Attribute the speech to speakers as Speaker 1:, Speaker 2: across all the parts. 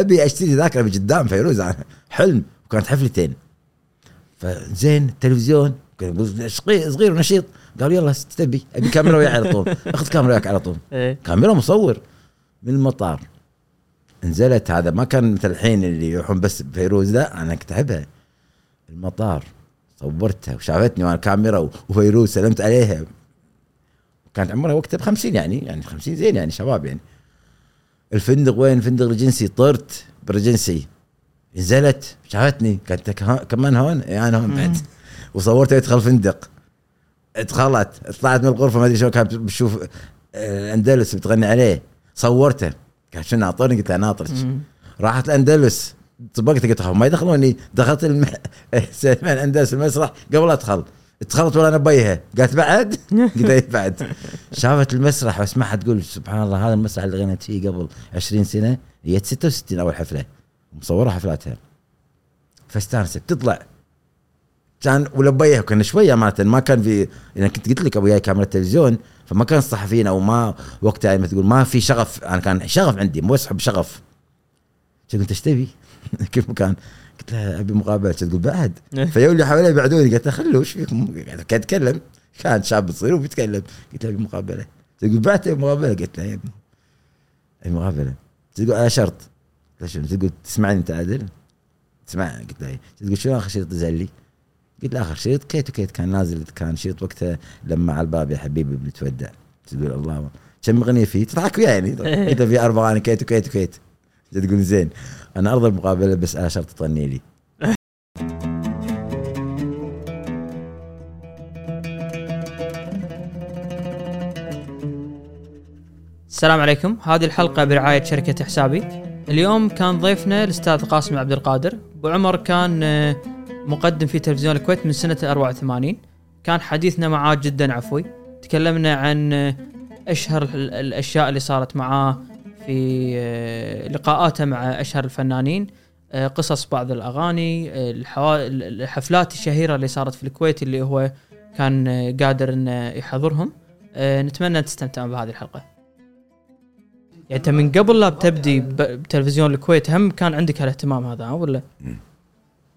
Speaker 1: أبي أشتري ذاكرة بقدام فيروز حلم. وكانت حفلتين فزين التلفزيون صغير صغير ونشيط. قال يلا تبي أبي كاميرا وياي على طول. أخذ كاميرا وياك على طول.
Speaker 2: إيه.
Speaker 1: كاميرا مصور من المطار. نزلت هذا. ما كان مثل الحين اللي يروحون بس بفيروز لا أنا كنت أحبها. المطار. صورتها وشافتني وأنا كاميرا وفيروز سلمت عليها. كانت عمرها وقتها ب 50 يعني يعني 50 زين يعني شباب يعني. الفندق وين؟ فندق ريجنسي طرت بريجنسي نزلت شافتني. قالت كمان هون؟ إي أنا هون بعد. وصورتها يدخل فندق. دخلت طلعت من الغرفة ما أدري شو كانت بتشوف آه، الاندلس بتغني عليه. صورته. قال شو ناطرني؟ قلت لها ناطرك. راحت الاندلس طبقت قلت ما يدخلوني. دخلت الم... الأندلس المسرح قبل أدخل. دخلت ولا أنا بيها قالت بعد؟ قلت إيه بعد. شافت المسرح واسمعها تقول سبحان الله هذا المسرح اللي غنيت فيه قبل 20 سنة هي 66 أول حفلة. مصورة حفلاتها فاستانست. تطلع. كان ولبيها كنا شوية مالت ما كان في أنا كنت قلت لك ابوياي كاميرا تلفزيون فما كان الصحفيين أو ما وقتها يعني ما تقول ما في شغف. أنا كان شغف عندي موسح بشغف شو قلت إيش تبي؟ كيف مكان؟ قلت لها أبي مقابلة. تقول بعد. فيقول اللي حوالي يبعدوني قلت له خلوه إيش فيكم؟ قاعد كان يتكلم كان شاب صغير وبيتكلم. قلت له أبي مقابلة. تقول بعد تبي مقابلة؟ قلت لها ابي أبي مقابلة. تقول على شرط. قلت لها شنو؟ تقول تسمعني أنت عادل؟ تسمع قلت لها إيه. تقول شنو آخر شريط نزل لي؟ قلت له آخر شريط كيت وكيت. كان نازل كان شريط وقتها لما على الباب يا حبيبي بنتودع. تقول الله كم أغنية فيه؟ تضحك وياه يعني. قلت له في أربع اغاني كيت وكيت وكيت. تقول زين أنا أرضى المقابله بس على شرط تغني لي.
Speaker 2: السلام عليكم. هذه الحلقة برعاية شركة حسابي. اليوم كان ضيفنا الأستاذ قاسم عبد القادر. أبو عمر كان آه، مقدم في تلفزيون الكويت من سنة 84 كان حديثنا معاه جدا عفوي. تكلمنا عن آه، أشهر ال- الأشياء اللي صارت معاه في آه، لقاءاته مع أشهر الفنانين آه، قصص بعض الأغاني آه، الحفلات الشهيرة اللي صارت في الكويت اللي هو كان قادر إنه يحضرهم. نتمنى تستمتعون بهذه الحلقة. يعني أنت من قبل لا تبدي ب- بتلفزيون الكويت هم كان عندك هالاهتمام هذا ولا؟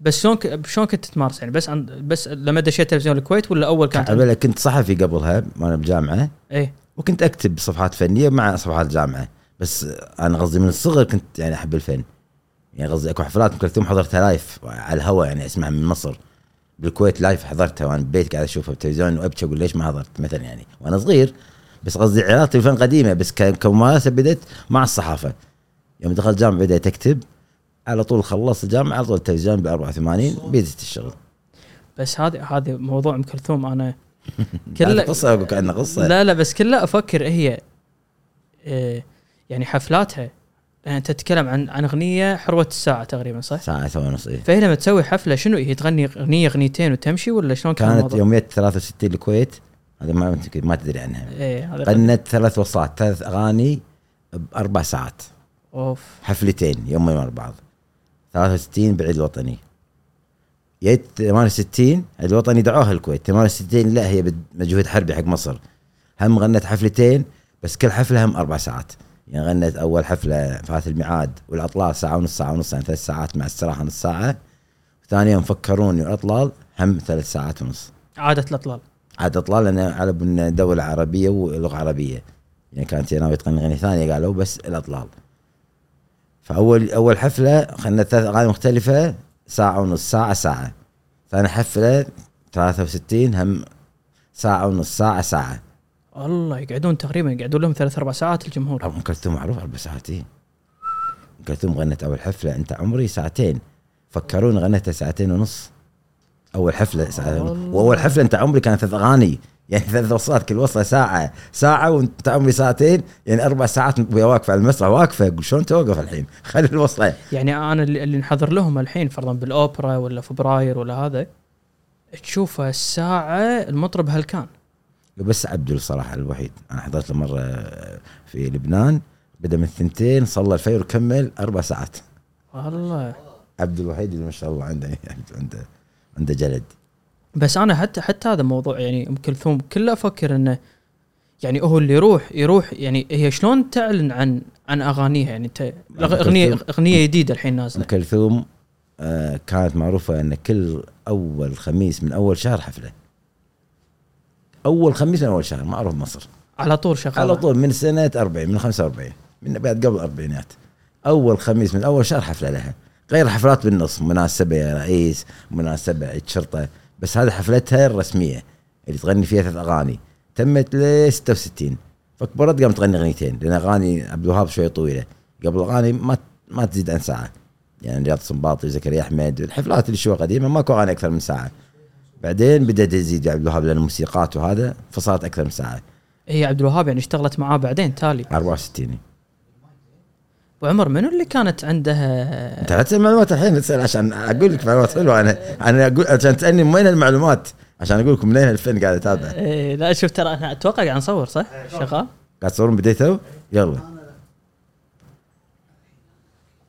Speaker 2: بس شلون شلون كنت تمارس؟ يعني بس عن بس لما دشيت تلفزيون الكويت ولا أول عندك؟
Speaker 1: قبل كنت صحفي قبلها وأنا بجامعة.
Speaker 2: إيه.
Speaker 1: وكنت أكتب صفحات فنية مع صفحات الجامعة بس أنا قصدي من الصغر كنت يعني أحب الفن. يعني قصدي أكو حفلات ام كلثوم حضرتها live على الهواء يعني أسمعها من مصر. بالكويت لايف حضرتها وأنا ببيت قاعد أشوفها بالتلفزيون وأبكي أقول ليش ما حضرت مثلا يعني وأنا صغير. بس قصدي علاقتي بالفن قديمة بس كممارسة بديت مع الصحافة. يوم دخلت الجامعة بديت أكتب. على طول خلصت الجامعة على طول التلفزيون ب 84 بديت الشغل
Speaker 2: بس هذا هذا موضوع أم كلثوم. أنا
Speaker 1: كله
Speaker 2: كله
Speaker 1: قصة أقول كانه قصة.
Speaker 2: لا لا بس كله أفكر هي إيه يعني حفلاتها يعني أنت تتكلم عن عن أغنية حروة الساعة تقريبا صح؟
Speaker 1: ساعة ساعه ونص إيه.
Speaker 2: فهي لما تسوي حفلة شنو هي؟ تغني أغنية أغنيتين وتمشي ولا شلون كان
Speaker 1: كانت؟ يومية 63 الكويت هذا ما ما تدري عنها.
Speaker 2: إيه
Speaker 1: غنت ثلاث وصلات ثلاث أغاني بأربع ساعات.
Speaker 2: أوف.
Speaker 1: حفلتين يومين ورا بعض. 63 بعيد الوطني. جيت 68 عيد الوطني دعوها الكويت. 68 لا هي بمجهود حربي حق مصر. هم غنت حفلتين بس كل حفلة هم أربع ساعات. يعني غنت أول حفلة فات الميعاد والأطلال ساعة ونص ساعة ونص يعني ثلاث ساعات مع استراحه نص ساعة. ثاني يوم فكروني والاطلال هم ثلاث ساعات ونص.
Speaker 2: عاده الأطلال؟
Speaker 1: عاد اطلال لأن على دولة عربية ولغة عربية. يعني كانت هي ناويه تغني اغنيه ثانية قالوا بس الأطلال. فأول أول حفلة خلنا ثلاث أغاني مختلفة ساعة ونص ساعة ساعة. ثاني حفلة 63 هم ساعة ونص ساعة ساعة.
Speaker 2: الله يقعدون تقريبا يقعدون لهم ثلاث أربع ساعات الجمهور.
Speaker 1: ام كلثوم معروف أربع ساعات. ام كلثوم غنت أول حفلة أنت عمري ساعتين. فكروني غنتها ساعتين ونص. أول حفلة ساعتين. وأول حفلة أنت عمري كانت ثلاث أغاني. يعني ثلاث وصلات كل وصلة ساعة. ساعة وأنت عمري ساعتين. يعني أربع ساعات وهي واقفة على المسرح. واقفة شلون توقف الحين؟ خلي الوصلة.
Speaker 2: يعني أنا اللي, اللي نحضر لهم الحين فرضا بالأوبرا ولا فبراير ولا هذا تشوف الساعة المطرب هلكان
Speaker 1: بس عبدل صراحة الوحيد. أنا حضرت له مرة في لبنان بدأ من الثنتين صلى الفجر وكمل أربع ساعات.
Speaker 2: والله.
Speaker 1: عبد الوحيد اللي ما شاء الله عنده عنده عنده جلد.
Speaker 2: بس أنا حتى حتى هذا موضوع يعني أم كلثوم كله أفكر إنه يعني هو اللي يروح يروح يعني هي شلون تعلن عن عن أغانيها؟ يعني انت أغنية أغنية جديدة الحين
Speaker 1: أم
Speaker 2: نازله
Speaker 1: كلثوم آه، كانت معروفة إن كل أول خميس من أول شهر حفلة. أول خميس من أول شهر معروف مصر.
Speaker 2: على طول شغاله
Speaker 1: على طول من سنة 40 من 45 من بعد قبل الأربعينات. أول خميس من أول شهر حفلة لها. غير حفلات بالنص مناسبة يا رئيس مناسبة عيد شرطة بس هذه حفلتها الرسمية اللي تغني فيها ثلاث أغاني. تمت ل 66 فكبرت قامت تغني أغنيتين لأن أغاني عبد الوهاب شوي طويلة. قبل اغاني ما ما تزيد عن ساعة. يعني رياض السنباطي وزكريا أحمد الحفلات اللي شوي قديمة ماكو أغاني أكثر من ساعة. بعدين بدات تزيد عبد الوهاب لأن الموسيقات وهذا فصارت أكثر من ساعة.
Speaker 2: هي عبد الوهاب يعني اشتغلت معاه بعدين تالي.
Speaker 1: 64
Speaker 2: أبو عمر منو اللي كانت عندها
Speaker 1: أنت لا تسأل معلومات الحين تسأل عشان أقول لك معلومات حلوة. أنا أنا أقول عشان تسألني من وين المعلومات؟ عشان أقول لكم منين الفن قاعد اتابع
Speaker 2: إيه لا شوف ترى أنا أتوقع قاعد نصور صح؟ شغال؟
Speaker 1: قاعد تصورون بديتوا يلا.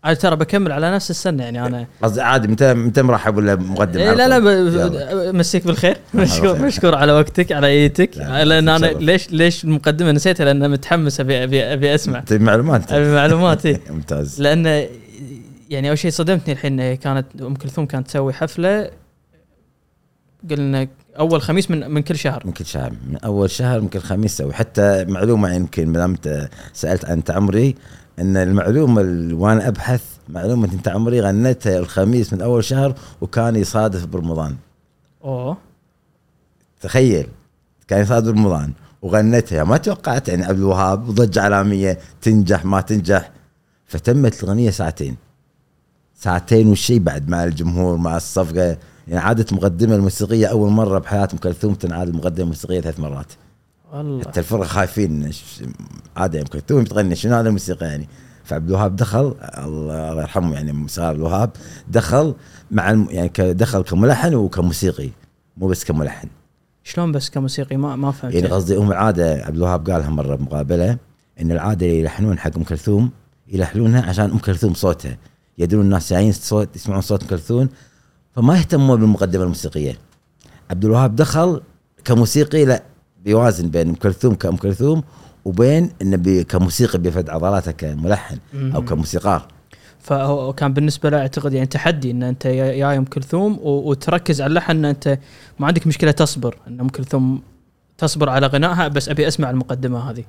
Speaker 2: أنا ترى بكمل على نفس السنة يعني أنا
Speaker 1: قصدي عادي متى متى مرحب ولا مقدم
Speaker 2: إيه لا لا؟ ب-. مسيك بالخير مشكور. مشكور على وقتك على ايتك
Speaker 1: لا،
Speaker 2: لأن
Speaker 1: أنا.
Speaker 2: ليش ليش المقدمة نسيتها لأن متحمس ابي ابي ابي أسمع
Speaker 1: تبي معلومات
Speaker 2: أبي معلومات إيه.
Speaker 1: ممتاز
Speaker 2: لأن يعني أول شيء صدمتني الحين كانت أم كلثوم كانت تسوي حفلة قلنا أول خميس من من كل شهر
Speaker 1: من كل شهر من أول شهر يمكن خميس سوي حتى معلومة يمكن ما دام انت سألت عن تعمري إن المعلومة اللي وأنا أبحث معلومة أنت عمري غنتها الخميس من أول شهر وكان يصادف برمضان.
Speaker 2: أوه.
Speaker 1: تخيل كان يصادف برمضان وغنتها ما توقعت يعني عبد الوهاب ضجه عالميه تنجح ما تنجح. فتمت الأغنية ساعتين. ساعتين والشيء بعد مع الجمهور مع الصفقة. يعني عادت مقدمة الموسيقية أول مرة بحياة أم كلثوم تنعاد المقدمة الموسيقية ثلاث مرات.
Speaker 2: والله.
Speaker 1: حتى الفرقه خايفين عادي ام كلثوم تغني شنو هذا الموسيقى يعني؟ فعبد الوهاب دخل الله يرحمه يعني عبد الوهاب دخل مع الم... يعني دخل كملحن وكموسيقي مو بس كملحن.
Speaker 2: شلون بس كموسيقي؟ ما ما فهمت.
Speaker 1: يعني قصدي هم العادة عبد الوهاب قالها مرة بمقابلة إن العادة اللي يلحنون حق أم كلثوم يلحنونها عشان أم كلثوم صوتها. يدرون الناس جايين صوت يسمعون صوت أم كلثوم فما يهتمون بالمقدمة الموسيقية. عبد الوهاب دخل كموسيقي لا بيوازن بين أم كلثوم كأم كلثوم وبين إنه بي كموسيقي بيفد عضلاته كملحن أو كموسيقار.
Speaker 2: فهو كان بالنسبة له أعتقد يعني تحدي إن أنت يا أم كلثوم وتركز على اللحن إن أنت ما عندك مشكلة تصبر إن أم كلثوم تصبر على غنائها بس أبي أسمع المقدمة هذه.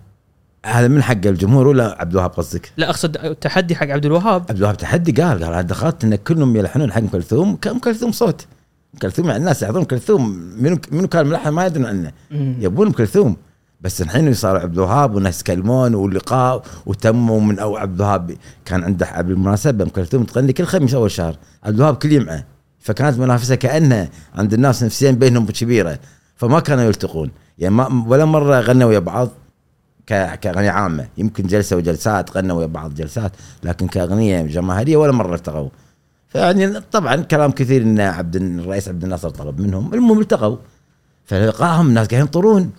Speaker 1: هذا من حق الجمهور ولا عبد الوهاب قصدك؟
Speaker 2: لا أقصد تحدي حق عبد الوهاب.
Speaker 1: عبد الوهاب تحدي قال قال أنا دخلت إن كلهم يلحنون حق أم كلثوم كم كلثوم صوت. ام كلثوم يعني الناس يحضرون كلثوم منو منو كان ملحن ما يدرون عنه. يبون ام كلثوم بس الحين صار عبد الوهاب والناس يتكلمون واللقاء وتموا من أو عبد الوهاب كان عنده بالمناسبة. ام كلثوم تغني كل خميس أول شهر. عبد الوهاب كل يمعه فكانت منافسة كانها عند الناس نفسيا بينهم كبيرة. فما كانوا يلتقون. يعني ما ولا مرة غنوا ويا بعض كأغنية عامة. يمكن جلسة وجلسات غنوا ويا بعض جلسات. لكن كأغنية جماهيرية ولا مرة التقوا فيعني طبعا كلام كثير إن عبد الرئيس عبد الناصر طلب منهم المهم التقوا. فلقاهم الناس قاعدين ينطرون.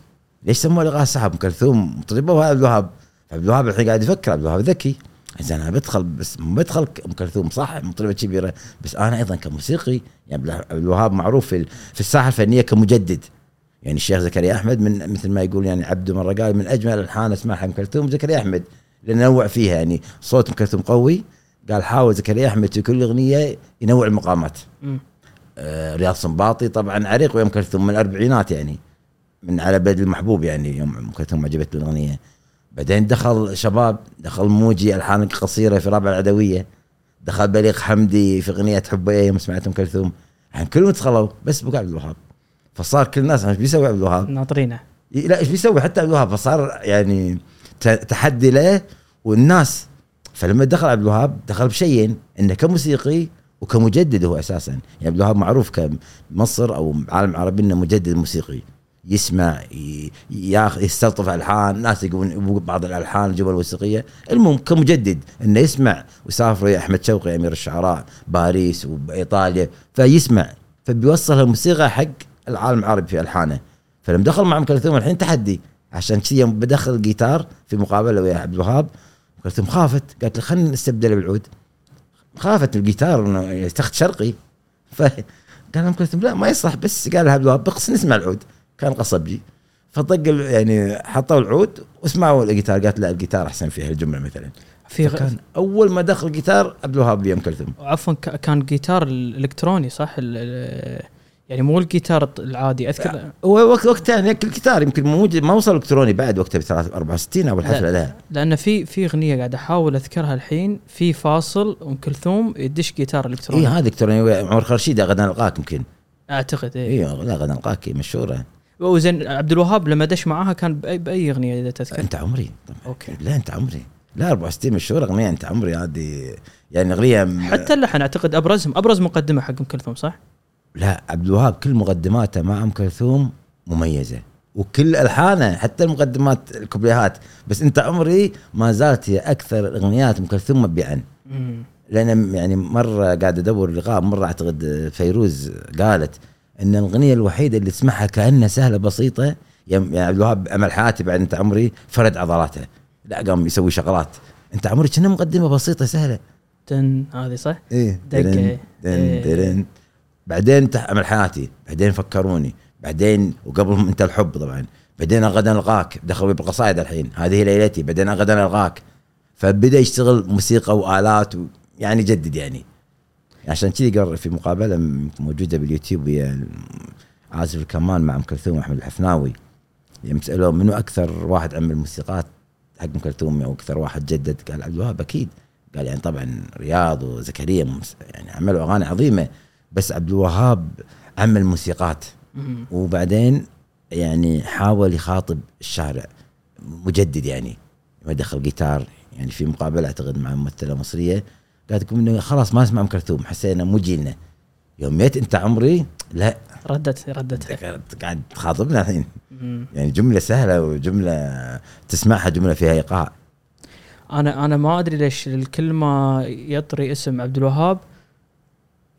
Speaker 1: ليش سموه لقاء سحب أم كلثوم طلبوا عبد الوهاب. عبد الوهاب الحين قاعد يفكر عبد الوهاب ذكي. زين أنا بدخل بس بدخل أم كلثوم صح مطربة كبيرة بس أنا أيضا كموسيقي يعني عبد الوهاب معروف في في الساحة الفنية كمجدد. يعني الشيخ زكريا أحمد من مثل ما يقول يعني عبده مره قال من أجمل الالحان اسمعها أم كلثوم زكريا أحمد لأن نوع فيها. يعني صوت أم كلثوم قوي قال حاول زكريا احمد في كل أغنية ينوع المقامات. آه رياض سنباطي طبعا عريق ويا ام كلثوم من الأربعينات يعني من على بلد المحبوب يعني يوم ام كلثوم عجبت الأغنية. بعدين دخل شباب دخل موجي ألحان قصيرة في رابعة العدوية. دخل بليغ حمدي في أغنية حب إيه يوم سمعت ام كلثوم يعني كلهم دخلوا بس بقى عبد الوهاب. فصار كل الناس إيش بيسوي عبد الوهاب؟
Speaker 2: ناطرينه.
Speaker 1: لا إيش بيسوي حتى عبد الوهاب؟ فصار يعني تحدي له والناس فلما دخل عبد الوهاب دخل بشيئين إنه كموسيقي وكمجدد هو أساسا. يعني عبد الوهاب معروف كمصر أو عالم العربي إنه مجدد موسيقي. يسمع ياخذ يستلطف ألحان ناس يقولون بعض الألحان الجمل الموسيقيه المهم كمجدد إنه يسمع ويسافر ويا أحمد شوقي أمير الشعراء باريس وإيطاليا فيسمع. فبيوصل الموسيقى حق العالم العربي في ألحانه. فلما دخل مع ام كلثوم الحين تحدي عشان كذي بدخل الجيتار في مقابلة ويا عبد الوهاب ام كلثوم خافت. قالت له خلينا نستبدله بالعود. خافت الجيتار إنه يستخد شرقي. فقال ام كلثوم لا ما يصلح بس قال لها عبد الوهاب بقص نسمع العود. كان قصبجي فطق يعني حطوا العود وسمعوا الجيتار. قالت لا الجيتار أحسن فيها الجمله مثلا.
Speaker 2: في غ...
Speaker 1: فكان أول ما دخل الجيتار عبد الوهاب ويا ام كلثوم
Speaker 2: عفوا كان جيتار الالكتروني صح؟ ال- يعني مو الجيتار العادي أذكر
Speaker 1: هو وقت وقتها هيك الجيتار يمكن موجود ما وصل إلكتروني بعد وقتها ب 64 أو الحفلة لا
Speaker 2: لأن في في أغنية قاعد أحاول أذكرها الحين في فاصل أم كلثوم يدش جيتار
Speaker 1: اي
Speaker 2: الكتروني
Speaker 1: هذا إلكتروني عمر خرشيد غدا نلقاك يمكن.
Speaker 2: أعتقد اي
Speaker 1: اي لا غدا نلقاك مشهورة.
Speaker 2: وزين عبد الوهاب لما دش معاها كان بأي, بأي أغنية إذا تذكر؟
Speaker 1: أنت عمري. طبعا
Speaker 2: أوكي.
Speaker 1: لا أنت عمري. لا 64 مشهورة أغنية أنت عمري هذه يعني أغنية
Speaker 2: حتى اللحن أعتقد أبرزهم أبرز مقدمة حق أم كلثوم صح؟
Speaker 1: لا عبد الوهاب كل مقدماته مع أم كلثوم مميزة وكل ألحانه حتى المقدمات الكوبليهات بس أنت عمري ما زالت هي أكثر اغنيات أم كلثوم مبيعا. لأن يعني مرة قاعد أدور لقاء مرة أعتقد فيروز قالت إن الأغنية الوحيدة اللي تسمعها كأنها سهلة بسيطة يعني عبد الوهاب أمل حياتي بعد أنت عمري فرد عضلاته لا قام يسوي شغلات أنت عمري كنا مقدمة بسيطة سهلة
Speaker 2: تن هذه صح؟
Speaker 1: إيه
Speaker 2: دقة.
Speaker 1: درن درن
Speaker 2: إيه.
Speaker 1: درن بعدين أمل حياتي. بعدين فكروني. بعدين وقبلهم انت الحب طبعا. بعدين غدا القاك دخلوا بالقصائد الحين. هذه ليلتي. بعدين غدا القاك فبدأ يشتغل موسيقى وآلات و يعني يجدد يعني. عشان كذي قال في مقابلة موجودة باليوتيوب هي عازف الكمان مع أم كلثوم احمد الحفناوي. يوم سألوه منو أكثر واحد عمل موسيقات؟ حق أم كلثوم أو أكثر واحد جدد؟ قال عبد الوهاب. أكيد. قال يعني طبعا رياض وزكريا يعني عملوا أغاني عظيمة. بس عبد الوهاب عمل موسيقات. وبعدين يعني حاول يخاطب الشارع مجدد يعني ما دخل جيتار. يعني في مقابلة أعتقد مع ممثلة مصرية قالت لكم إنه خلاص ما اسمع أم كلثوم حسينا مو جيلنا. يوم ميت أنت عمري لا.
Speaker 2: ردت ردت.
Speaker 1: قاعد تخاطبنا الحين. يعني جملة سهلة وجملة تسمعها جملة فيها إيقاع.
Speaker 2: أنا أنا ما أدري ليش الكل ما يطري اسم عبد الوهاب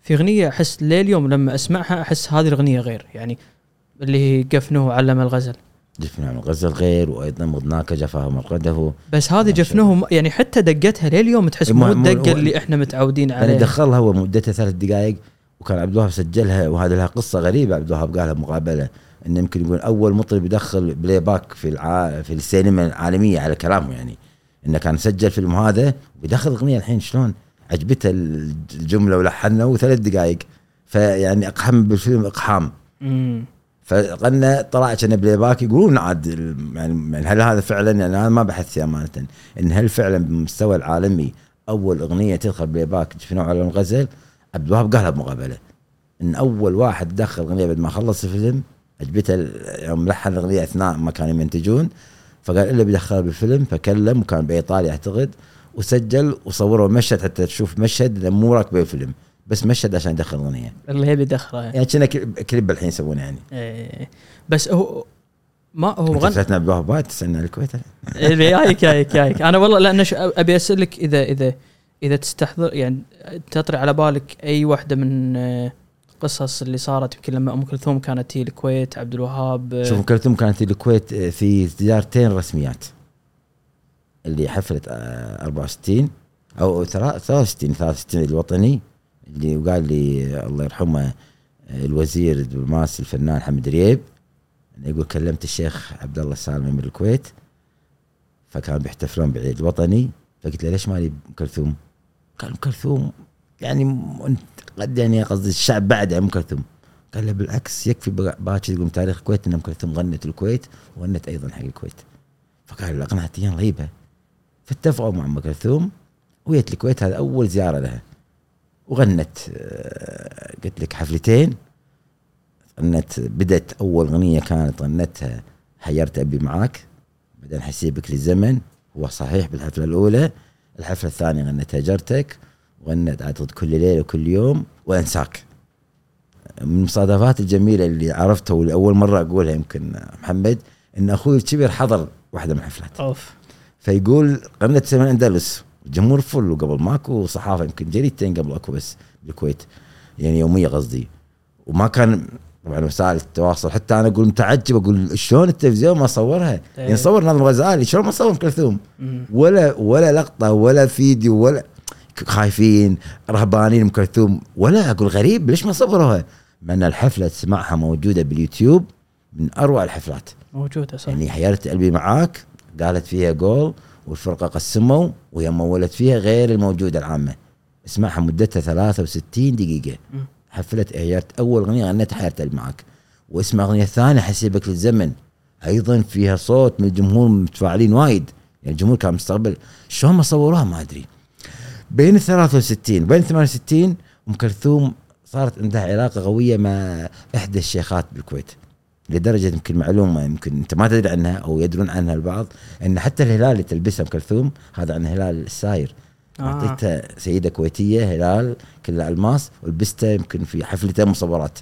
Speaker 2: في أغنية أحس لليوم لما أسمعها أحس هذه الأغنية غير يعني اللي هي قفنه علم الغزل.
Speaker 1: جفنا من غزل غير وأيضا مضناك جفاه مرقده
Speaker 2: بس هذه جفنه يعني حتى دقتها لليوم تحس
Speaker 1: مو- الدقة
Speaker 2: اللي إحنا متعودين عليها.
Speaker 1: دخلها هو مدتها ثلاث دقائق وكان عبد الوهاب سجلها وهذا لها قصة غريبة عبد الوهاب قالها بمقابله إنه يمكن يقول أول مطرب يدخل playback في الع... في السينما العالمية على كلامه يعني. إنه كان سجل فيلم هذا ويدخل أغنية الحين شلون؟ عجبته الجملة ولحنها وثلاث دقائق فيعني اقحم بالفيلم إقحام.
Speaker 2: مم.
Speaker 1: فقلنا طلع كان playback يقولون عاد يعني هل هذا فعلا؟ يعني أنا ما بحثت أمانة. إن هل فعلا بالمستوى العالمي أول أغنية تدخل playback في نوع على الغزل؟ عبد الوهاب قالها بمقابلة. إن أول واحد دخل أغنية بعد ما خلص الفيلم عجبته يوم لحن الاغنيه أثناء ما كانوا يمنتجون فقال إلا بيدخلها بالفيلم فكلم وكان بإيطاليا أعتقد. وسجل وصوروا مشهد حتى تشوف مشهد مو راكبه الفيلم بس مشهد عشان يدخل أغنية.
Speaker 2: اللي هي بيدخلها
Speaker 1: يعني. كنا كليب الحين يسوونه يعني.
Speaker 2: إيه. بس هو ما هو
Speaker 1: أنت
Speaker 2: غن
Speaker 1: فتنا عبد الوهاب وايد تسالنا الكويت.
Speaker 2: جايك جايك جايك أنا والله لأن أبي أسألك اذا اذا إذا تستحضر يعني تطري على بالك أي واحدة من آه، قصص اللي صارت يمكن لما أم كلثوم كانت تي الكويت عبد الوهاب آه،
Speaker 1: شوف أم كلثوم كانت الكويت في زيارتين رسميات. اللي حفلة آه، 64 أو ثرا- 63 63 الوطني اللي وقال لي الله يرحمه آه، الوزير الدبلوماسي الفنان حمد إنه يقول كلمت الشيخ عبد الله السالمي من الكويت فكان بيحتفلون بعيد وطني فقلت له ليش ما لي أم كلثوم؟ قال أم كلثوم يعني أنت قد يعني قصدي الشعب بعد أم كلثوم. قال له بالعكس يكفي باكر تقول تاريخ الكويت إن أم كلثوم غنت الكويت وغنت أيضا حق الكويت. فقال أقنعتني رهيبه فاتفقوا مع أم كلثوم وجت الكويت هذا أول زيارة لها. وغنت آه، قلت لك حفلتين. غنت بدت أول أغنية كانت غنتها حيرت أبي معاك. بعدين حسيبك للزمن. هو صحيح بالحفلة الأولى. الحفلة الثانية غنت هجرتك وغنت اعتقد كل ليلة وكل يوم. وأنساك. من المصادفات الجميلة اللي عرفتها ولاول مرة أقولها يمكن محمد إن أخوي الكبير حضر واحدة من الحفلات.
Speaker 2: أوف.
Speaker 1: فيقول غنت سمن اندلس الجمهور فل وقبل ماكو صحافة يمكن جريدتين قبل أكو بس بالكويت يعني يومية قصدي. وما كان طبعا وسائل التواصل حتى أنا أقول متعجب أقول شلون التلفزيون ما صورها؟ يعني صور ناظم غزالي شلون ما صور ام كلثوم. ولا ولا لقطة ولا فيديو ولا خايفين رهبانين ام كلثوم ولا أقول غريب ليش ما صوروها؟ مع أن الحفلة تسمعها موجودة باليوتيوب من أروع الحفلات.
Speaker 2: موجودة صح.
Speaker 1: يعني حيالة قلبي معاك. قالت فيها جول والفرقة قسموا وهي مولت فيها غير الموجودة العامة. اسمعها مدتها 63
Speaker 2: دقيقة.
Speaker 1: حفله حيالة أول أغنية غنيتها حيالة قلبي معاك واسمع أغنية ثانية حسيبك للزمن. أيضا فيها صوت من الجمهور متفاعلين وايد. يعني الجمهور كان مستقبل شلون ما صوروها؟ ما أدري. بين ال 63 وبين ال 68 أم كلثوم صارت عندها علاقة قوية مع إحدى الشيخات بالكويت. لدرجة يمكن معلومة يمكن أنت ما تدري عنها أو يدرون عنها البعض إن حتى الهلال اللي تلبسه ام كلثوم هذا عن هلال الساير.
Speaker 2: آه.
Speaker 1: أعطيته سيدة كويتية هلال كله الماس ولبسته يمكن في حفلته مصورات.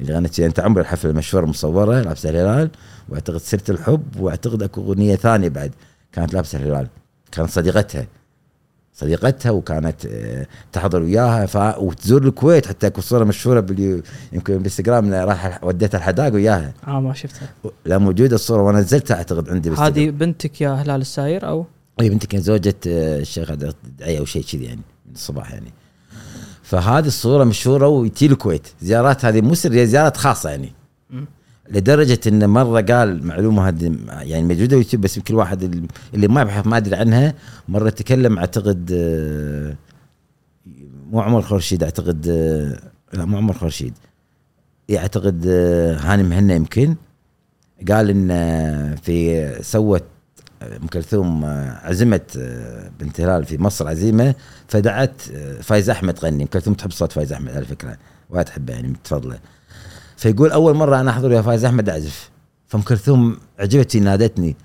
Speaker 1: اللي غنت فيها أنت عمر الحفله المشهوره مصورة لابسة الهلال وأعتقد سيرة الحب وأعتقد أكو أغنية ثانية بعد كانت لابسة الهلال كانت صديقتها. صديقتها وكانت آه، تحضر وياها. ف... وتزور الكويت حتى اكو صورة مشهورة باليو... يمكن بالإنستغرام راح وديتها الحداقه وياها.
Speaker 2: آه ما شفتها.
Speaker 1: لا موجودة الصورة وأنا نزلتها أعتقد عندي.
Speaker 2: هذه بنتك يا هلال الساير أو؟
Speaker 1: اي بنته كانت زوجة آه، الشيخ الدعية أو شيء كذي يعني من الصباح يعني. فهذه الصورة مشهورة ويتي الكويت. زيارات هذه مو سر هي زيارات خاصة يعني.
Speaker 2: مم.
Speaker 1: لدرجة انه مرة قال معلومة هذه يعني موجودة يوتيوب بس يمكن واحد اللي- ما يبحث ما أدري عنها مرة تكلم أعتقد آه، مو عمر خورشيد أعتقد آه، لا مو عمر خورشيد. أعتقد آه، هاني مهنا يمكن. قال إن في سوت ام كلثوم عزمت بنت هلال في مصر عزيمة فدعت فايز أحمد تغني ام كلثوم تحب صوت فايز أحمد على فكرة وايد تحبه يعني متفضله فيقول أول مرة أنا أحضر ويا فايز أحمد أعزف. فام كلثوم عجبتني نادتني.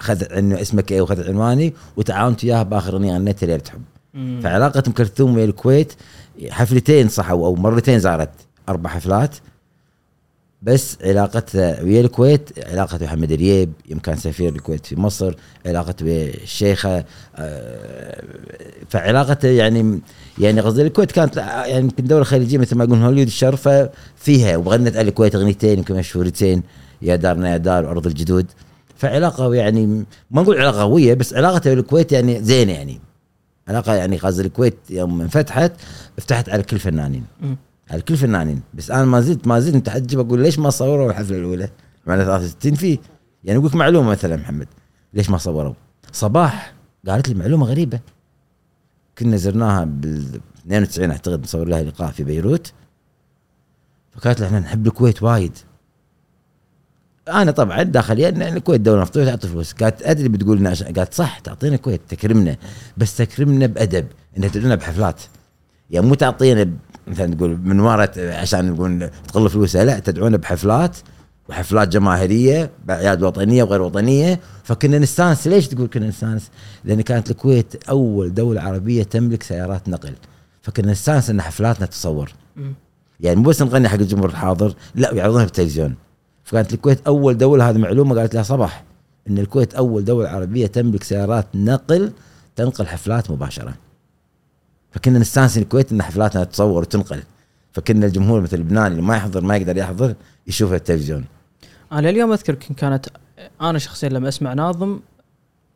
Speaker 1: اخذت انه اسمك إيه واخذت عنواني وتعاونت وياها بآخر أغنية غنيتها ليله حب. فعلاقة ام كلثوم ويا الكويت حفلتين صح أو أو مرتين زارت أربع حفلات. بس علاقتها ويا الكويت علاقة محمد رييب يوم كان سفير الكويت في مصر علاقته ويا الشيخة آه، فعلاقته يعني يعني قصدي الكويت كانت يعني يمكن دولة خليجية مثل ما يقولون هوليود الشرفة فيها وغنت على الكويت اغنيتين يمكن مشهورتين يا دارنا يا دار وأرض الجدود. فعلاقة يعني ما نقول علاقة قوية بس علاقته ويا الكويت يعني زينة يعني. علاقة يعني قصدي الكويت يوم انفتحت فتحت على كل فنانين.
Speaker 2: مم.
Speaker 1: على كل فنانين بس أنا ما زلت ما زلت متعجب أقول ليش ما صوروا الحفلة الأولى؟ مع 63 فيه يعني أقول لك معلومة مثلا محمد ليش ما صوروا؟ صباح قالت لي معلومة غريبة كنا زرناها بال 92 أعتقد نصور لها لقاء في بيروت فقالت لي إحنا نحب الكويت وايد أنا طبعا داخليا لأن الكويت دولة نفطيه تعطي فلوس قالت أدري بتقول لنا قالت صح تعطينا الكويت تكرمنا بس تكرمنا بأدب إنها تدعونا بحفلات يعني مو تعطينا مثلا تقول من ورا ت- عشان نقول تقل فلوسها لا تدعونا بحفلات وحفلات جماهيرية باعياد وطنية وغير وطنية. فكنا نستانس ليش تقول كنا نستانس؟ لأن كانت الكويت أول دولة عربية تملك سيارات نقل. فكنا نستانس إن حفلاتنا تصور. يعني مو بس نغني حق الجمهور الحاضر لا ويعرضونها بالتلفزيون. فكانت الكويت أول دولة هذه معلومة قالت لها صباح إن الكويت أول دولة عربية تملك سيارات نقل تنقل حفلات مباشرة. فكنا نستانس الكويت إن حفلاتنا تتصور وتنقل. فكنا الجمهور مثل لبنان اللي ما يحضر ما يقدر يحضر يشوفها التلفزيون.
Speaker 2: أنا اليوم أذكر كانت أنا شخصيا لما أسمع ناظم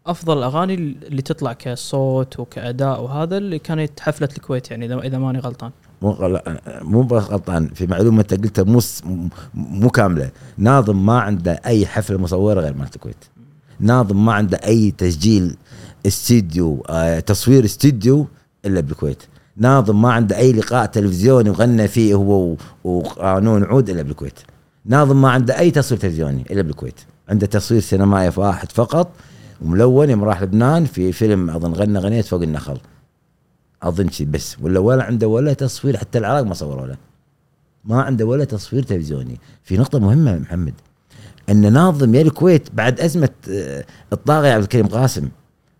Speaker 2: أفضل الاغاني اللي تطلع كصوت وكأداء وهذا اللي كانت حفلة الكويت يعني اذا إذا ماني غلطان.
Speaker 1: مو مو غلطان في معلومة أنت قلتها مو مو كاملة. ناظم ما عنده أي حفلة مصورة غير مالت الكويت. ناظم ما عنده أي تسجيل استديو آه تصوير استديو إلا بالكويت. ناظم ما عنده أي لقاء تلفزيوني وغنى فيه هو وقانون عود إلا بالكويت. ناظم ما عنده أي تصوير تلفزيوني إلا بالكويت. عنده تصوير سينمائي واحد فقط وملون يوم راح لبنان في فيلم أظن غنى غنيت فوق النخل. أظن شي بس. ولا ولا عنده ولا تصوير حتى العراق ما صوروا له. ما عنده ولا تصوير تلفزيوني. في نقطة مهمة محمد. أن ناظم يا الكويت بعد أزمة آه، الطاغية عبد الكريم قاسم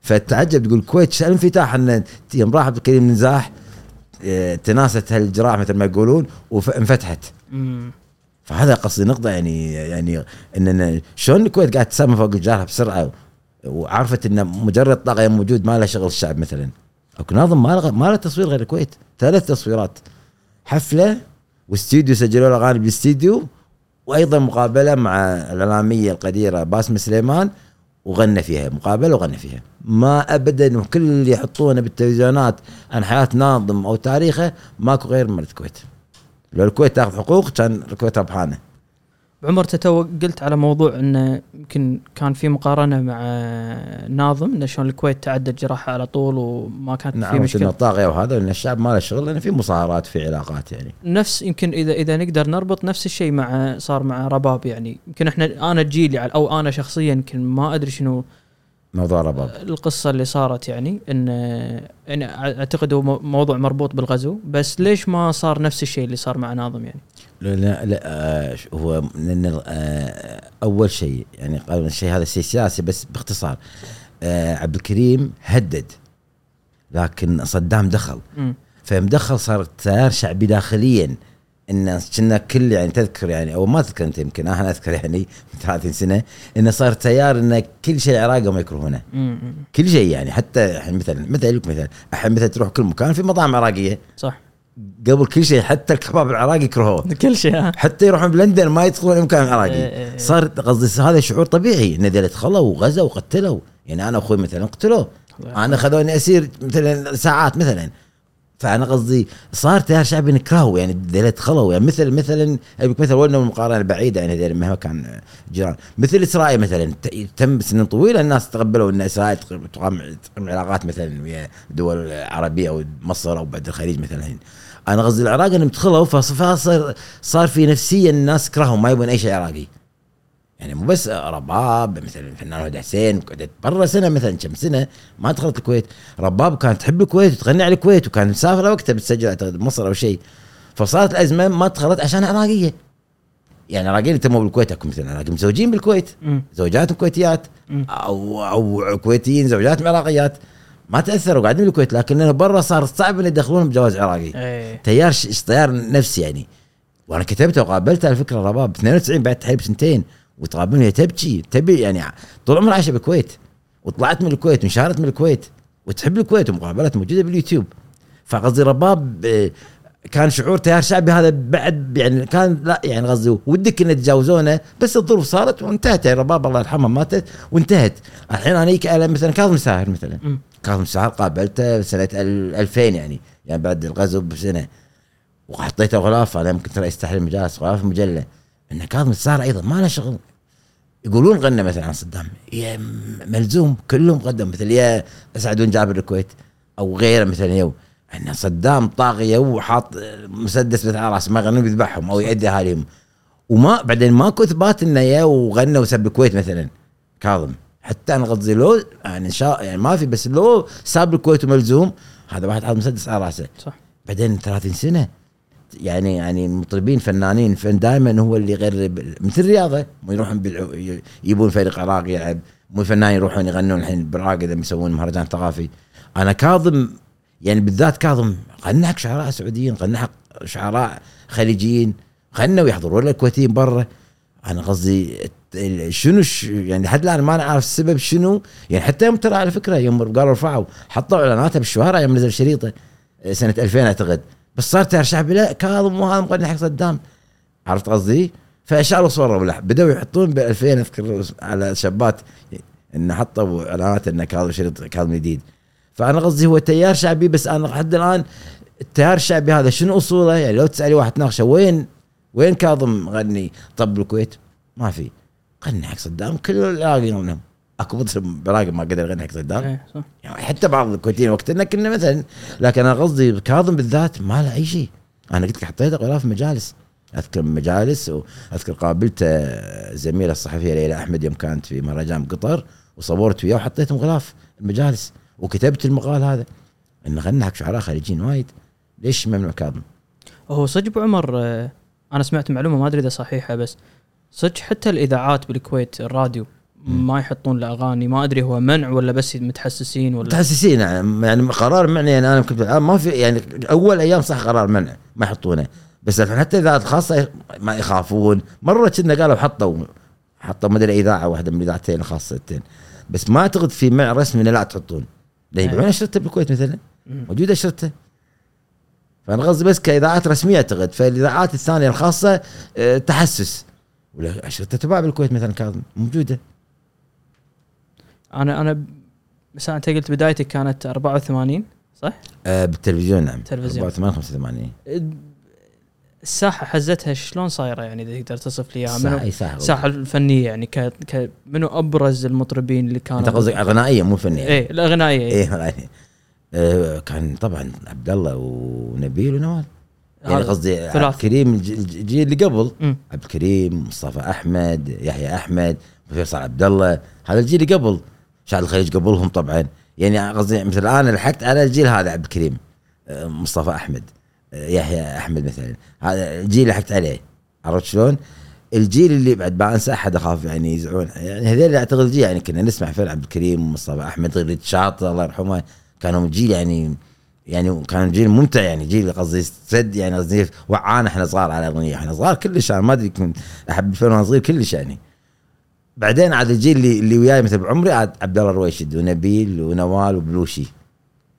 Speaker 1: فتعجب تقول الكويت شو الانفتاح إن يوم راح عبد الكريم نزاح آه، تناست هالجراح مثل ما يقولون وانفتحت. فهذا قصدي نقطة يعني يعني إن شلون الكويت قاعد تسمى فوق الجرح بسرعة وعرفت إن مجرد طاقة موجود ما له شغل الشعب مثلا. أكو ناظم ما له ما له تصوير غير الكويت ثلاث تصويرات. حفلة واستديو سجلوا له اغاني بالاستديو وأيضا مقابلة مع الإعلامية القديرة باسم سليمان وغنى فيها مقابلة وغنى فيها. ما ابدا وكل اللي يحطونه بالتلفزيونات عن حياة ناظم أو تاريخه ماكو غير مرة الكويت. لو الكويت تاخذ حقوق كان الكويت ربحانة.
Speaker 2: عمر تو قلت على موضوع انه يمكن كان في مقارنة مع ناظم انه شلون الكويت تعدت جراحة على طول وما كانت في
Speaker 1: نعم انه
Speaker 2: مشكله
Speaker 1: طاغية وهذا لأن الشعب ما له شغل لأن في مصاهرات في علاقات يعني.
Speaker 2: نفس يمكن إذا إذا نقدر نربط نفس الشيء مع صار مع رباب يعني. يمكن إحنا أنا جيلي أو أنا شخصيا يمكن ما أدري شنو
Speaker 1: موضوع رباب.
Speaker 2: القصة اللي صارت يعني. إن إن أعتقد هو مو- موضوع مربوط بالغزو بس ليش ما صار نفس الشيء اللي صار مع ناظم يعني؟
Speaker 1: لا لا, لا آه هو لأن آه أول شيء يعني قبل الشيء هذا شيء سياسي بس باختصار. آه عبد الكريم هدد لكن صدام دخل. فمدخل صار تيار شعبي داخليا. إن كنا كل يعني تذكر يعني أو ما تذكر أنت يمكن أنا أذكر يعني من 30 سنة انه صار تيار إن كل شيء عراقي ما يكرهونه. كل شيء يعني حتى الحين مثلا مثلا لك مثلا الحين مثلا تروح كل مكان في مطاعم عراقية.
Speaker 2: صح.
Speaker 1: قبل كل شيء حتى الكباب العراقي يكرهوه.
Speaker 2: كل شيء
Speaker 1: حتى يروحون بلندن ما يدخلون مكان
Speaker 2: إيه،
Speaker 1: عراقي
Speaker 2: إيه.
Speaker 1: صار قصدي هذا شعور طبيعي. ان ذيلا دخلوا وغزوا وقتلوا. يعني أنا أخوي مثلا قتلوه. أنا خذوني أسير مثلا ساعات مثلا. فأنا قصدي صار تيار شعبي نكرهه يعني ذيلا دخلوا. يعني مثل مثلا أبيك مثل ولنا مقارنه بعيدة يعني مهما كان جيران. مثل إسرائيل مثلا تم سنين طويلة الناس تقبلوا أن إسرائيل تقام علاقات مثلا ويا دول عربية أو مصر أو بعد الخليج مثلا. أنا قصدي العراق انهم دخلوا فصار صار في نفسيا الناس كرههم ما يبون أي شيء عراقي. يعني مو بس رباب مثلا الفنان هدى حسين قعدت برا سنة مثلا كم سنة ما دخلت الكويت. رباب كانت تحب الكويت وتغني على الكويت وكانت مسافره وقتها بتسجل اعتقد بمصر أو شيء. فصارت الأزمة ما دخلت عشان عراقية. يعني عراقيين يتموا بالكويت أكو مثلا عراقيين متزوجين بالكويت. زوجاتهم كويتيات. أو أو كويتيين زوجاتهم عراقيات. ما تأثروا قاعدين بالكويت لكن برا صار صعب ان يدخلونهم بجواز عراقي.
Speaker 2: إيه.
Speaker 1: تيار ش- تيار نفسي يعني. وأنا كتبته وقابلته على فكرة رباب 92 بعد تحريب سنتين وتقابلني هي تبكي تبي يعني طول عمرها عايشة بالكويت وطلعت من الكويت وانشهرت من الكويت وتحب الكويت ومقابلات موجودة باليوتيوب. فقصدي رباب آه، كان شعور تيار شعبي هذا بعد يعني كان لا يعني قصدي ودك ان يتجاوزونه بس الظروف صارت وانتهت. يعني رباب الله يرحمه ماتت وانتهت. الحين أنا مثلا كاظم ساهر مثلا.
Speaker 2: مم.
Speaker 1: كاظم ساهر قابلته سنه ال- 2000 يعني يعني بعد الغزو بسنة. وحطيته غلاف أنا يمكن ترى يستحيل المجالس غلاف المجله ان كاظم الساهر أيضا ما له شغل. يقولون غنى مثلا عن صدام. يا ملزوم كلهم قدم مثل يا أسعدون جابر الكويت أو غيره مثلا يو. إن صدام طاغية وحاط مسدس مثل على رأسه ما يغنون بيذبحهم أو يأدي أهاليهم. وما بعدين ماكو إثبات إنه يا وغنى وسب الكويت مثلا. كاظم. حتى أنا قصدي لو يعني إن شاء يعني ما في بس لو ساب الكويت وملزوم هذا واحد حاط مسدس على رأسه.
Speaker 2: صح.
Speaker 1: بعدين 30 سنة يعني يعني مطربين فنانين فن دائما هو اللي يغرب مثل الرياضه يروحون بالع- ي- يبون فريق عراقي يلعب مو الفنانين يروحون يغنون الحين بالعراق إذا يسوون مهرجان ثقافي. أنا كاظم يعني بالذات كاظم غنى حق شعراء سعوديين غنى حق شعراء خليجيين غنوا يحضرون له الكويتيين برا. أنا قصدي شنو يعني لحد الآن ما نعرف السبب شنو. يعني حتى يوم ترى على فكرة يوم قالوا رفعوا حطوا اعلاناته بالشوارع يوم نزل شريطة آه، سنة 2000 أعتقد. بس صار تيار شعبي لا كاظم وهذا مغني حق صدام. عرفت قصدي؟ فشالوا صوره بدأوا يحطون ب 2000 أذكر على شابات إنه حطوا إعلانات إنه كاظم شريط كاظم جديد. فأنا قصدي هو تيار شعبي بس أنا لحد الآن التيار الشعبي هذا شنو أصوله؟ يعني لو تسألي واحد تناقشه وين وين كاظم غني؟ طب بالكويت؟ ما في. غني حق صدام كل العراقيين منهم اكو مطرب براقب ما قدر يغني حق صدام.
Speaker 2: إيه صح.
Speaker 1: يعني حتى بعض الكويتيين وقتنا كنا مثلا لكن أنا قصدي كاظم بالذات ما له أي شيء. أنا قلت لك حطيته غلاف مجالس. أذكر مجالس واذكر قابلته زميله الصحفية ليلى أحمد يوم كانت في مهرجان قطر وصورت وياه وحطيتهم غلاف المجالس وكتبت المقال هذا. انه غنى حق شعراء خليجيين وايد. ليش ممنوع كاظم؟
Speaker 2: هو صدق ابو عمر آه، أنا سمعت معلومة ما أدري إذا صحيحة بس صدق حتى الإذاعات بالكويت الراديو ما يحطون له أغاني. ما أدري هو منع ولا بس متحسسين ولا
Speaker 1: متحسسين يعني يعني قرار منع. يعني أنا كنت الان ما في يعني أول أيام صح قرار منع ما يحطونه. بس الحين حتى إذاعات خاصة ما يخافون. مرة كنا قالوا حطوا حطوا مدري إذاعة واحدة من الاذاعتين الخاصتين بس ما أعتقد في منع رسمي لا تحطون. لا يبيعون اشرطه بالكويت مثلا. موجودة اشرطه فأنا قصدي بس كإذاعات رسمية أعتقد. فالإذاعات الثانية الخاصة آه، تحسس. ولا اشرطه تباع بالكويت مثلا كاظم موجودة.
Speaker 2: أنا أنا بس أنت قلت بدايتك كانت 84 صح؟
Speaker 1: آه، بالتلفزيون نعم.
Speaker 2: تلفزيون.
Speaker 1: 84 85
Speaker 2: الساحة حزتها شلون صايرة يعني إذا تقدر توصف لي
Speaker 1: إياها؟
Speaker 2: منو
Speaker 1: إي ساحة
Speaker 2: الساحه الفنية يعني ك... ك... منو أبرز المطربين اللي كانوا
Speaker 1: انت قصدك غنائيه مو فنية؟
Speaker 2: إيه الأغنائية. إيه.
Speaker 1: إيه غنائيه آه، كان طبعا عبد الله ونبيل ونوال. يعني قصدي. عبد الكريم الج- الج- الجيل اللي قبل.
Speaker 2: مم.
Speaker 1: عبد الكريم مصطفى أحمد يحيى أحمد فيصل عبد الله. هذا الجيل اللي قبل. شعب الخليج قبلهم طبعا. يعني قصدي مثل الآن لحقت على الجيل هذا عبد الكريم آه، مصطفى أحمد آه، يحيى أحمد مثلا. هذا الجيل اللي لحقت عليه. عرفت شلون؟ الجيل اللي بعد ما أنسى أحد أخاف يعني يزعلون يعني هذول أعتقد الجيل يعني كنا نسمع فعلا عبد الكريم ومصطفى أحمد غير شاطر الله يرحمه. كانوا جيل يعني يعني كان جيل ممتع يعني جيل قصدي سد يعني قصدي وعانا إحنا صغار على الاغنيه إحنا صغار كلش أنا ما أدري كنت أحب الفيلم وأنا صغير كلش يعني بعدين عاد الجيل اللي اللي وياي مثل بعمري عاد عبد الله الرويشد ونبيل ونوال وبلوشي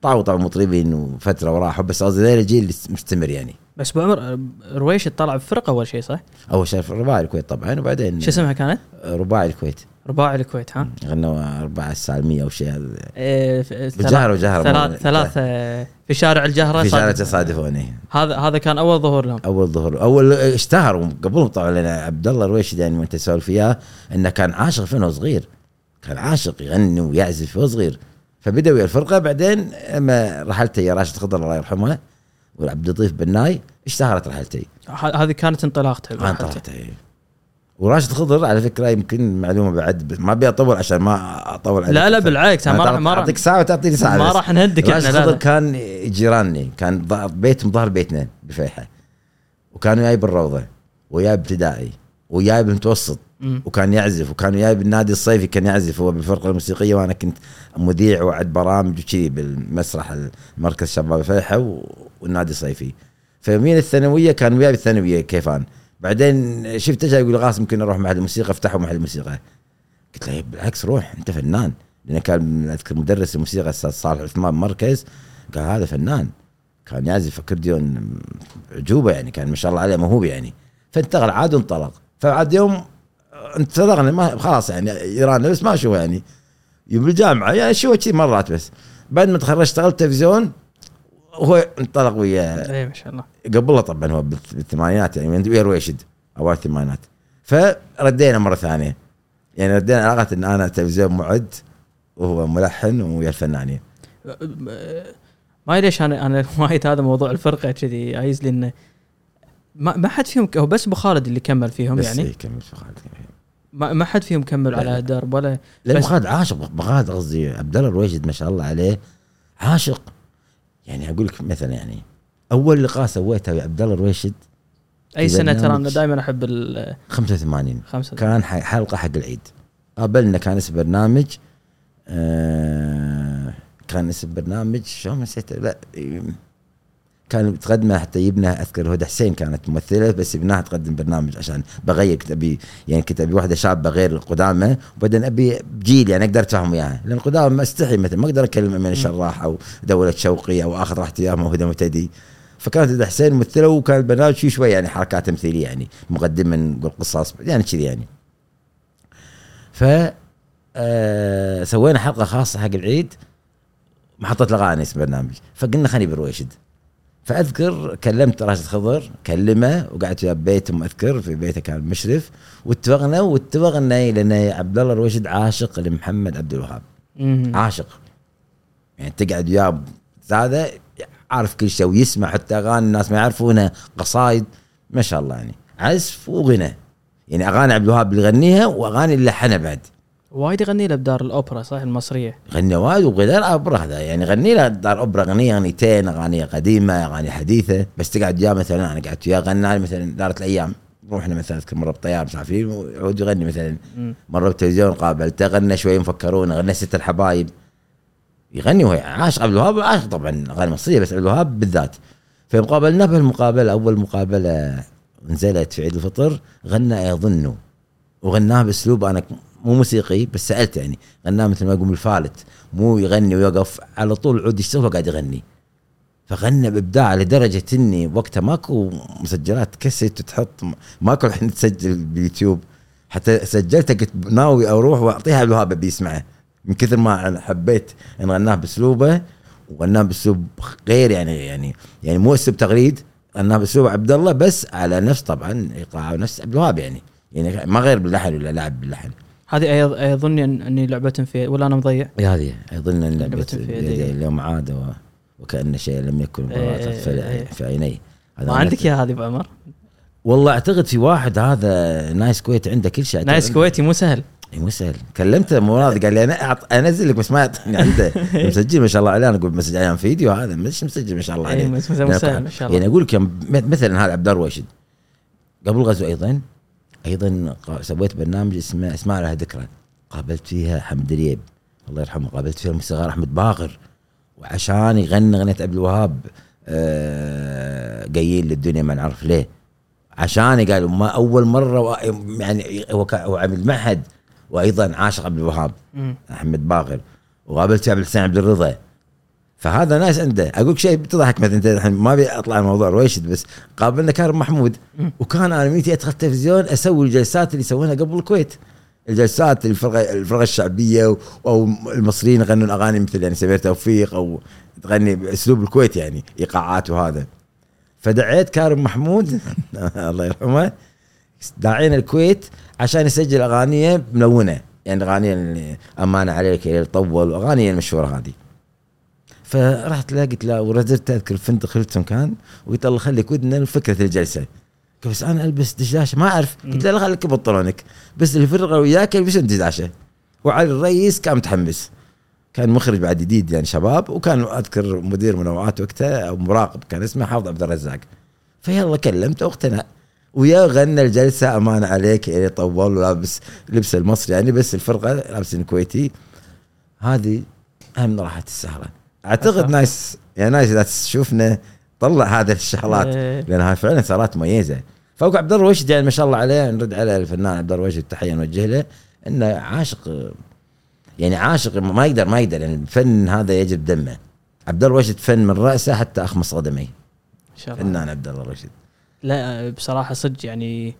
Speaker 1: طلعوا طبعا مطربين وفترة وراحوا بس قصدي ذول الجيل اللي مستمر يعني
Speaker 2: بس أبو عمر رويش طلع بفرقة أول شيء صح؟
Speaker 1: أول شيء رباعي الكويت طبعا وبعدين
Speaker 2: شو اسمها كانت؟
Speaker 1: رباعي الكويت
Speaker 2: رباعي الكويت ها؟
Speaker 1: غنوا أربعة السالميه أو شيء هذا.
Speaker 2: إيه
Speaker 1: بالجهر وجهر
Speaker 2: ثلاث ثلاث آه، في شارع الجهرة
Speaker 1: في شارع. تصادفوني
Speaker 2: هذا هذا كان أول ظهور لهم.
Speaker 1: أول ظهور. أول اشتهر قبلهم طبعا لأن عبد الله الرويشد يعني وأنت تسولف وياه إنه كان عاشق فين وهو صغير. كان عاشق يغني ويعزف وهو صغير. فبدا ويا الفرقة بعدين لما رحلته يا راشد خضر الله يرحمه وعبد اللطيف بناي اشتهرت رحلتي.
Speaker 2: هذه كانت انطلاقته
Speaker 1: إيه. وراشد خضر على فكرة يمكن معلومة بعد ما ابي اطول عشان ما أطول عليك
Speaker 2: لا لا بالعكس ما راح ما راح
Speaker 1: أعطيك ساعة وتعطيني ساعة
Speaker 2: ما. راح نهدك
Speaker 1: راشد خضر
Speaker 2: لا.
Speaker 1: كان جيراني كان بيتهم ظهر بيتنا بفيحة وكان وياي بالروضة وياي بابتدائي وياي بالمتوسط. وكان يعزف وكان وياي بالنادي الصيفي كان يعزف هو بالفرقة الموسيقية وأنا كنت مذيع وعد برامج وكذي بالمسرح المركز شباب فيحة والنادي الصيفي فمين الثانوية كان وياي بالثانوية كيفان بعدين شفته جاي يقول قاسم ممكن أروح معهد الموسيقى افتحوا معهد الموسيقى. قلت له بالعكس روح انت فنان. لأن كان أذكر مدرس الموسيقى الأستاذ صالح عثمان مركز قال هذا فنان. كان يعزف أكورديون عجوبة يعني كان ما شاء الله عليه موهوب يعني. فانتقل عاد وانطلق فعاد يوم انطلقنا ما خلاص يعني إيران بس ما أشوفه يعني. بالجامعة يعني اشوفه شي مرات بس. بعد ما تخرجت اشتغلت تلفزيون. هو انطلق ويا
Speaker 2: إيه ما شاء الله.
Speaker 1: قبله طبعا هو بالث- بالثمانينات يعني من ويا رويشد اوائل الثمانينات فردينا مرة ثانية. يعني ردينا علاقه إن أنا تلفزيون معد وهو ملحن ويا الفنانين.
Speaker 2: ما أدري ليش أنا أنا وايد هذا موضوع الفرقة كذي عايز لي إنه ما, ما حد فيهم هو بس أبو خالد اللي كمل فيهم
Speaker 1: بس
Speaker 2: يعني.
Speaker 1: إيه، كمل في خالد
Speaker 2: ما, ما حد فيهم كمل
Speaker 1: لا،
Speaker 2: على
Speaker 1: لا.
Speaker 2: درب ولا
Speaker 1: لأن
Speaker 2: بس-
Speaker 1: خالد عاشق خالد قصدي عبد الله الرويشد ما شاء الله عليه عاشق. يعني أقول لك مثلا يعني أول لقاء سويته ويا عبد الله الرويشد أي
Speaker 2: سنة؟ ترى
Speaker 1: أنا
Speaker 2: دائما أحب ال
Speaker 1: 85
Speaker 2: خمسة
Speaker 1: كان حلقة حق العيد. قابلنا كان اسم برنامج آه كان اسم برنامج شلون نسيته لا كان تقدمه حتى يبنى أذكر هدى حسين كانت ممثلة بس يبناها تقدم برنامج عشان بغير كنت ابي يعني كنت ابي واحدة شابة غير القدامى وبعدين أبي جيل يعني أقدر اتفاهم وياها لأن القدامى ما أستحي مثلا ما أقدر اكلم امين الشراح أو دولة شوقي أو اخذ راحتي وياهم أو هدى متدي فكانت هدى حسين ممثلة وكان البرنامج فيه شوي يعني حركات تمثيلية يعني مقدمه نقول قصص يعني كذي يعني. ف آه سوينا حلقة خاصة حق العيد محطة الأغاني اسم برنامج فقلنا خليني برويشد فأذكر كلمت راشد خضر كلمه وقعدت وياه ببيتهم أذكر في بيته كان مشرف واتفقنا واتفقنا لأن عبد الله الرويشد عاشق لمحمد عبد الوهاب. عاشق. يعني تقعد وياه هذا عارف كل شيء ويسمع حتى أغاني الناس ما يعرفونها قصايد ما شاء الله يعني. عزف وغنى. يعني أغاني عبد الوهاب اللي يغنيها وأغاني اللي لحنها بعد.
Speaker 2: وايد يغني له بدار الأوبرا صح المصرية.
Speaker 1: غنى وايد وغير أوبرا هذا يعني غني له دار أوبرا اغنيه أغنيتين أغاني قديمة أغاني حديثة. بس تقعد وياه مثلا أنا قعدت وياه غنى مثلا دارت الأيام رحنا مثلا أذكر مرة بطياره مسافرين ويعود يغني مثلا. مرة بالتلفزيون قابلته غنى شوي مفكرون غنى ست الحبايب. يغني وهو عاشق عبد الوهاب عاشق طبعا أغاني مصرية بس عبد الوهاب بالذات. فمقابلنا بالمقابله أول مقابلة نزلت في عيد الفطر غنى يظن وغناها بأسلوب أنا مو موسيقي بس سألت يعني. غناه مثل ما يقول الفالت مو يغني ويوقف على طول عود يشتغل وقاعد يغني. فغنى بإبداع لدرجة إني وقتها ماكو مسجلات كاسيت تحط ماكو الحين تسجل باليوتيوب حتى سجلتها قلت ناوي أروح وأعطيها عبد الوهاب ابي يسمعه من كثر ما حبيت إن غناه بأسلوبه وغناه بأسلوب غير يعني يعني يعني مو أسلوب تغريد. انها بأسلوب عبد الله بس على نفس طبعا إيقاع نفس عبد الوهاب يعني. يعني ما غير باللحن ولا لعب باللحن.
Speaker 2: هذه اظن أني لعبة في ولا أنا مضيع؟
Speaker 1: إيه هذه اظن أن
Speaker 2: لعبة في يدي.
Speaker 1: اليوم عاد وكأن شيء لم يكن في. في عيني.
Speaker 2: ما عندك إياها هذه ابو عمر؟
Speaker 1: والله أعتقد في واحد هذا Nice كويت عنده كل شيء Nice
Speaker 2: كويتي مو سهل.
Speaker 1: إي مو سهل. كلمته مراد قال لي أنا أعط... أنزل لك بس ما يعطيني عنده. مسجل ما شاء الله عليه. أنا أقول مسج أيام فيديو هذا مش مسجل ما شاء الله
Speaker 2: إي
Speaker 1: عليه.
Speaker 2: إيه، مو سهل ما شاء الله.
Speaker 1: يعني أقول لك مثلا هذا عبد الله الرويشد قبل الغزو أيضا أيضا سويت برنامج اسمه اسماء لها ذكرى قابلت فيها حمد دريب الله يرحمه. قابلت فيها الموسيقار أحمد باقر. وعشان يغني أغنية عبد الوهاب آه قايل للدنيا ما نعرف ليه. عشان قالوا ما أول مرة يعني هو عمل معهد وأيضا عاشق عبد الوهاب. أحمد باقر. وقابلت عبد الحسين عبد الرضا. فهذا ناس عنده. أقول شيء بتضحك مثلا أنت الحين ما أبي أطلع عن موضوع رويشد بس قابلنا كارم محمود. وكان أنا ميتي أدخل التلفزيون أسوي الجلسات اللي يسوونها قبل الكويت. الجلسات الفرقه الفرقة الشعبية أو المصريين يغنون أغاني مثل يعني سمير توفيق أو تغني بأسلوب الكويت يعني إيقاعات وهذا. فدعيت كارم محمود. الله يرحمه. داعين الكويت عشان يسجل أغانيه ملونة. يعني اغاني اللي أمانة عليك يا طول واغاني المشهورة هذه. فرحت له قلت له ورزرت أذكر فندق هيلتون كان وقلت الله خليك ودنا فكرة الجلسه قال بس أنا ألبس دشاشه ما أعرف. قلت له خليك بنطلونك بس اللي وياك يلبسون دشاشه وعلي الرئيس كان متحمس. كان مخرج بعد جديد يعني شباب وكان أذكر مدير منوعات وقتها أو مراقب كان اسمه حافظ عبد الرزاق. فيلا كلمته واقتنع. ويا غنى الجلسة أمان عليك يعني طول ولابس لبس المصري يعني بس الفرقة لابسين كويتي. هذه أهم راحت السهرة.
Speaker 2: أعتقد.
Speaker 1: ناس يعني ناس إذا تشوفنا طلع هذه الشغلات.
Speaker 2: إيه.
Speaker 1: لانها فعلا صارت مميزة. فوق عبد الله الرشد يعني ما شاء الله عليه نرد على الفنان عبد الله الرشد تحيه نوجه له إنه عاشق. يعني عاشق ما يقدر ما يقدر. يعني الفن هذا يجب دمه. عبد الله الرشد فن من رأسه حتى اخمص قدميه
Speaker 2: إن شاء الله.
Speaker 1: فنان عبد الله الرشد
Speaker 2: لا بصراحة صدق يعني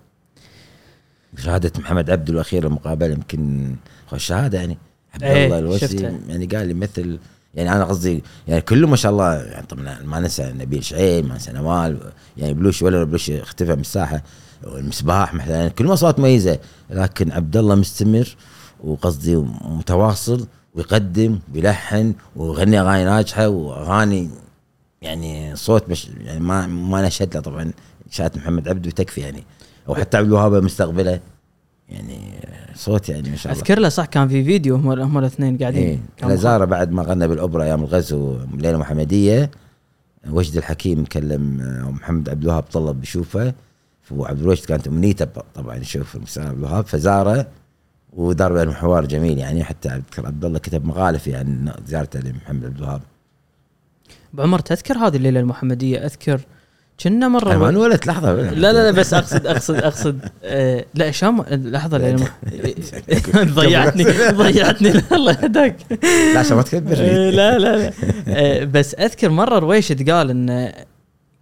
Speaker 1: شهادة محمد عبد الاخيره المقابلة يمكن شهادة يعني. عبد
Speaker 2: إيه،
Speaker 1: الله الوسي
Speaker 2: شفتها.
Speaker 1: يعني قال لي مثل يعني أنا قصدي يعني كله ما شاء الله يعني طبعا ما ننسى نبيل شعيب ما ننسى نوال يعني بلوش ولا بلوش اختفى من الساحه المسباح مثلا كلهم اصوات مميزة لكن عبد الله مستمر وقصدي متواصل ويقدم ويلحن ويغني أغاني ناجحة وأغاني يعني صوت مش يعني ما ما نشهد له طبعا شات محمد عبده تكفي يعني. أو حتى عبد الوهاب مستقبله. يعني صوت يعني ما شاء الله.
Speaker 2: أذكر له صح كان في فيديو هم هم الاثنين قاعدين.
Speaker 1: إيه
Speaker 2: كان
Speaker 1: لازارة بعد ما غنى بالأوبرا أيام الغزو ليلة محمدية وجد الحكيم كلم آه، محمد عبد الوهاب طلب بيشوفه. وعبد الوجد كانت أمنيته طبعا يشوف المستشار عبد الوهاب. فزارة ودار بينهم حوار جميل يعني. حتى أذكر عبد الله كتب مقاله في عن زيارته لمحمد عبد الوهاب.
Speaker 2: ابو عمر تذكر هذه الليلة المحمدية؟ أذكر كنا
Speaker 1: مرة ما انولدت لحظة.
Speaker 2: لا لا لا بس أقصد أقصد أقصد آه لا شام لحظة ضيعتني ضيعتني الله يهداك.
Speaker 1: لا عشان ما تكبر.
Speaker 2: آه، لا لا لا. آه، بس أذكر مرة رويشد قال إن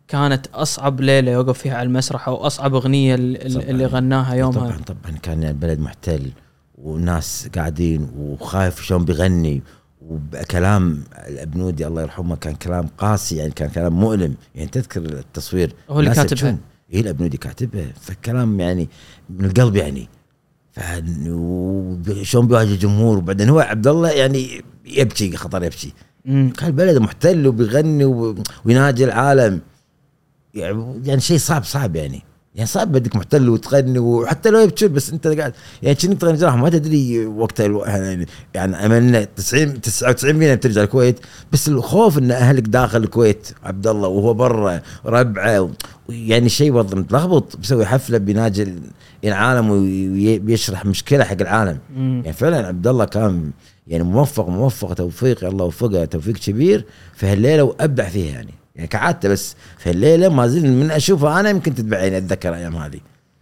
Speaker 2: كانت أصعب ليلة يوقف فيها على المسرح أو أصعب
Speaker 1: أغنية.
Speaker 2: اللي غناها يومها.
Speaker 1: طبعا طبعا كان البلد محتل وناس قاعدين وخايف شلون بيغني. وكلام الأبنودي الله يرحمه كان كلام قاسي يعني كان كلام مؤلم يعني تذكر التصوير
Speaker 2: هو اللي كاتبها.
Speaker 1: يبكون. اي الأبنودي كاتبها فكلام يعني من القلب يعني وشلون بيواجه الجمهور وبعدين هو عبد الله يعني يبكي خطر يبكي. كان البلد محتل وبيغني و- ويناجي العالم يعني يعني شيء صعب صعب يعني يعني صعب بدك محتل وتغني وحتى لو يبكي بس انت قاعد يعني كأنك تغني جراح ما تدري وقتها الو- يعني يعني املنا 90 99% بترجع الكويت بس الخوف إن أهلك داخل الكويت عبد الله وهو برا ربعة و- يعني شيء وضع متلخبط بيسوي حفلة بيناجي ال- العالم وبيشرح مشكلة حق العالم
Speaker 2: مم.
Speaker 1: يعني فعلا عبد الله كان يعني موفق موفق توفيق الله وفقه توفيق كبير في هالليلة وأبدع فيها يعني يعني كعادته بس في هالليله ما زلت من أشوفها أنا يمكن تتبع عيني أتذكر الأيام هذه.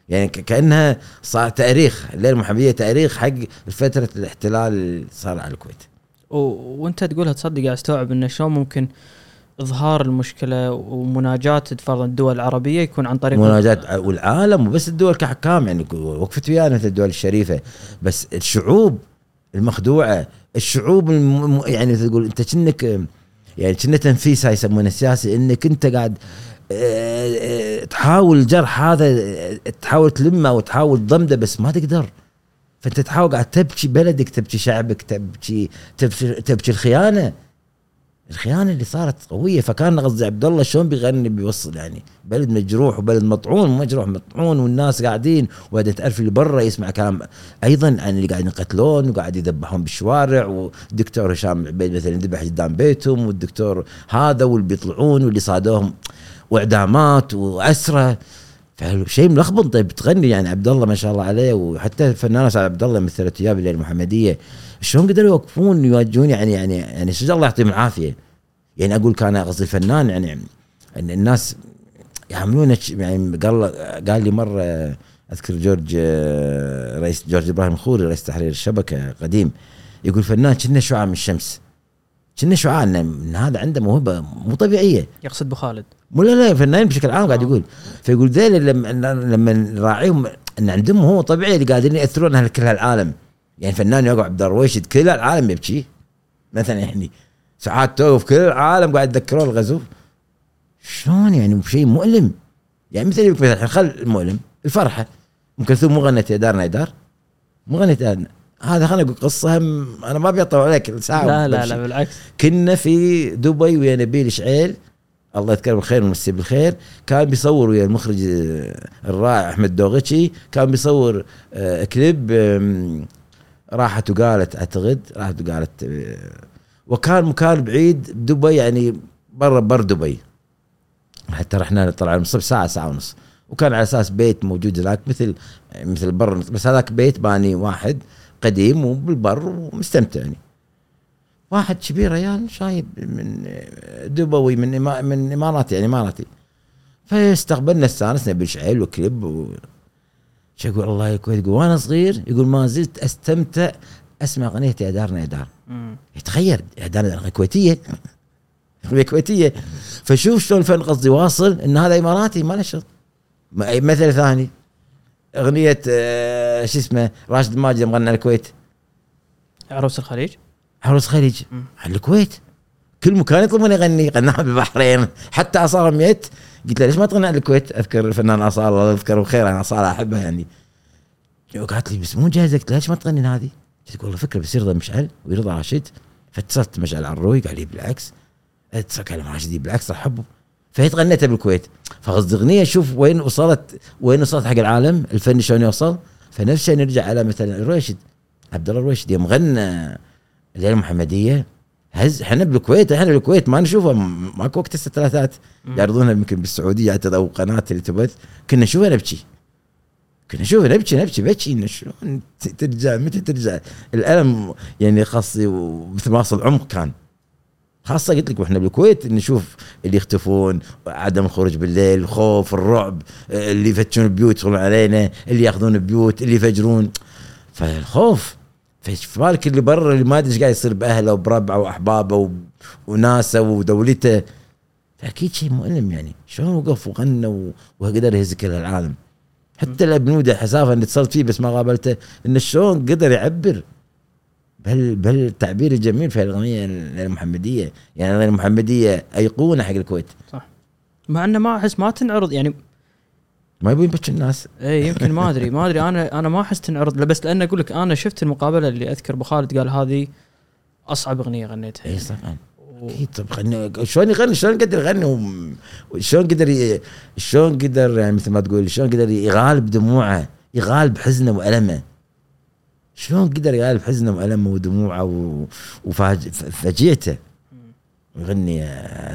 Speaker 1: يعني كأنها صار تاريخ الليلة المحمديه تاريخ حق فترة الاحتلال اللي صار على الكويت.
Speaker 2: و... وأنت تقولها تصدق قاعد أستوعب إنه شلون ممكن إظهار المشكلة ومناجاة فرضا الدول العربية يكون عن طريق
Speaker 1: مناجاة والعالم وبس الدول كحكام يعني وقفت ويانا مثل الدول الشريفة. بس الشعوب المخدوعة الشعوب الم... يعني تقول أنت كأنك يعني كنا تنفيس هاي يسمونه السياسي إنك أنت قاعد آه، آه، تحاول الجرح هذا آه، تحاول تلمه وتحاول تضمده بس ما تقدر. فأنت تحاول قاعد تبكي بلدك تبكي شعبك تبكي, تبكي الخيانة. الخيانة اللي صارت قوية. فكان قصدي عبد الله شلون بيغني بيوصل يعني بلد مجروح وبلد مطعون مجروح مطعون والناس قاعدين. وبعدين تعرف اللي برا يسمع كلام أيضا عن اللي قاعدين يقتلون وقاعد يذبحون بالشوارع. والدكتور هشام عبيد مثلا ذبح قدام بيتهم والدكتور هذا واللي بيطلعون واللي صادوهم وإعدامات وأسرة. فشيء ملخبط؟ طيب تغني يعني عبد الله ما شاء الله عليه. وحتى الفنانة سعد عبد الله مثلت اياه المحمدية. شلون قدروا يوقفون يواجهون؟ يعني يعني يعني شجع الله يعطيهم العافية. يعني أقول كان قصدي الفنان يعني إن الناس يعاملونه يعني قال قال لي مرة أذكر جورج رئيس جورج إبراهيم الخوري رئيس تحرير الشبكة قديم يقول فنان كنا شعاع من الشمس. كنا شعاع ان هذا عنده موهبه مو طبيعية.
Speaker 2: يقصد أبو خالد.
Speaker 1: مو لا لا فنانين بشكل عام قاعد يقول. فيقول ذيل لما لما نراعيهم إن عندهم هو طبيعي اللي قاعدين يأثرون على كل هالعالم. يعني فنان يقعد عبد الرويشد كل العالم يبكي. مثلا يعني ساعات توقف كل العالم قاعد يتذكرون الغزو. شلون يعني شيء مؤلم؟ يعني مثل مثلا خل المؤلم الفرحة. ام كلثوم مو غنت يا دارنا يا دار. مو غنت هذا خلينا نقول قصة هم أنا ما أبي أطول عليك ساعة
Speaker 2: لا لا لا بالعكس.
Speaker 1: كنا في دبي ويا نبيل شعيل. الله يذكره بالخير ويمسيه بالخير. كان بيصور ويا المخرج آه، الرائع أحمد دوغتشي كان بيصور آه، كليب راحت وقالت اعتقد راحت وقالت آه، وكان مكان بعيد دبي يعني برا بر دبي. حتى رحنا طلع المصيف ساعة ساعة ونص. وكان على أساس بيت موجود هناك مثل مثل بر بس هذاك بيت باني واحد قديم وبالبر ومستمتع يعني. واحد كبير ريال شايب من دبوي من من إماراتي يعني إماراتي. فاستقبلنا استانسنا بالشعيل وكليب و شو يقول الله الكويت يقول وأنا صغير يقول ما زلت أستمتع أسمع أغنية يا دارنا يا دار يتغير يا دارنا كويتية. كويتية. فشوف شلون الفن قصدي واصل إن هذا إماراتي ما له شغل. مثل ثاني. أغنية آه، شو اسمه؟ راشد ماجد مغنى الكويت.
Speaker 2: عروس الخليج؟
Speaker 1: عروس الخليج الكويت. كل مكان يطلبون يغني. غناها بالبحرين حتى اصاله ميت قلت له ليش ما تغني على الكويت؟ أذكر الفنان أصالة الله يذكره بخير أنا أصالة احبها يعني. قالت لي بس مو جاهزه قلت ليش ما تغني هذه؟ قلت والله فكرة بس يرضى مشعل ويرضى راشد. فاتصلت مشعل على الروي قال لي بالعكس. اتصل كلام راشد بالعكس أحبه. فهي غنيتها بالكويت. فقصد أغنية شوف وين وصلت وين وصلت حق العالم الفن شلون يوصل. فنفس الشيء نرجع على مثلا الرويشد عبد الله الرويشد يوم غنى الليلة المحمدية. هز إحنا بالكويت إحنا بالكويت ما نشوفه ماكو وقت الثلاثات يعرضونها يمكن بالسعودية اعتقد أو قناة اللي تبث كنا نشوفها نبكي. كنا نشوفها نبكي نبكي بكي شلون ترجع؟ متى ترجع؟ الألم يعني خاصي مثل ما اصل عمق كان. خاصة قلت لك وإحنا بالكويت نشوف اللي يختفون عدم الخروج بالليل الخوف الرعب اللي يفتشون البيوت يدخلون علينا اللي ياخذون البيوت اللي يفجرون. فالخوف فايش بالك اللي برا اللي ما أدري إيش قاعد يصير بأهله وبربعه وأحبابه وناسه ودولته. فأكيد شيء مؤلم يعني. شلون وقف وغنى وقدر يهز كل العالم. حتى الابنوده حسافة اللي اتصلت فيه بس ما قابلته. إنه شلون قدر يعبر بل بل التعبير الجميل في الأغنية المحمدية. يعني الأغنية المحمدية أيقونة حق الكويت.
Speaker 2: صح. مع إنه ما أحس ما تنعرض يعني
Speaker 1: ما يبون يبكي الناس.
Speaker 2: اي يمكن ما أدري ما أدري. أنا أنا ما أحس تنعرض بس لأن أقول لك أنا شفت المقابلة اللي أذكر أبو خالد قال هذه أصعب أغنية غنيتها.
Speaker 1: اي طبعا أكيد. طب غني شلون يغني؟ شلون قدر يغني؟ شلون قدر شلون قدر يعني مثل ما تقول شلون قدر يغالب دموعه يغالب حزنه وألمه؟ شلون قدر يغالب حزنه وألمه ودموعه وفجيته يغني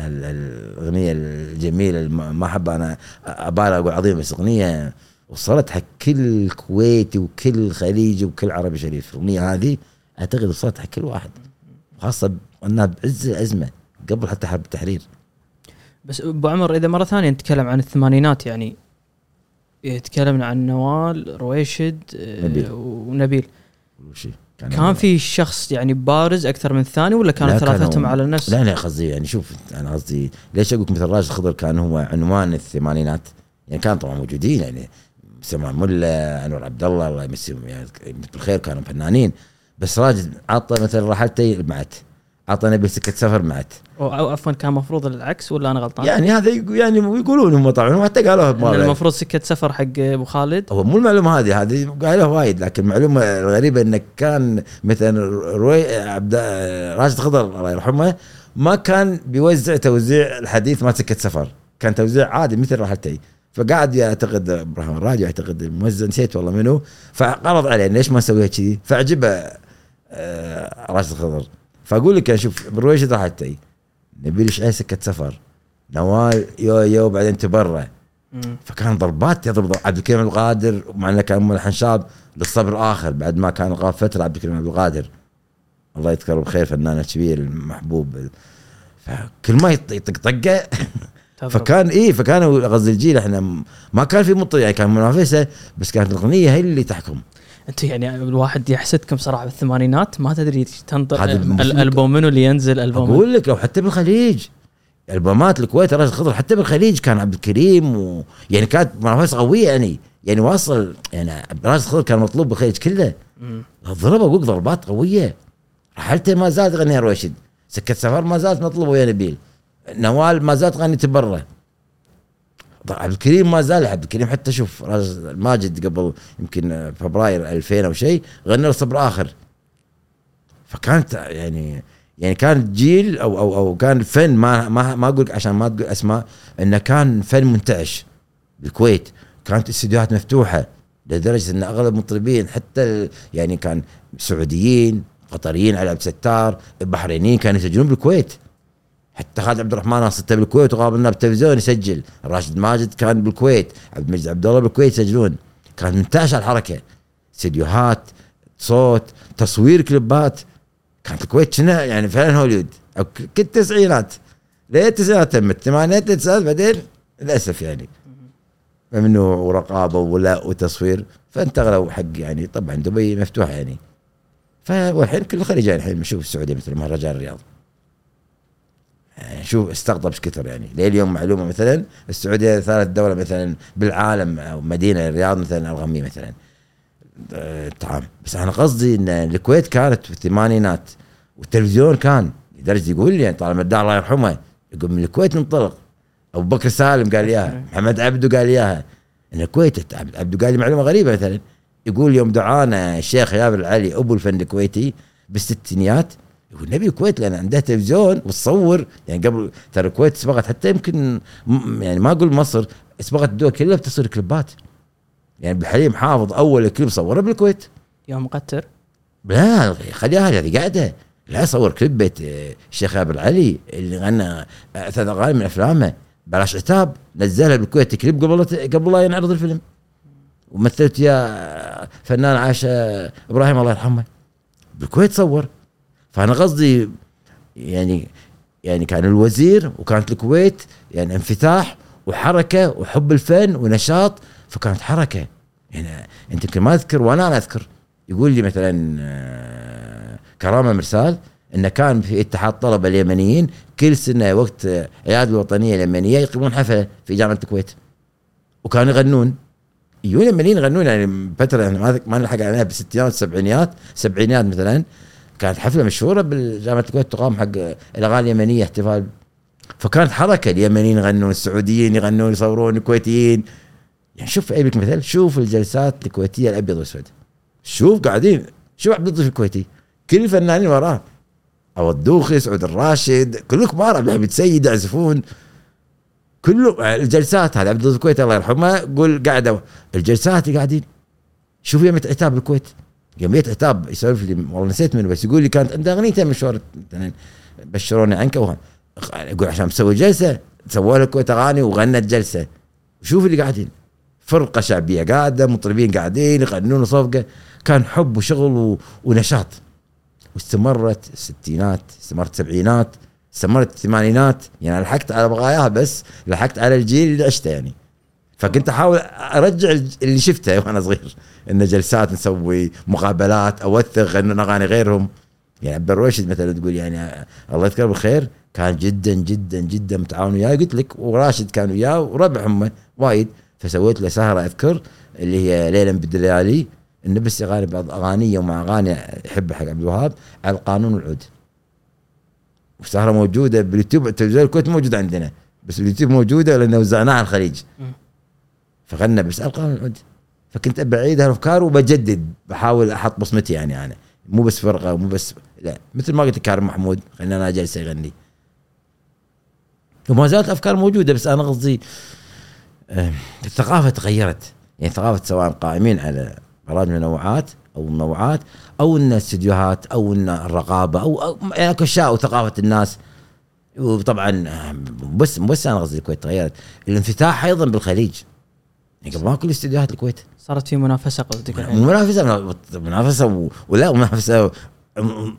Speaker 1: الاغنيه الجميلة ما أحب أنا أبالغ أقول عظيمة بس أغنية وصلت حق كل كويتي وكل خليجي وكل عربي شريف. الأغنية هذه أعتقد وصلت حق كل واحد خاصة انها بعز الأزمة قبل حتى حرب التحرير.
Speaker 2: بس أبو عمر إذا مرة ثانية نتكلم عن الثمانينات يعني تكلمنا عن نوال رويشد آه، نبيل. ونبيل. كان, كان في شخص يعني بارز أكثر من الثاني ولا كانوا ثلاثتهم على نفس
Speaker 1: لا لا قصدي يعني شوف أنا قصدي ليش أقول مثل راشد خضر كان هو عنوان الثمانينات؟ يعني كان طبعا موجودين يعني سمع ملا أنور عبد الله الله يمسيهم يعني بالخير كانوا فنانين. بس راجد عطى مثل رحلتي بعت عطى نبيل سكه سفر معت.
Speaker 2: أو عفوا كان مفروض العكس ولا أنا غلطان؟
Speaker 1: يعني هذا يعني يقولون هم طبعا حتى قالوها بمره
Speaker 2: المفروض سكه سفر حق أبو خالد؟
Speaker 1: هو مو المعلومة هذه هذه قالوها وايد لكن المعلومه الغريبه انه كان مثلا روي عبد راشد خضر الله يرحمه ما كان بيوزع توزيع الحديث ما سكه سفر. كان توزيع عادي مثل راحلتي. فقعد يعتقد إبراهيم الراديو يعتقد الموزع نسيت والله منو. فعرض عليه ليش ما اسويها كذي فعجبه آه، راشد خضر. فأقول لك شوف برويشد راحلتي نبيل شعيب سكه سفر نوال يو يو بعدين تبرع. فكان ضربات يضرب عبد الكريم عبد القادر مع إنه كان ملحن شاب للصبر آخر بعد ما كان غاب فترة عبد الكريم عبد القادر. الله يذكره بخير فنان كبير المحبوب فكل ما يط- يطق
Speaker 2: طقة.
Speaker 1: فكان إيه فكانوا قصدي الجيل إحنا ما كان في مطر يعني كان منافسة بس كانت الأغنية هي اللي تحكم.
Speaker 2: أنت يعني الواحد يحسدكم صراحة بالثمانينات ما تدري تنطر الألبوم منو اللي ينزل ألبوم
Speaker 1: أقول لك لو حتى بالخليج. ألبومات الكويت راشد خضر حتى بالخليج كان عبد الكريم و... يعني كانت منافسه قوية يعني. يعني واصل يعني راشد خضر كان مطلوب بالخليج كله. ضربة أقول ضربات قوية. رحلته ما زالت تغني رويشد سكة سفر ما زالت مطلوبة ويا نبيل. نوال ما زالت تغني تبره عبد الكريم ما زال عبد الكريم حتى شوف ماجد قبل يمكن فبراير 2000 أو شيء غنى له صبر آخر. فكانت يعني يعني كان جيل أو أو أو كان فن ما ما ما أقول عشان ما تقول أسماء إنه كان فن منتعش بالكويت. كانت استديوهات مفتوحة لدرجة إن أغلب المطربين حتى يعني كان سعوديين قطريين علي عبد الستار البحرينيين كانوا يسجلون بالكويت. حتى خالد عبد الرحمن صرت بالكويت وقابلنا بالتلفزيون يسجل. راشد ماجد كان بالكويت. عبد المجيد عبد الله بالكويت يسجلون. كانت منتعشه الحركة. استديوهات صوت تصوير كليبات. كانت الكويت شنا يعني فعلا هوليوود؟ كل التسعينات. ليه التسعينات؟ تمت الثمانينات التسعينات بعدين؟ للأسف يعني. ممنوع ورقابة ولا وتصوير. فانتقلوا حق يعني طبعا دبي مفتوحة يعني. فالحين كل الخليج يعني الحين نشوف السعودية مثل مهرجان الرياض. شوف إيش كثر يعني. ليه اليوم معلومة مثلا السعودية ثالث دولة مثلا بالعالم أو مدينة الرياض مثلا الغمي مثلا. آه، طعام. بس أنا قصدي إن الكويت كانت في الثمانينات والتلفزيون كان لدرجه يقول لي يعني طالما الدار الله يرحمه يقول من الكويت ننطلق أبو بكر سالم قال إياها محمد عبده قال إياها. إن الكويت عبد- عبده قال لي معلومة غريبة مثلا. يقول يوم دعانا الشيخ يابر العلي أبو الفن الكويتي بالستينيات يقول نبي الكويت لأن عندها تلفزيون وتصور يعني قبل ترى الكويت سبقت حتى يمكن يعني ما أقول مصر سبقت الدول كلها بتصوير كليبات. يعني بالحليم حافظ أول كليب صوره بالكويت.
Speaker 2: يوم مقتر
Speaker 1: لا خليها هذه قاعدة. لا صور كليب بيت آه، الشيخ أبو العلي اللي غنى آه، ثلاث اغاني من أفلامه. بلاش عتاب نزلها بالكويت كليب قبل قبل لا ينعرض الفيلم. ومثلت يا فنان عاشه إبراهيم الله يرحمه. بالكويت صور. فأنا قصدي يعني يعني كان الوزير وكانت الكويت يعني انفتاح وحركة وحب الفن ونشاط فكانت حركة. يعني أنت يمكن ما أذكر وأنا أنا أذكر. يقول لي مثلا آه، كرامة مرسال إنه كان في اتحاد طلبة اليمنيين كل سنة وقت آه، عياد الوطنية اليمنية يقيمون حفلة في جامعة الكويت. وكانوا يغنون. يجون اليمنيين يغنون يعني فتره ما نلحق عليها بالستينات والسبعينات السبعينات مثلا. كانت حفلة مشهورة بالجامعة الكويت تقام حق الأغاني اليمنية احتفال. فكانت حركة اليمنيين يغنون السعوديين يغنون يصورون الكويتيين. يعني شوف أجيب مثال شوف الجلسات الكويتية الابيض والاسود شوف قاعدين شوف عبد اللطيف الكويتي. كل الفنانين وراه. أو الدوخي سعود الراشد كله كبار عبد الحميد سيد يعزفون. كله الجلسات هذا عبد اللطيف الكويتي الله يرحمه قول قاعدة. الجلسات قاعدين شوف يوم عتاب الكويت. يوم عتاب يسولف لي والله نسيت منه بس يقول لي كانت عنده اغنيته مشهورة مثلا بشروني عنك وها يقول عشان مسوي جلسة سووا الكويت أغاني وغنت جلسة. شوف اللي قاعدين. فرقة شعبية قاعدة مطربين قاعدين يغنون صفقه كان حب وشغل و... ونشاط. واستمرت الستينات استمرت السبعينات استمرت الثمانينات. يعني لحقت على بغاياها بس لحقت على الجيل اللي عشته يعني. فكنت أحاول أرجع اللي شفته وأنا صغير إن جلسات نسوي مقابلات أوثق غنون اغاني غيرهم. يعني عبد الرويشد مثلا تقول يعني الله يذكره بالخير كان جدا جدا جدا متعاون وياي. قلت لك وراشد كان وياه وربع هم وايد. فسويت له سهرة أذكر اللي هي ليلا بالدلالي إنه بس اغاني بعض اغانيه ومع أغاني يحبها حق عبد الوهاب على القانون والعود وسهرة موجودة باليوتيوب تلفزيون الكويت موجود عندنا بس اليوتيوب موجودة لأن وزعناها على الخليج. فغنى بس ألقى العود. فكنت بعيد هالافكار وبجدد بحاول أحط بصمتي يعني أنا مو بس فرقة مو بس لا. مثل ما قلت كارم محمود خلينا أنا جالس يغني. وما زالت افكار موجودة بس أنا قصدي آه، الثقافة تغيرت. يعني ثقافة سواء قائمين على برامج منوعات أو منوعات أو إن الاستديوهات أو إن الرقابة أو, يعني أكو أشياء وثقافة الناس. وطبعا آه، بس بس أنا قصدي الكويت تغيرت. الانفتاح أيضا بالخليج. يعني قبل ما كل استديوهات الكويت.
Speaker 2: صارت في منافسة قصدك
Speaker 1: منافسة منافسة و- ولا منافسة.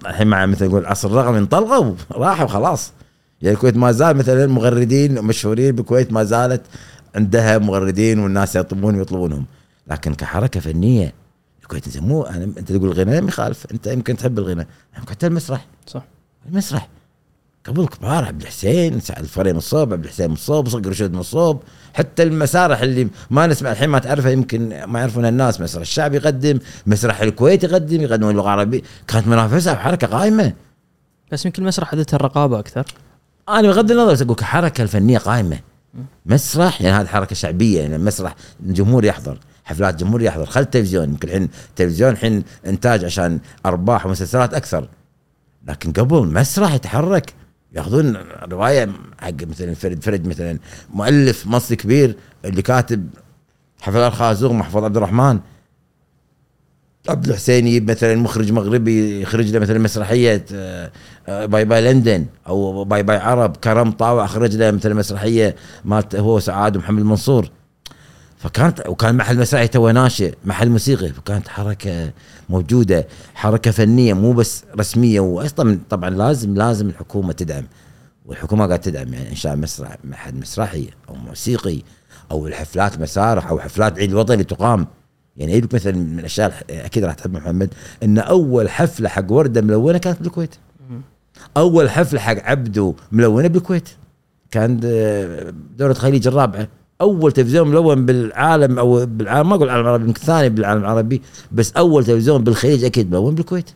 Speaker 1: الحين مع مثل نقول العصر الرقمي انطلقوا راحوا خلاص. يعني الكويت ما زال مثلا مغردين مشهورين بالكويت ما زالت عندها مغردين والناس يطلبون ويطلبونهم. لكن كحركة فنية الكويت زين مو أنا أنت تقول الغناء ما يخالف أنت يمكن تحب الغناء. حتى المسرح.
Speaker 2: صح.
Speaker 1: المسرح. قبل كبار عبد الحسين سعد الفري الصوب عبد الحسين الصوب صقر رشود من الصوب حتى المسارح اللي ما نسمع الحين ما تعرفها يمكن ما يعرفونها الناس مسرح الشعب يقدم مسرح الكويت يقدم يقدمون اللغة العربية. كانت منافسة بحركة قائمة.
Speaker 2: بس يمكن المسرح عدتها الرقابة أكثر.
Speaker 1: أنا بغض النظر أقول كحركه الفنية قائمة. مسرح يعني هذه حركة شعبية يعني المسرح الجمهور يحضر حفلات جمهور يحضر خل التلفزيون. يمكن الحين التلفزيون الحين إنتاج عشان أرباح ومسلسلات أكثر. لكن قبل مسرح يتحرك. ياخذون رواية حق مثلا ألفرد فرج مثلا مؤلف مصري كبير اللي كاتب حفلة على الخازوق محفوظ عبد الرحمن. عبد الحسين يجيب مثلا مخرج مغربي يخرج له مثلا مسرحية آه، باي باي لندن أو باي باي عرب كرم مطاوع اخرج له مثلا مسرحية مالت هو سعاد ومحمد منصور فكانت وكان محل مسرحي تو ناشئ محل موسيقي. فكانت حركة موجودة حركة فنية مو بس رسمية. واصلا طبعا لازم لازم الحكومة تدعم. والحكومة قاعدة تدعم يعني انشاء مسرح محل مسرحي أو موسيقي أو الحفلات مسارح أو حفلات عيد الوطني تقام. يعني يجيب مثلا من الأشياء أكيد راح تحب محمد إن أول حفلة حق وردة ملونة كانت بالكويت. أول حفلة حق عبده ملونة بالكويت. كان د- دورة خليج الرابعة. أول تلفزيون ملون بالعالم أو بالعالم ما أقول العالم العربي يمكن ثاني بالعالم العربي بس أول تلفزيون بالخليج أكيد ملون بالكويت.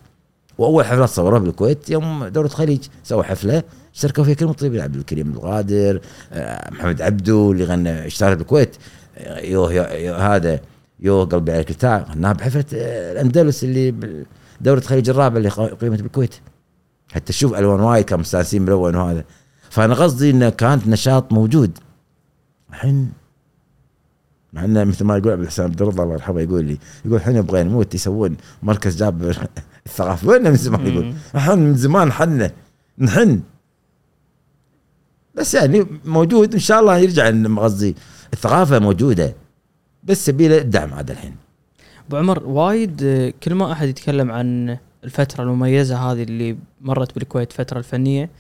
Speaker 1: وأول حفلات صوروها بالكويت يوم دورة خليج سووا حفلة اشتركوا فيها كل المطربين عبد الكريم عبد القادر آه، محمد عبدو اللي غنى اشتهر بالكويت. آه، يو, يو, يو هذا يو قلبي عليك التاع غناها بحفلة آه، الأندلس اللي دوره خليج الرابعه اللي قيمت بالكويت. حتى تشوف ألوان وايد كانوا مستانسين ملون وهذا فأنا قصدي إنه كانت نشاط موجود. الحين مع إنه مثل ما يقول عبد الحسين عبد الرضا الله يرحمه يقول لي يقول إحنا نبغى نموت يسوون مركز جاب الثقافة وين من زمان يقول؟ إحنا من زمان حنا نحن. بس يعني موجود إن شاء الله يرجع قصدي الثقافة موجودة بس سبيل الدعم عاد الحين.
Speaker 2: أبو عمر وايد كل ما أحد يتكلم عن الفترة المميزة هذه اللي مرت بالكويت الفترة الفنية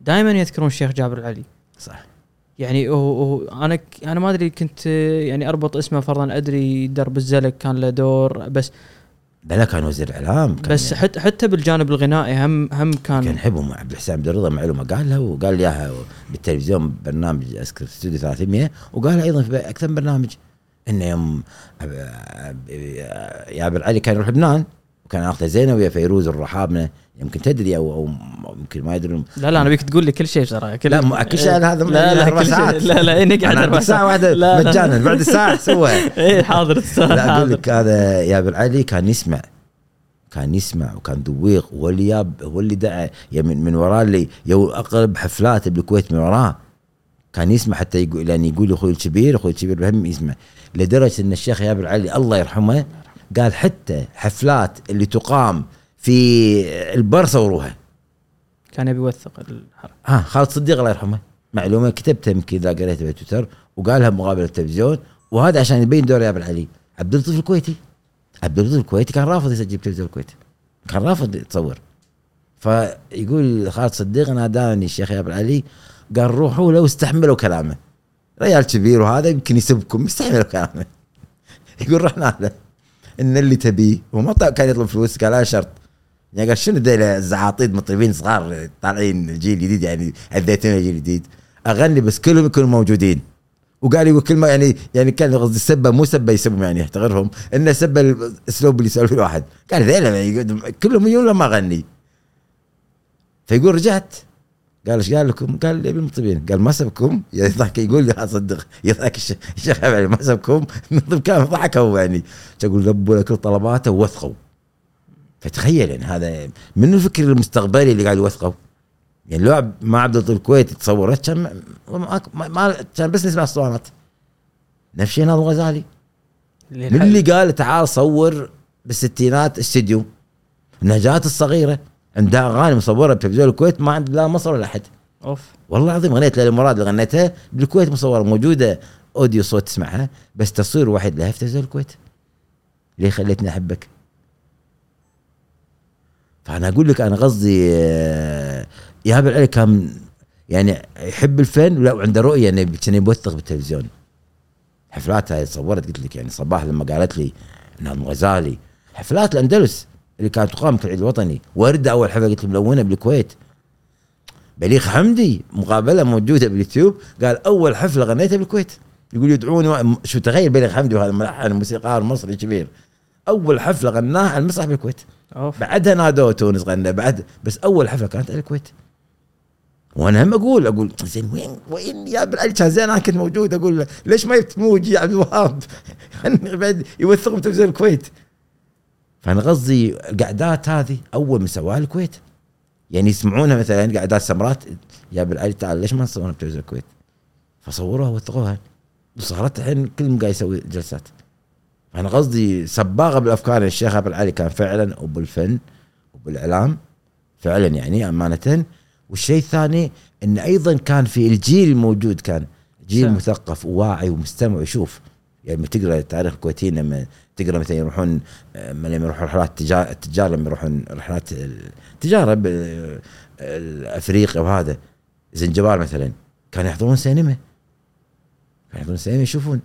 Speaker 2: دائما يذكرون الشيخ جابر العلي.
Speaker 1: صح.
Speaker 2: يعني هو هو أنا أنا ما أدري كنت يعني أربط اسمه فرضا أدري درب الزلك كان له دور بس
Speaker 1: لا لا كان وزير إعلام كان
Speaker 2: بس
Speaker 1: يعني
Speaker 2: حتى حتى بالجانب الغنائي هم هم كان,
Speaker 1: كان يحبهم عبد الحسين عبد الرضا معلومة قالها وقال لي إياها بالتلفزيون برنامج أذكر استوديو 300 وقالها أيضا في أكثر من برنامج. إنه يوم يابر علي كان يروح لبنان. وكان اخته زينه ويا فيروز الرحابنه يمكن تدري أو أو يمكن ما يدرون.
Speaker 2: لا لا أنا بيك تقول لي كل شيء بصراحه كل
Speaker 1: لا كل شيء هذا
Speaker 2: لا لا كل شيء.
Speaker 1: ساعات.
Speaker 2: لا لا نقعد أربع
Speaker 1: عندك ساعه
Speaker 2: واحدة.
Speaker 1: مجانا بعد الساعة سوها
Speaker 2: إيه حاضر أستاذ
Speaker 1: لا
Speaker 2: أقول
Speaker 1: لك هذا يابر علي كان يسمع. كان يسمع وكان ذويق. هو اللي جاب هو اللي دعا. يعني من, من وراه اللي يو أقرب حفلات بالكويت من وراه. كان يسمع حتى يقول يعني يقول أخوي الكبير أخوي الكبير بهم يسمع. لدرجة إن الشيخ يابر علي الله يرحمه قال حتى حفلات اللي تقام في البر صوروها
Speaker 2: كان يبي يوثق الحركه
Speaker 1: ها خالد صديق الله يرحمه معلومة كتبتها يمكن اذا قريتها بتويتر وقالها بمقابله التلفزيون وهذا عشان يبين دور يابر علي عبد اللطيف الكويتي. عبد اللطيف الكويتي كان رافض يسجل تلفزيون الكويت كان رافض يتصور. فيقول خالد صديق ناداني الشيخ يابر علي قال روحوا لو استحملوا كلامه. ريال كبير وهذا يمكن يسبكم استحملوا كلامه. يقول رحنا له إن اللي تبيه وما طلع- كان يطلب فلوس قال لا شرط. يعني قال شنو ذيلا الزعاطيد؟ مطربين صغار طالعين الجيل الجديد يعني اذيتنا الجيل الجديد أغني بس كلهم يكونوا موجودين. وقال يقول كلمة يعني يعني كان قصدي السبه مو سبة يسبهم يعني يحتقرهم. إنه سبة الأسلوب اللي يسولف الواحد. قال ذيلا يقعد- كلهم يجون لما أغني. فيقول رجعت. قال إيش قال لكم؟ قال يبي المطربين. قال ما سبكم؟ يضحك يقول لا صدق يضحك الش- الشيخ علي ما سبكم؟ المطرب كان ضحك هو يعني. يقول لبوا كل طلباته ووثقوا. فتخيل يعني هذا من الفكر المستقبلي اللي قاعد يوثقوا؟ يعني لو ما عبد اللطيف الكويتي تصورت كان ما, كان بس نسمع اسطوانات نفس الشيء ناظم غزالي من اللي قال تعال صور بالستينات استديو نجاة الصغيرة. عندها أغاني مصورة بتلفزيون الكويت ما عند لا مصر ولا احد
Speaker 2: أوف.
Speaker 1: والله العظيم غنيت ليلى مراد اللي غنيتها. بالكويت مصورة موجودة أوديو صوت تسمعها بس تصوير واحد لها في تلفزيون الكويت. ليه خليتني أحبك؟ فأنا أقول لك أنا قصدي آه، ايهاب العلي كان يعني يحب الفن لا وعنده رؤية انه كان يوثق بالتلفزيون. حفلات هاي صورت قلت لك يعني صباح لما قالت لي ناظم غزالي حفلات الأندلس. اللي كانت تقام في العيد الوطني. وردة أول حفلة قلت ملونه بالكويت. بليغ حمدي مقابلة موجودة باليوتيوب قال أول حفلة غنيتها بالكويت. يقول يدعوني و- شو تخيل بليغ حمدي وهذا ملحن موسيقار مصري كبير أول حفلة غناها على المسرح بالكويت.
Speaker 2: أوف.
Speaker 1: بعدها نادوه تونس غنى بعد بس أول حفلة كانت على الكويت. وأنا هم أقول أقول زين وين وين يا بالعلي كان زين أنا كنت موجود. أقول ليش ما جبت موجي يا عبد الوهاب؟ خلني بعد يوثقوا بتلفزيون الكويت. فأنا قصدي القعدات هذه أول من سواها الكويت. يعني يسمعونها مثلا قعدات سمرات يا بالعلي تعال ليش ما نصورها بتلفزيون الكويت؟ فصوروها ووثقوها. وصارت الحين كل قاعد يسوي جلسات. أنا قصدي سباغه بالأفكار. الشيخ أبو العلي كان فعلا وبالفن وبالاعلام فعلا يعني أمانة. والشيء الثاني إن أيضا كان في الجيل الموجود كان جيل
Speaker 2: صح.
Speaker 1: مثقف وواعي ومستمع. ويشوف يعني لما تقرأ تاريخ الكويتيين لما تقرأ مثلا يروحون آه، لما يروحون رحلات تجار التجار لما يروحون رحلات التجارة ب- افريقيا وهذا. زنجبار مثلا كانوا يحضرون سينما. كانوا يحضرون سينما يشوفون.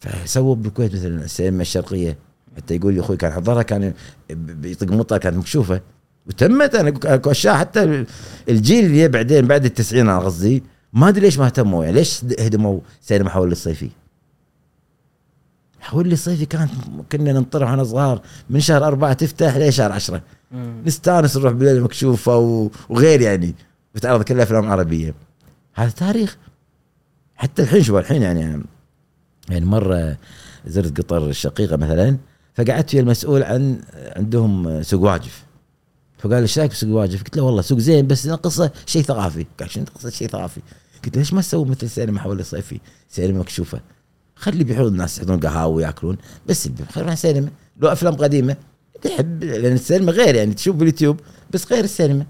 Speaker 1: فسووا بالكويت مثلا السينما الشرقية. حتى يقول لي أخوي كان حضرها كان بيطق مطر كانت مكشوفة. وتمت أنا اكو أشياء. حتى ال- الجيل اللي بعدين بعد التسعين أنا قصدي ما أدري ليش ما اهتموا. يعني ليش هدموا سينما حول الصيفي؟ حول الصيفي كانت كنا ننطر وإحنا صغار من شهر أربعة تفتح لشهر عشرة. نستانس نروح بالليل مكشوفة و- وغير يعني بتعرض كلها أفلام عربية هذا تاريخ حتى الحين شوف الحين يعني يعني مرة زرت قطر الشقيقة مثلا فقعدت ويا المسؤول عن عندهم سوق واجف فقال إيش رأيك بسوق واجف؟ قلت له والله سوق زين بس ناقصه شيء ثقافي قال شنو ناقصه شيء ثقافي؟ قلت له ليش ما تسوي مثل سينما حول الصيفي؟ سينما مكشوفة خلي بيحضرون الناس يحضرون قهاوي وياكلون بس خلينا سينما لو أفلام قديمة تحب لأن السينما غير يعني تشوف باليوتيوب بس غير السينما.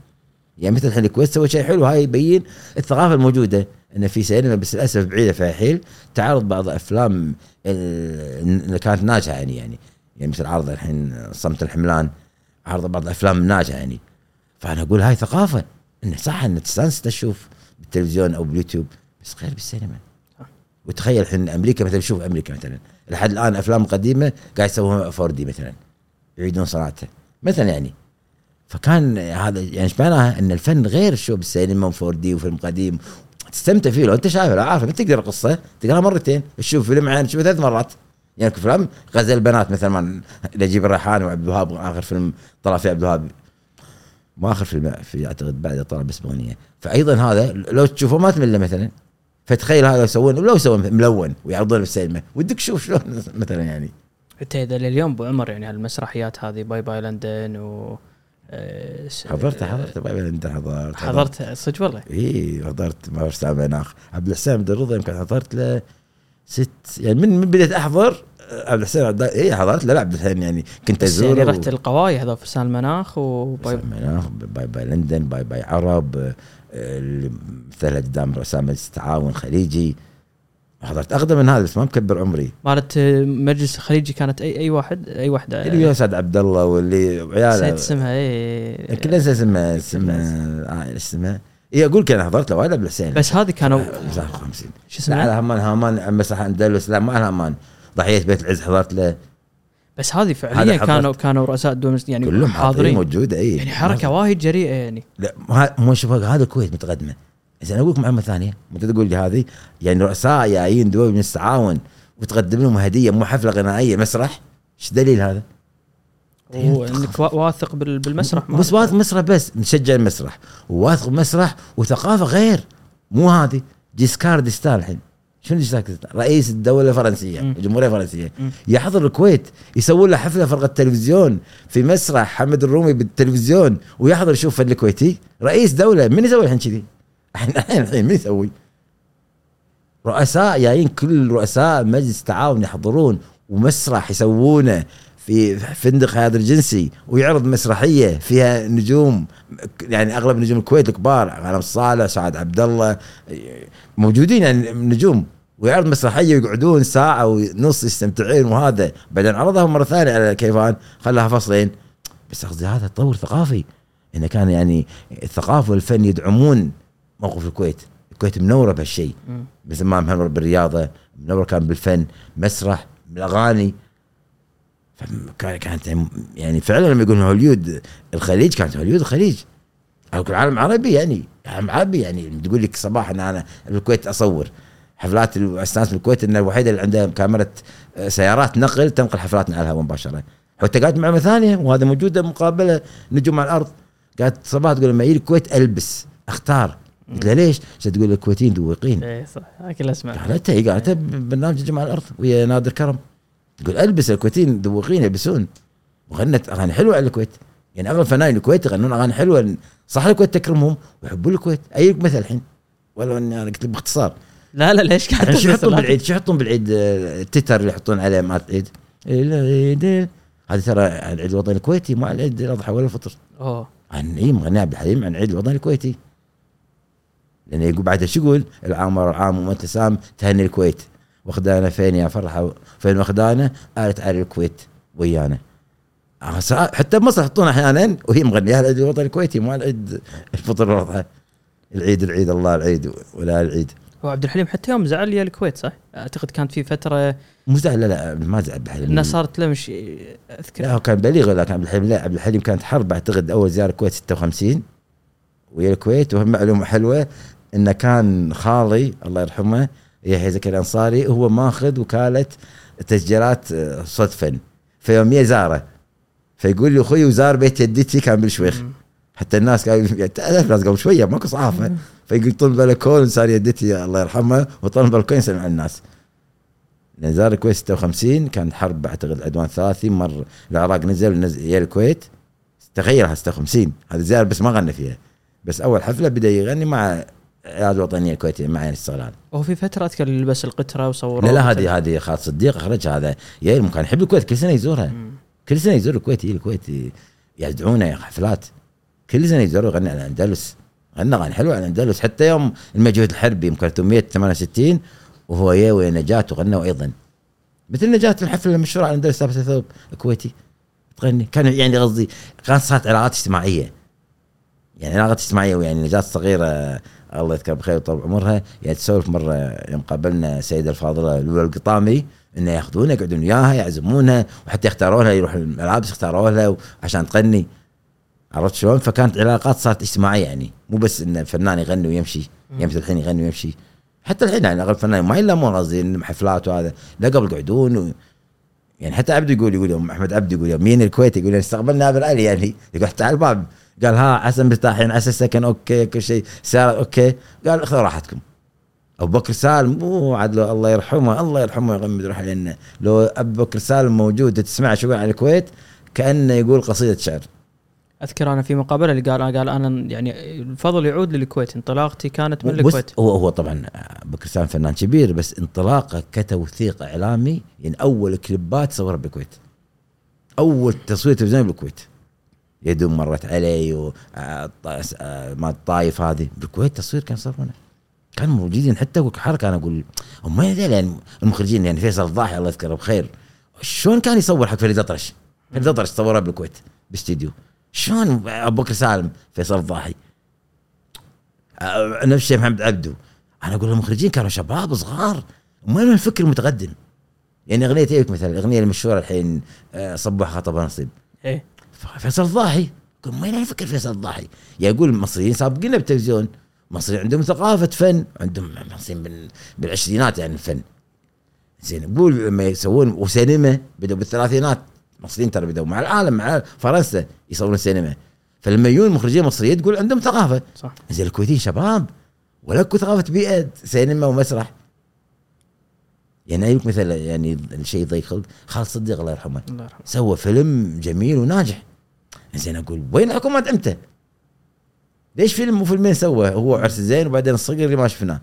Speaker 1: يعني مثل الحين الكويت سوى شيء حلو هاي يبين الثقافة الموجودة إن في سينما بس للأسف بعيدة في حيل تعرض بعض أفلام ال- اللي كانت ناجحة يعني يعني يعني مثل عرض الحين صمت الحملان عرض بعض الافلام الناجحه يعني. فأنا أقول هاي ثقافة انه صح إن تستانس تشوف بالتلفزيون أو باليوتيوب بس غير بالسينما. وتخيل الحين أمريكا مثلا شوف أمريكا مثلا لحد الآن أفلام قديمة قاعد يسووها 4 دي مثلا يعيدون صناعتها مثلا يعني. فكان هذا يعني إيش معناها؟ إن الفن غير شو بالسينما و4 دي وفيلم قديم. تستمتع فيه لو أنت شايفه لو عارف انت تقرا قصه تقراها مرتين تشوف فيلم عين تشوفه ثلاث مرات. يعني فيلم غزل البنات مثلا ما نجيب الريحاني وعبد الوهاب آخر فيلم طلع فيه عبد الوهاب. ما آخر فيلم في أعتقد بعد طلع بس باغنيه فايضا هذا لو تشوفه ما تمل مثلا. فتخيل هذا يسوون لو يسوون ملون ويعرضونه بالسينما ودك تشوف شلون مثلا يعني.
Speaker 2: انت إذا لليوم أبو عمر يعني هالمسرحيات هذه باي باي لندن و
Speaker 1: حضرت حضرت باي انت حضرت.
Speaker 2: حضرت صدق والله.
Speaker 1: إي حضرت ما سامع مناخ عبد الحسين عبد الرضا يمكن حضرت له ست يعني من من بديت أحضر آه، عبد الحسين عبد إي حضرت له. لا عبد الحسين يعني كنت
Speaker 2: بس يعني رحت القواي هذا فرسان المناخ وباي
Speaker 1: باي مناخ باي باي لندن باي باي عرب اللي مثل قدام رؤساء مجلس التعاون خليجي. حضرت أقدم من هذا بس ما مكبر عمري.
Speaker 2: مالت آه، مجلس الخليجي كانت أي أي واحد؟ أي واحدة؟
Speaker 1: اللي ويا سعد عبد الله واللي
Speaker 2: نسيت
Speaker 1: عياله
Speaker 2: اسمها اي
Speaker 1: كلنا ننسى اسمها اسمها آه، اسمها؟ اي أقول لك أنا حضرت له وايد عبد الحسين
Speaker 2: بس هذه كانوا
Speaker 1: 59
Speaker 2: شو
Speaker 1: لا على
Speaker 2: اسمها
Speaker 1: همان همان مسرح أندلس. لا ما همان. ضحية بيت العز حضرت له.
Speaker 2: بس هذه فعليا. كانوا كانوا رؤساء الدول يعني
Speaker 1: كلهم حاضرين. موجودة اي
Speaker 2: يعني حركة وايد جريئة يعني.
Speaker 1: لا مو شوف هذا الكويت متقدمة. زين أقول لك معلومه ثانية. انت تقول لي هذه؟ يعني رؤساء جايين دول من التعاون وتقدم لهم هدية مو حفلة غنائية. مسرح؟ إيش دليل هذا؟
Speaker 2: وانك وا- واثق بال- بالمسرح
Speaker 1: بس واثق مسرح بس نشجع المسرح. وواثق بمسرح وثقافة غير. مو هذه. جيسكار ديستان الحين. شنو؟ رئيس الدولة الفرنسية
Speaker 2: مم.
Speaker 1: الجمهورية الفرنسية
Speaker 2: مم.
Speaker 1: يحضر الكويت يسوون له حفلة فرقة تلفزيون في مسرح حمد الرومي بالتلفزيون ويحضر يشوف فن الكويتي رئيس دولة من يسوي الحين كذي؟ الحين الحين الحين من يسوي؟ رؤساء جايين كل رؤساء مجلس التعاون يحضرون ومسرح يسوونه في فندق هذا الجنسي ويعرض مسرحية فيها نجوم يعني أغلب نجوم الكويت الكبار غانم صالح سعد عبد الله موجودين يعني نجوم ويعرض مسرحية ويقعدون ساعة ونص يستمتعون وهذا. بعدين عرضها مرة ثانية على كيفان خلاها فصلين. بس قصدي هذا تطور ثقافي. إنه كان يعني الثقافة والفن يدعمون موقف الكويت. الكويت منورة بهالشيء. مثل ما منور بالرياضه منور كان بالفن مسرح بالأغاني. كانت يعني فعلا لما يقولون هوليود الخليج كانت هوليود الخليج. أو العالم العربي يعني. العالم العربي يعني. تقول لك صباح إن أنا بالكويت أصور. حفلات الاستاذ بالكويت ان الوحيده اللي عندها كاميرا آه، سيارات نقل تنقل حفلاتنا على الهواء مباشرة. حتى قالت معلومه ثانية وهذا موجوده مقابله نجوم على الأرض. قالت صباح تقول لما يجي الكويت ألبس أختار. قلت لها ليش؟ عشان تقول الكويتيين ذوقين
Speaker 2: إيه صح. كلها أسمع.
Speaker 1: قالتها هي قالتها ببرنامج جمع الأرض ويا نادر كرم. تقول ألبس الكويتيين ذوقين يلبسون. وغنت أغاني حلوة على الكويت. يعني أغلب فنانين الكويت يغنون أغاني حلوة. صح الكويت تكرمهم ويحبون الكويت. أي مثل الحين؟ ولو إني أنا قلت لك باختصار.
Speaker 2: لا لا ليش قاعد
Speaker 1: شو يحطون؟ بالعيد؟ شو يحطون بالعيد؟ آه، التتر اللي يحطون عليه مالت العيد. العيد. هذه ترى عن العيد الوطني الكويتي مو عن العيد الأضحى ولا الفطر.
Speaker 2: أوه.
Speaker 1: عن إي مغني عبد الحليم عن العيد الوطني الكويتي. لأنه يقول بعدها شو يقول؟ العام ورا العام وانت سام تهني الكويت. واخدانا فين يا فرحة؟ فين واخدانا؟ قالت على الكويت ويانا. آه، حتى بمصر يحطون أحيانا وهي مغنية العيد الوطني الكويتي مو على العيد الفطر والاضحى العيد العيد الله العيد ولا العيد.
Speaker 2: هو عبد الحليم حتى يوم زعل يا الكويت صح؟ أعتقد كانت في فترة
Speaker 1: مو زعل لا لا ما زعل عبد الحليم
Speaker 2: الناس صارت له مش
Speaker 1: لا
Speaker 2: اذكر
Speaker 1: هو كان بليغ لكن عبد الحليم لا عبد الحليم كانت حرب أعتقد أول زيارة الكويت 56 ويا الكويت وهم معلومة حلوة انه كان خالي الله يرحمه يحيى زكريا الأنصاري هو ماخذ وكالة تسجيلات آه، صوت فن فيوميا زارة فيقول لي أخوي وزار بيت جدتي كان بالشويخ. حتى الناس قالوا تعرف الناس قبل شوية ماكو صحافة. فيقول طل بالكون صار يدتي الله يرحمها وطل بالكون يسلم على الناس. لأن زار الكويت 56 كان حرب أعتقد عدوان ثلاثي مر العراق نزل نزل يا الكويت. تخيل 56 هذه زياره بس ما غنى فيها. بس أول حفلة بدأ يغني مع العيال الوطنيه الكويتيه مع يعني استغلال
Speaker 2: وهو في فترة اذكر لبس القتره وصوره
Speaker 1: لا لا هذه هذه خالد صديق اخرجها هذا. يا كان يحب الكويت كل سنة يزورها.
Speaker 2: مم.
Speaker 1: كل سنة يزور الكويت يجي الكويت يدعونه حفلات كل سنة يزور يغني على الأندلس. غنى اغاني حلوة على الأندلس. حتى يوم المجهود الحربي يوم 368 وهو يا ويا نجاة وغنوا أيضا. مثل نجاة الحفله المشهوره على الأندلس لابسه ثوب كويتي تغني. كان يعني قصدي كانت صارت علاقات اجتماعية. يعني علاقات اجتماعية ويعني نجاة صغيرة الله يذكرها بخير ويطول عمرها يعني تسولف مرة يوم قابلنا السيده الفاضله لولا القطامي. انه ياخذونها يقعدون وياها يعزمونها وحتى يختاروا لها يروح الملابس اختاروا لها عشان تغني. عرفت شلون؟ فكانت علاقات صارت اجتماعية يعني. مو بس إن الفنان يغني ويمشي يمشي الحين يغني ويمشي. حتى الحين يعني أغلب الفنانين ما يلامون قصدي حفلات وهذا. لا قبل يقعدون و... يعني حتى عبد يقول يقول يوم أحمد عبده يقول يوم مين الكويت؟ يقول استقبلنا نابل علي يعني. يقول تعال الباب. قال ها عسى مرتاحين عسى السكن okay كل شيء. سيارة okay. قال اخذوا راحتكم. أبو بكر سالم مو عاد الله يرحمه الله يرحمه يغمد روحه لأن لو أبو بكر سالم موجود تسمع شو يقول عن الكويت كأنه يقول قصيدة شعر.
Speaker 2: أذكر أنا في مقابلة اللي قال قال أنا يعني الفضل يعود للكويت انطلاقتي كانت من الكويت.
Speaker 1: هو هو طبعا بكر سالم فنان كبير بس انطلاقة كتوثيق إعلامي يعني أول كليبات صورها بالكويت. أول تصوير تلفزيوني بالكويت. يدوم مرت علي و آه، آه، ما الطايف هذه. بالكويت تصوير كان يصورونه. كانوا موجودين حتى حركه أنا أقول هم يعني المخرجين يعني فيصل الضاحي الله يذكره بخير. شلون كان يصور حق فريد أطرش؟ فريد أطرش صورها بالكويت باستديو. شلون ابو بكر سالم فيصل الضاحي؟ آه، نفس الشيء محمد عبدو. أنا أقول المخرجين كانوا شباب صغار. وين الفكر المتقدم يعني أغنية إيك مثلا الاغنيه المشهورة الحين آه، صبح خطب نصيب.
Speaker 2: إيه.
Speaker 1: فيصل الضاحي؟ يقول وين الفكر فيصل الضاحي. يقول المصريين سابقين بالتلفزيون المصريين عندهم ثقافة فن عندهم مصريين بال- بالعشرينات يعني الفن زين قول لما يسوون وسينما بدوا بالثلاثينات. مصريين ترى بدوا مع العالم مع فرنسا يصورون سينما. فلما يجون مخرجين مصريين تقول عندهم ثقافة.
Speaker 2: صح.
Speaker 1: زين الكويتيين شباب ولا اكو ثقافة بيئه سينما ومسرح. يعني مثلا يعني الشيء ضيق خلق. خالد صديق الله يرحمه
Speaker 2: الله يرحمه.
Speaker 1: سوى فيلم جميل وناجح. زين أقول وين الحكومات إمتى؟ ليش فيلم مو فيلمين سوى هو عرس زين وبعدين الصقر اللي ما شفناه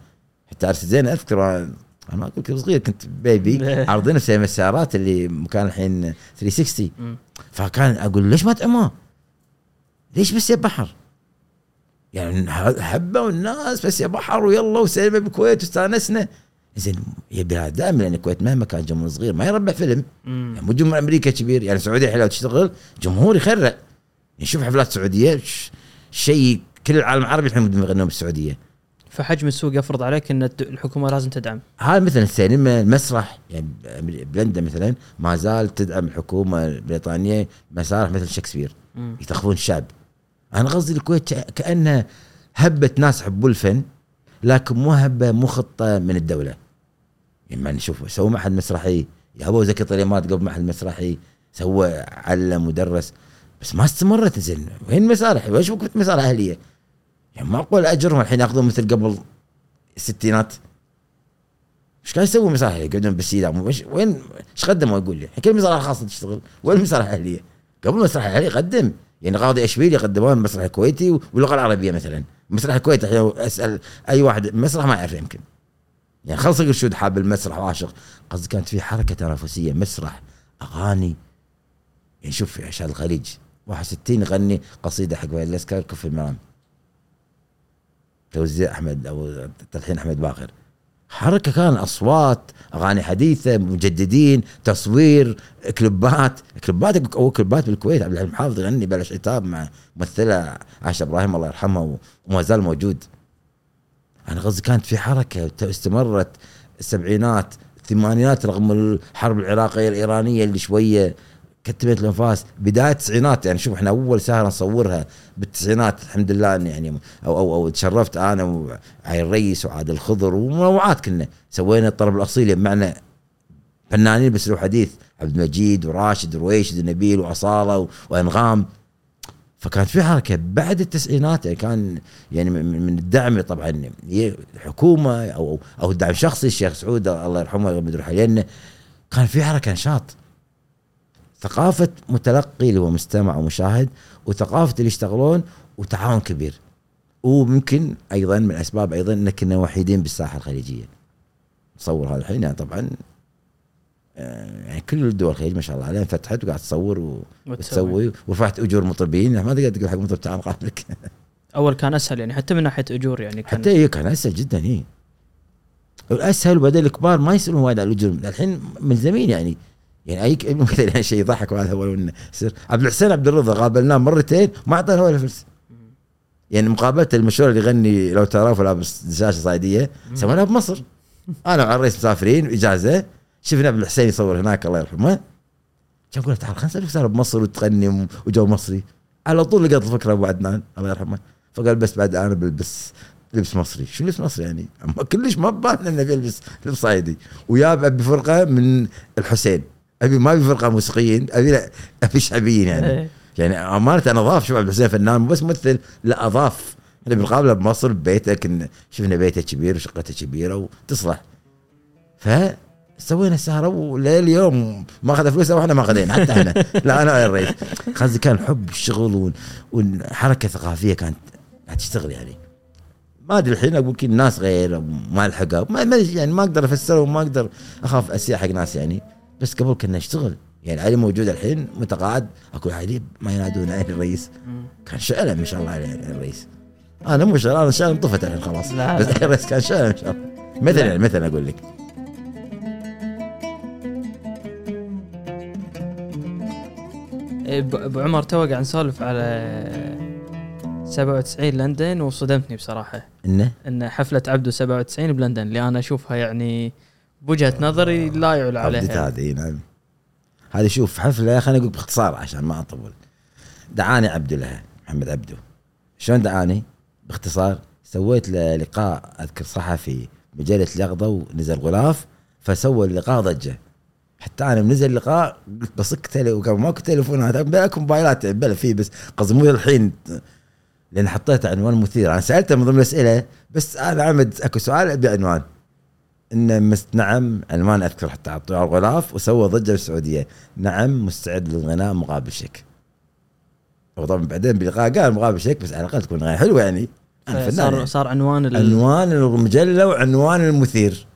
Speaker 1: حتى عرس زين اذكر أنا ما أقول كنت صغير كنت بيبي عارضين في السيارات اللي مكان الحين 360
Speaker 2: مم.
Speaker 1: فكان أقول ليش ما تعماه؟ ليش بس يا بحر؟ يعني حبوا الناس بس يا بحر ويلا وسينما بالكويت واستانسنا زين يا بلاد دائما لأن الكويت مهما كان جمهور صغير ما يربع فيلم. يعني مو جمهور أمريكا كبير يعني السعوديه حلوة تشتغل جمهور يخرع يعني شوف حفلات سعودية شيء كل العالم العربي الحين يغنون بالسعودية.
Speaker 2: فحجم السوق يفرض عليك إن الحكومة لازم تدعم.
Speaker 1: هذا مثلا السينما المسرح يعني بلندا مثلا ما زال تدعم الحكومة البريطانية مسارح مثل شكسبير.
Speaker 2: مم.
Speaker 1: يثقفون الشعب أنا قصدي الكويت كأنها هبة ناس يحبون الفن لكن مو هبة مو خطة من الدولة. يعني ما نشوف سووا معهد مسرحي. يا ابو زكي طليمات قبل معهد مسرحي. سوى علم ودرس. بس ما استمرت زين. وين المسارح؟ وين شوف مسارح أهلية؟ يعني معقول أجرهم الحين يأخذون مثل قبل الستينات. إيش قاعد يسوي مسارح يقعدون بالسيدة. وين إيش قدموا يقول لي؟ الحين كل المسارح الخاصه تشتغل. وين المسارح الاهليه؟ قبل المسرح الاهلي قدم يعني قاضي اشبيل يقدمون المسرح الكويتي واللغة العربية مثلا. مسرح الكويت أسأل أي واحد مسرح ما يعرف يمكن. يعني خلص الرشود حاب المسرح وعاشق. قصدي كانت في حركة تنافسية مسرح أغاني. يعني شوف يا شاد الخليج 61 يغني قصيدة حق الاسكار كف المرام توزيع أحمد أو تلحين أحمد باقر. حركة كان أصوات أغاني حديثة مجددين تصوير كليبات. كليبات أو كليبات بالكويت. عبد الحليم حافظ يغني بلش عتاب مع ممثلة عائشة إبراهيم الله يرحمها وما زال موجود. أنا قصدي كانت في حركة استمرت السبعينات الثمانينات رغم الحرب العراقية الإيرانية اللي شوية كتمت الانفاس. بداية التسعينات يعني شوف إحنا أول سهرة نصورها بالتسعينات الحمد لله إن يعني أو أو أو تشرفت أنا وعلي الريس وعادل الخضر ومنوعات كنا سوينا الطرب الأصيل معنا فنانين بس حديث عبد المجيد وراشد ورويشد ونبيل واصاله وأنغام. فكانت في حركة بعد التسعينات يعني كان يعني من الدعم طبعا الحكومة أو أو الدعم الشخصي الشيخ سعود الله يرحمه كان في حركة نشاط. ثقافة متلقي اللي هو مستمع ومشاهد وثقافة اللي يشتغلون وتعاون كبير. وممكن أيضا من الأسباب أيضا ان كنا وحيدين بالساحة الخليجية. نصور هذا الحين يعني طبعا آه، يعني كل الدول الخليج ما شاء الله عليها فتحت وقاعد تصور و- وتسوي. ورفعت أجور مطربين ما تقدر تقول حق مطرب تعال نقابلك
Speaker 2: أول كان أسهل يعني حتى من ناحية أجور يعني كان
Speaker 1: حتى هي كان أسهل جدا هي الأسهل وبعدين الكبار ما يسألون وايد على الأجور. الحين ملزمين يعني يعني أي مثلا يعني شيء يضحك وهذا هو يصير. عبد الحسين عبد الرضا قابلناه مرتين ما اعطانا ولا فلس. يعني مقابلته المشهور اللي يغني لو تراه لابس دشاشه صعيدية سويناها بمصر. أنا وعلى الرئيس مسافرين إجازة. شفنا عبد الحسين يصور هناك الله يرحمه. كان أقول تعال خلينا نسولف صار بمصر وتغني وجو مصري. على طول لقيت الفكرة أبو عدنان الله يرحمه. فقال بس بعد أنا بلبس لبس مصري. شو لبس مصري يعني؟ كلش ما بان انه بيلبس لبس صعيدي. وياب أبي فرقة من الحسين. أبي ما أبي فرقة موسيقيين أبي لا أبي شعبيين يعني.
Speaker 2: إيه. يعني
Speaker 1: أمانة أنا أضاف شوف عبد الحسين فنان مو بس ممثل لا أضاف. إحنا بنقابله بمصر ببيته كنا شفنا بيته كبير وشقته كبيرة وتصلح. ف سوينا السهرة ولليوم ما أخذ فلوسه وإحنا ما اخذين حتى إحنا. لا أنا ويا الرئيس قصدي كان حب الشغل والحركة الثقافية كانت تشتغل يعني. ما أدري الحين أقول الناس غير ما ما ما- يعني ما أقدر افسره وما أقدر أخاف أسيء حق ناس يعني. بس قبل كنا نشتغل. يعني علي موجود الحين متقاعد. أقول علي ما ينادون علي الرئيس. كان شعله ما شاء الله عليه الرئيس. أنا مو شعله أنا شعله انطفت الحين خلاص.
Speaker 2: لا،
Speaker 1: بس. الرئيس كان شعله ما شاء الله. مثلا يعني مثلا أقول لك.
Speaker 2: إيه، أبو عمر تو قاعد نسولف على 97 لندن وصدمتني بصراحة.
Speaker 1: إنه؟
Speaker 2: إن حفلة عبده 97 بلندن اللي أنا أشوفها يعني بوجهة نظري لا يعلى عليها.
Speaker 1: هذه نعم. هذه شوف حفلة خليني أقول باختصار عشان ما أطول. دعاني عبده لها محمد عبده. شلون دعاني؟ باختصار سويت له لقاء أذكر صحفي مجله اليقظه ونزل غلاف فسوى اللقاء ضجة. حتى أنا من نزل اللقاء قلت بصك تلي وكان ماكو تليفونات بالك موبايلات بلا في بس قصدي مو الحين لأن حطيت عنوان مثير. أنا سألته من ضمن الأسئلة بس أنا عمد أكو سؤال بعنوان ان مست نعم عنوان أذكر حتى على الغلاف وسوى ضجة بالسعودية. نعم مستعد للغناء مقابل شيك وطبعا بعدين بلقاء قال مقابل شيك بس على الأقل تكون غناء حلوة يعني. أنا فنان
Speaker 2: صار
Speaker 1: يعني.
Speaker 2: صار عنوان ال...
Speaker 1: عنوان المجلة وعنوان المثير.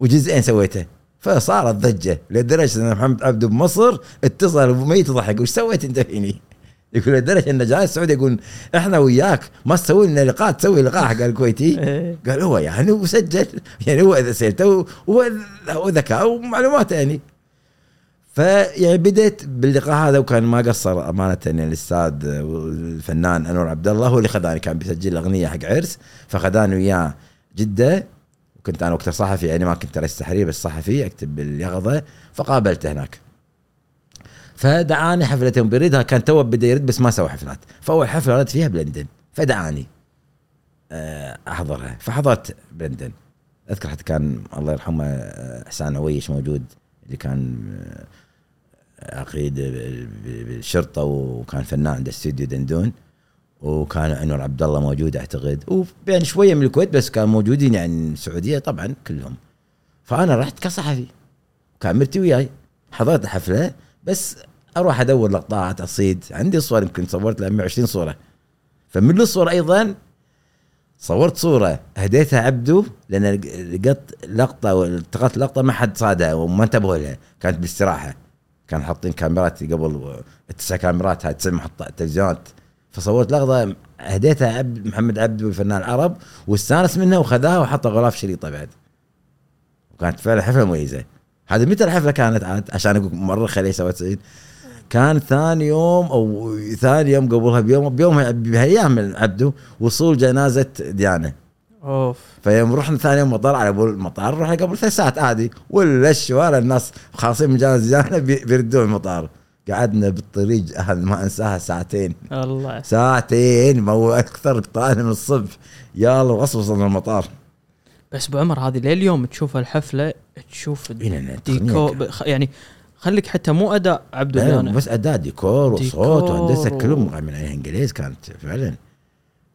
Speaker 1: وجزئين سويته. فصارت ضجة لدرجة إن محمد عبده بمصر اتصل ميت ضحك. وش سويت أنت فيني؟ يقول لدرجه إن جاي السعوديه يقول إحنا وياك ما تسوي لنا لقاء تسوي لقاء حق الكويتي.
Speaker 2: إيه.
Speaker 1: قال هو يعني هو سجل يعني هو إذا هو هو ذكاء ومعلومات يعني. فيعني بديت باللقاء هذا وكان ما قصر أمانة يعني الأستاذ الفنان أنور عبد الله هو اللي خذاني كان بيسجل اغنيه حق عرس فخذاني وياه جدة. وكنت أنا وقتها صحفي يعني ما كنت رئيس تحرير بس صحفي أكتب باليقظه فقابلته هناك. فدعاني حفلة يوم بيريدها كان تو بدأ يرد بس ما سوى حفلات. فأول حفلة ردت فيها بلندن فدعاني آه، أحضرها. فحضرت بلندن. أذكر حتى كان الله يرحمه آه، إحسان عويش موجود اللي كان آه، عقيد بال- بالشرطة وكان فنان عند استوديو دندون وكان أنور عبد الله موجود أعتقد. ويعني شوية من الكويت بس كانوا موجودين يعني السعوديه طبعا كلهم. فأنا رحت كصحفي كان مرتي وياي. حضرت الحفلة بس أروح أدور لقطات أصيد. عندي صور يمكن صورت لها 120 صورة. فمن الصور أيضا صورت صورة هديتها عبده لأن لقيت لقطة والتقطت لقطة ما حد صادها وما انتبهوا لها. كانت بالاستراحه كان حاطين كاميرات قبل التسع كاميرات هاي تسع محطات تلفزيونات فصورت لقطة هديتها عبد محمد عبده الفنان العرب واستانس منها وخذاها وحطها غلاف شريطة بعد. وكانت فعلا حفلة مميزة. هذه متى الحفلة كانت؟ عاد عشان أقول مرة خليه سويت سعيد. كان ثاني يوم أو ثاني يوم قبلها بيوم بيوم بايام عبده وصول جنازة ديانه
Speaker 2: أوف.
Speaker 1: فيوم رحنا ثاني يوم مطار على ابو المطار رحنا قبل ثلاث ساعات عادي. ولا الشوارع الناس خالصين من جنازة ديانه بي- بيردون المطار. قعدنا بالطريق هذا ما أنساها ساعتين.
Speaker 2: الله.
Speaker 1: ساعتين ما هو أكثر طلعنا من الصبح. يلا وصل وصلنا المطار.
Speaker 2: بس ابو عمر هذه لليوم تشوف الحفلة تشوف بخ- يعني خليك حتى مو أداء عبد الله
Speaker 1: بس أداء ديكور وصوت
Speaker 2: ديكور وهندسة
Speaker 1: كلهم من عليها إنجليز كانت فعلا.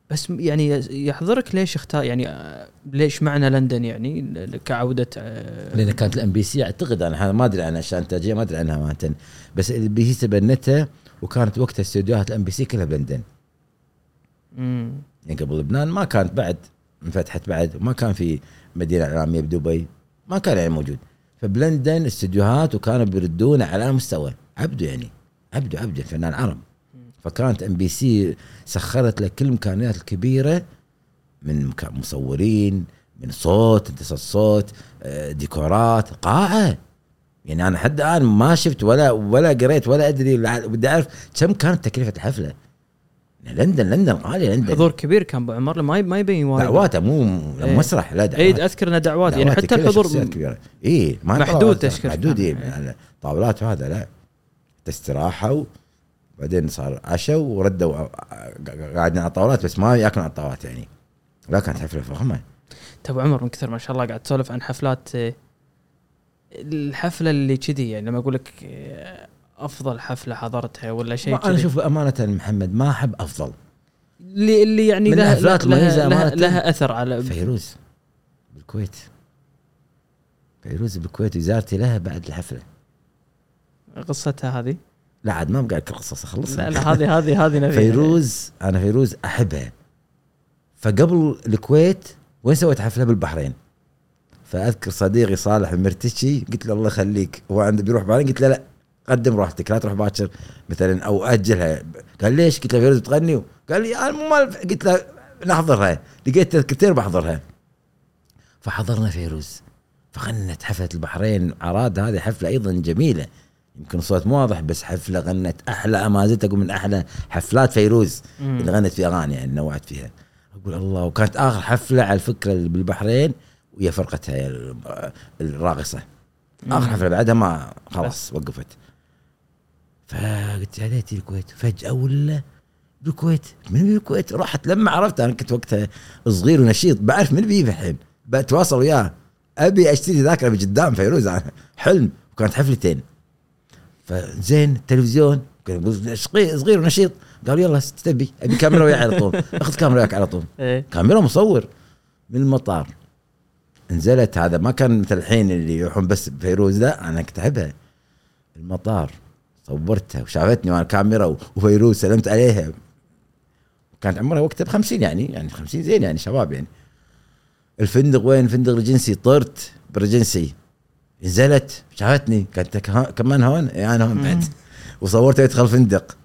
Speaker 2: بس يعني يحضرك ليش اختار يعني آه، ليش معنى لندن يعني؟ كعودة آه،
Speaker 1: لأن كانت الام بي سي أعتقد أنا ما أدري عنها عشان إنتاجية ما أدري عنها امانه بس الام بي سي تبنتها وكانت وقتها استديوهات الام بي سي كلها بلندن.
Speaker 2: مم.
Speaker 1: يعني قبل لبنان ما كانت بعد. انفتحت بعد وما كان في مدينة إعلامية بدبي ما كان يعني موجود. فبلندن استديوهات وكانوا بيردون على مستوى عبده يعني عبده عبده فنان عرب. فكانت إم بي سي سخرت له كل الامكانيات الكبيرة من مصورين من صوت هندسه صوت آه، ديكورات قاعة. يعني أنا حد الآن ما شفت ولا ولا قريت ولا أدري بدي أعرف كم كانت تكلفة الحفلة. لندن لندن غاليه لندن.
Speaker 2: حضور كبير كان أبو عمر ما ما يبين وايد.
Speaker 1: دعواته مو
Speaker 2: إيه.
Speaker 1: مسرح لا
Speaker 2: اي
Speaker 1: دعوات
Speaker 2: أذكر إنه دعوات يعني حتى الحضور
Speaker 1: كبيرة. اي ما
Speaker 2: محدود تشكيل
Speaker 1: محدود اي
Speaker 2: كان.
Speaker 1: يعني طاولات وهذا لا. استراحه وبعدين صار عشاء وردوا ع- قاعدين على الطاولات بس ما ياكلون على الطاولات يعني. لا كانت حفلة فخمة.
Speaker 2: طيب عمر من كثر ما شاء الله قاعد تسولف عن حفلات آه، الحفلة اللي كذي يعني لما أقول لك آه، أفضل حفلة حضرتها ولا شيء أنا
Speaker 1: أشوف أمانة محمد ما أحب أفضل.
Speaker 2: اللي اللي يعني
Speaker 1: من
Speaker 2: لها لها, لها,
Speaker 1: أمانة.
Speaker 2: لها أثر على
Speaker 1: فيروز بالكويت. فيروز بالكويت وزارتي لها بعد الحفلة.
Speaker 2: قصتها هذه؟
Speaker 1: لا عاد ما بقى كل قصص اخلصها
Speaker 2: لا لا هذه هذه هذه.
Speaker 1: فيروز أنا فيروز أحبها. فقبل الكويت وين سويت حفلة؟ بالبحرين. فأذكر صديقي صالح المرتشي قلت له الله يخليك هو عنده بيروح بعدين قلت له لا. قدم راحتك لا تروح باكر مثلا أو أجلها. قال ليش؟ قلت له فيروز بتغني قال لي أنا ما قلت له نحضرها. لقيت تذكرتين بحضرها. فحضرنا فيروز. فغنت حفلة البحرين. عراد هذه حفلة أيضا جميلة. يمكن الصوت مو واضح بس حفلة غنت أحلى ما زلت أقول من أحلى حفلات فيروز
Speaker 2: مم.
Speaker 1: اللي غنت في أغاني يعني نوعت فيها. أقول الله. وكانت آخر حفلة على الفكرة بالبحرين وهي فرقتها ال- الراقصة. آخر حفلة بعدها ما خلاص وقفت. فقلت يا ليتي الكويت. فجأة ولا بالكويت من بالكويت رحت لما عرفت أنا كنت وقتها صغير ونشيط بعرف من بيجي الحين. بتواصل وياه. أبي أشتري ذاكرة بقدام فيروز حلم وكانت حفلتين. فزين التلفزيون صغير ونشيط. قال يلا تبي؟ أبي كاميرا وياي على طول. أخذ كاميرا وياك على طول.
Speaker 2: إيه.
Speaker 1: كاميرا مصور من المطار. نزلت هذا ما كان مثل الحين اللي يروحون بس بفيروز لا أنا كنت أحبها. المطار. صورتها وشافتني وأنا كاميرا وفيروز سلمت عليها. كانت عمرها وقتها ب 50 يعني يعني 50 زين يعني شباب يعني. الفندق وين؟ فندق ريجنسي طرت بريجنسي نزلت شافتني. قالت كمان هون؟ اي أنا هون بعد. وصورتها يدخل فندق.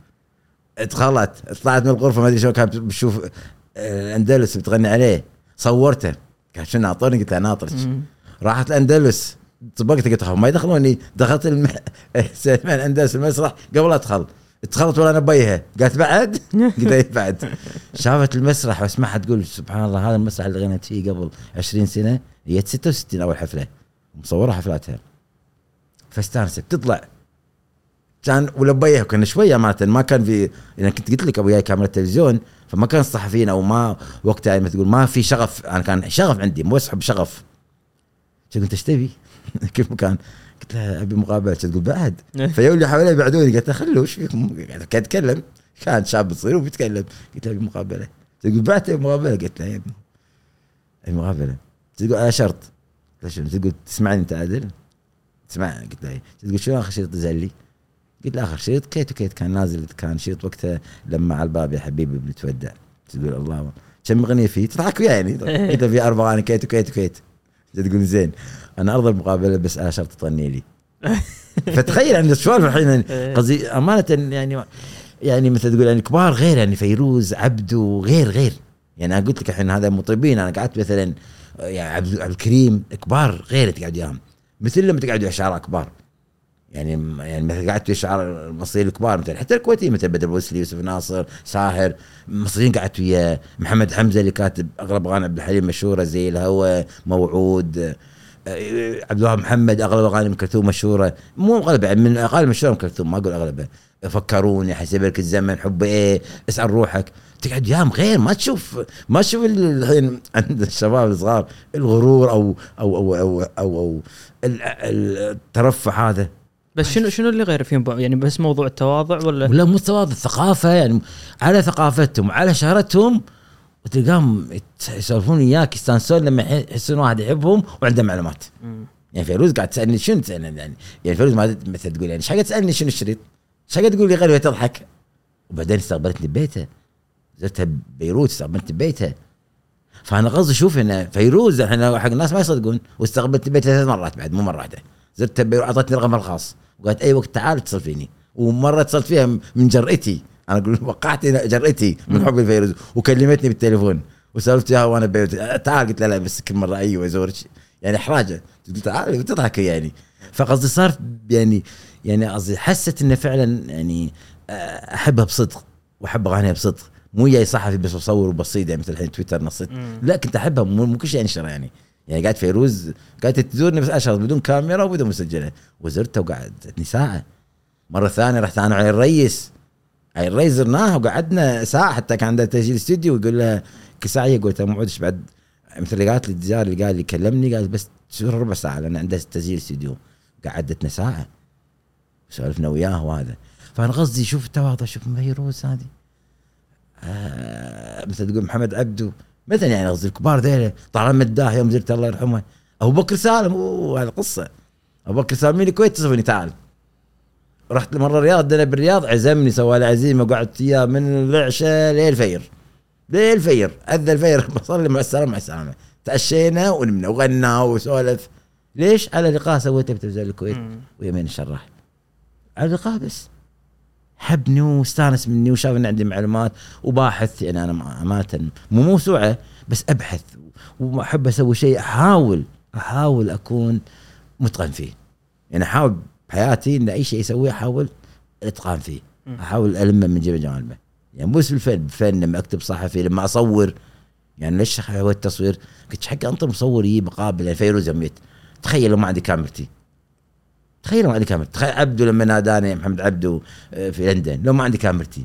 Speaker 1: دخلت طلعت من الغرفة ما أدري شو كانت بتشوف آه، الاندلس بتغني عليه. صورته. قالت شو ناطرني قلت لها ناطرك. راحت الاندلس طبقت قلت لهم ما يدخلوني. دخلت الم... سلمان الاندلس المسرح قبل ادخل دخلت ولا أنا بيها. قالت بعد؟ قلت إيه بعد؟ شافت المسرح واسمعها تقول سبحان الله هذا المسرح اللي غنيت فيه قبل 20 سنة هي 66 أول حفلة. مصورة حفلاتها. فاستانست. تطلع. كان ولبيها كنا شوية مالت ما كان في أنا كنت قلت لك وياي كاميرا تلفزيون فما كان الصحفيين أو ما وقتها يعني مثل تقول ما في شغف. أنا كان شغف عندي مو بس حب شغف. قلت إيش تبي؟ كيف مكان؟ قلت لها أبي مقابلة تقول بعد فيقول اللي حوالي يبعدوني قلت له خلوا إيش فيكم؟ قاعد كان يتكلم كان شاب صغير وبيتكلم قلت له أبي مقابلة تقول بعد تبي مقابلة قلت له ابي أبي مقابلة تقول على شرط قلت له شنو؟ تقول تسمعني أنت عادل؟ تسمع قلت له. تقول شنو آخر شريط نزل لي؟ قلت له آخر شريط كيت وكيت كان نازل كان شريط وقتها لما على الباب يا حبيبي بنتودع تقول الله كم أغنية فيه تضحك وياي يعني قلت في أربع أغاني كيت وكيت وكيت تقول زين أنا أرضى المقابلة بس على شرط تغني لي. فتخيل عند السؤال الحين
Speaker 2: إيه.
Speaker 1: قصدي أمانة يعني يعني مثل تقول يعني كبار غير يعني فيروز عبدو غير غير. يعني أنا قلت لك الحين هذا مطربين أنا قعدت مثلا يعني عبد عبد الكريم كبار غير تقعد وياهم. مثل لما تقعد ويا شعراء كبار. يعني يعني مثل قعدت ويا الشعراء المصريين الكبار مثل حتى الكويتيين مثل بدر بوسلي يوسف ناصر ساهر المصريين قعدت ويا محمد حمزة اللي كاتب اغلب أغاني عبد الحليم مشهورة زي الهوى موعود آه، عبد الوهاب محمد أغلب أغاني ام كلثوم مشهورة. مو اغلبها من الاغاني المشهوره ام كلثوم ما أقول أغلبها. فكروني حسب لك الزمن حب إيه اسأل روحك. تقعد يام غير ما تشوف ما تشوف ال- الحين عند الشباب الصغار الغرور أو أو أو أو أو ال- الترفع هذا.
Speaker 2: بس شنو شنو اللي غير فيهم؟ يعني بس موضوع التواضع ولا؟
Speaker 1: ولا مو تواضع الثقافة يعني. على ثقافتهم وعلى شهرتهم وتلقاهم يسولفون اياك يستانسون لما يح- يحسون واحد يحبهم وعنده معلومات. يعني فيروز قاعد تسألني شنو تسألني يعني؟ يعني فيروز ما مثل تقول يعني إيش حق تسألني شنو الشريط؟ إيش حق تقول لي غير تضحك وبعدين استقبلتني ببيتها زرتها ببيروت استقبلتني ببيتها فأنا قصدي شوف ان فيروز إحنا حق الناس ما يصدقون واستقبلتني ببيتها ثلاث مرات بعد مو مرة واحدة. زرتها ببيروت أعطتني رقمها ألخاص. وقالت أي وقت تعال اتصل فيني. ومرة اتصلت فيها من جرأتي. أنا أقول وقعت جرأتي من حب الفيروز. وكلمتني بالتليفون. وسالفت اياها وأنا ببيروت تعال قلت لها لا بس كل مرة أيوه أزورك. يعني احراجه قلت تعال تضحك يعني. فقصدي صار يعني يعني قصدي حست إنه فعلا يعني آه، أحبها بصدق. وأحب أغانيها بصدق. مو جاي صحفي بس بصور وبصيده مثل الحين تويتر نصيت. لا كنت أحبها. مو مو كل شيء انشر يعني. يعني قاعد فيروز قاعدة تزورني بس أشهر بدون كاميرا وبدون مسجلة. وزرتها وقعدتني ساعه مرة ثانية رحت أنا على الريس على الريس زرناها وقعدنا ساعة حتى كان عندها تسجيل استوديو ويقول لها كل ساعه هي قلت لها موعدش بعد؟ مثل اللي قالت لي الدزار اللي قال لي كلمني قال بس ربع ساعة لأن عنده تسجيل استوديو. قعدتنا ساعة. سولفنا وياه وهذا. فأنا قصدي شوف التواضع شوف فيروز هذه. آه مثل تقول محمد عبدو مثلا يعني قصدي الكبار ذيلا طالما مداح يوم زرت الله يرحمه. أبو بكر سالم أوه هذه قصة. أبو بكر سالم من الكويت؟ تصفني تعال. رحت مرة الرياض أنا بالرياض عزمني سوى لي عزيمة وقعدت إياه من العشاء للفجر للفجر أذن الفجر بصلي مع السلامة مع السلامة. تعشينا ونمنا وغنى وسولف. ليش؟ على لقاء سويته بتلفزيون الكويت. ويمين الشراح على اللقاء بس. حبني واستانس مني وشاف ان عندي معلومات وباحث يعني أنا امانه مو موسوعة بس أبحث وأحب أسوي شيء احاول أحاول أكون متقن فيه. يعني أحاول بحياتي إن أي شيء أسويه أحاول إتقان فيه. أحاول ألمه من جميع جوانبه يعني مو بس بالفن بالفن لما أكتب صحفي لما أصور. يعني ليش هو التصوير؟ قلت حق أنطر مصور يجي مقابل يعني فيروز يوم تخيل لو ما عندي كاميرتي. تخيل لو ما عندي كاميرتي تخيل عبدو لما ناداني محمد عبدو آه، في لندن لو ما عندي كاميرتي.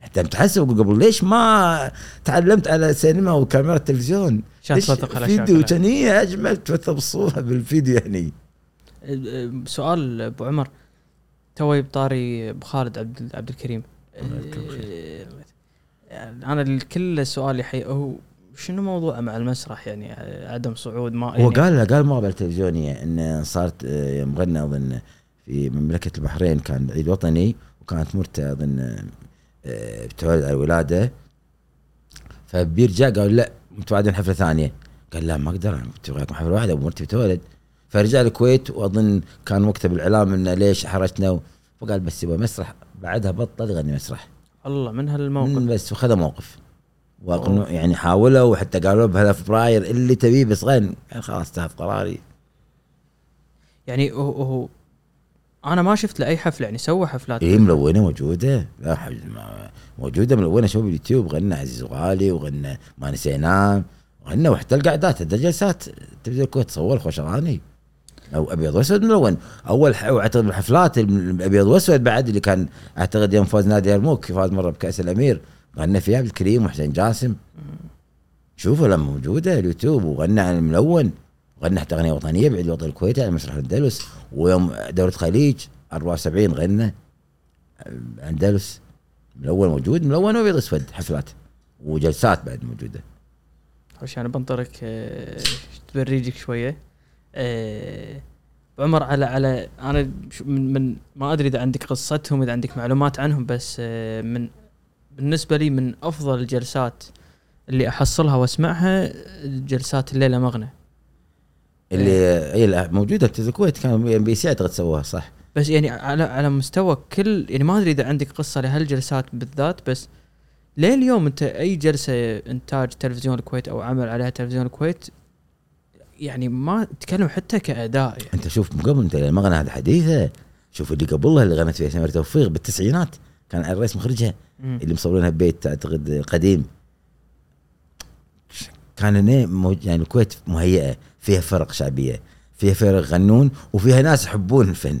Speaker 1: حتى متحسب أقول قبل ليش ما تعلمت على سينما وكاميرا تلفزيون
Speaker 2: عشان الأشياء
Speaker 1: فيديو. كان هي أجمل بالصورة بالفيديو يعني.
Speaker 2: سؤال أبو عمر. توي بطاري بخالد عبد عبد الكريم.
Speaker 1: الله يذكره
Speaker 2: أه، أنا الكل سؤال يحي هو شنو موضوعه مع المسرح يعني؟ عدم صعود ما
Speaker 1: هو
Speaker 2: يعني
Speaker 1: قال قال مقابله تلفزيونيه إن صارت آه، يوم غنى اظن في مملكة البحرين كان عيد وطني وكانت مرتة اظن آه، بتولد على الولاده فبيرجع قال لا متوعدين حفلة ثانية. قال لا ما أقدر أنا تبغى حفلة واحدة ومرتي بتولد فرجع الكويت وأظن كان وقتها بالإعلام انه ليش حرجنا فقال بس يبغى مسرح بعدها بطل يغني مسرح.
Speaker 2: الله من هالموقف؟
Speaker 1: من بس وخذ موقف. وأقنع يعني حاولوا وحتى قالوا بهذا فبراير اللي تبيه بس غن يعني خلاص اتخذ قراري.
Speaker 2: يعني هو, هو أنا ما شفت له اي حفلة يعني سوى حفلات
Speaker 1: اي ملونة موجودة. لا موجودة ملونة شوف باليوتيوب غنى عزيز وغالي وغنى ما نسيناه غنى وحتى القعدات حتى الجلسات. تلفزيون الكويت صور خوش أغاني. أو أبيض وأسود ملون. أول واعتقد بالحفلات الابيض وأسود بعد اللي كان أعتقد يوم فاز نادي يرموك فاز مرة بكأس الأمير. غنى فيها عبد الكريم وحسين جاسم. شوفوا لما موجودة اليوتيوب وغنى عن الملون. غنى حتى أغنية وطنية بعيد الوطن الكويتي على مسرح الأندلس. ويوم دوره خليج 74 غنى. أندلس. ملون موجود ملون وابيض اسود حفلات وجلسات بعد موجودة.
Speaker 2: وش أنا بنطرك تبريجك شوية. آه، أبو عمر على على أنا من, من ما أدري إذا عندك قصتهم إذا عندك معلومات عنهم بس آه، من بالنسبة لي من أفضل الجلسات اللي أحصلها وأسمعها جلسات الليلة مغنى.
Speaker 1: اللي هي موجودة في الكويت كان ام بي سي أعتقد سووها صح؟
Speaker 2: بس يعني على على مستوى كل يعني ما أدري إذا عندك قصة لهالجلسات بالذات بس ليه اليوم أنت أي جلسة إنتاج تلفزيون الكويت أو عمل عليها تلفزيون الكويت يعني ما تتكلم حتى كأداء يعني.
Speaker 1: أنت شوف قبل أنت المغنى هذا حديثة. شوف اللي قبلها اللي غنت فيها سمير توفيق بالتسعينات. كان على الرئيس مخرجها
Speaker 2: مم.
Speaker 1: اللي مصورينها ببيت أعتقد قديم. كان هنا يعني الكويت مهيئة فيها فرق شعبية فيها فرق غنون وفيها ناس يحبون الفن.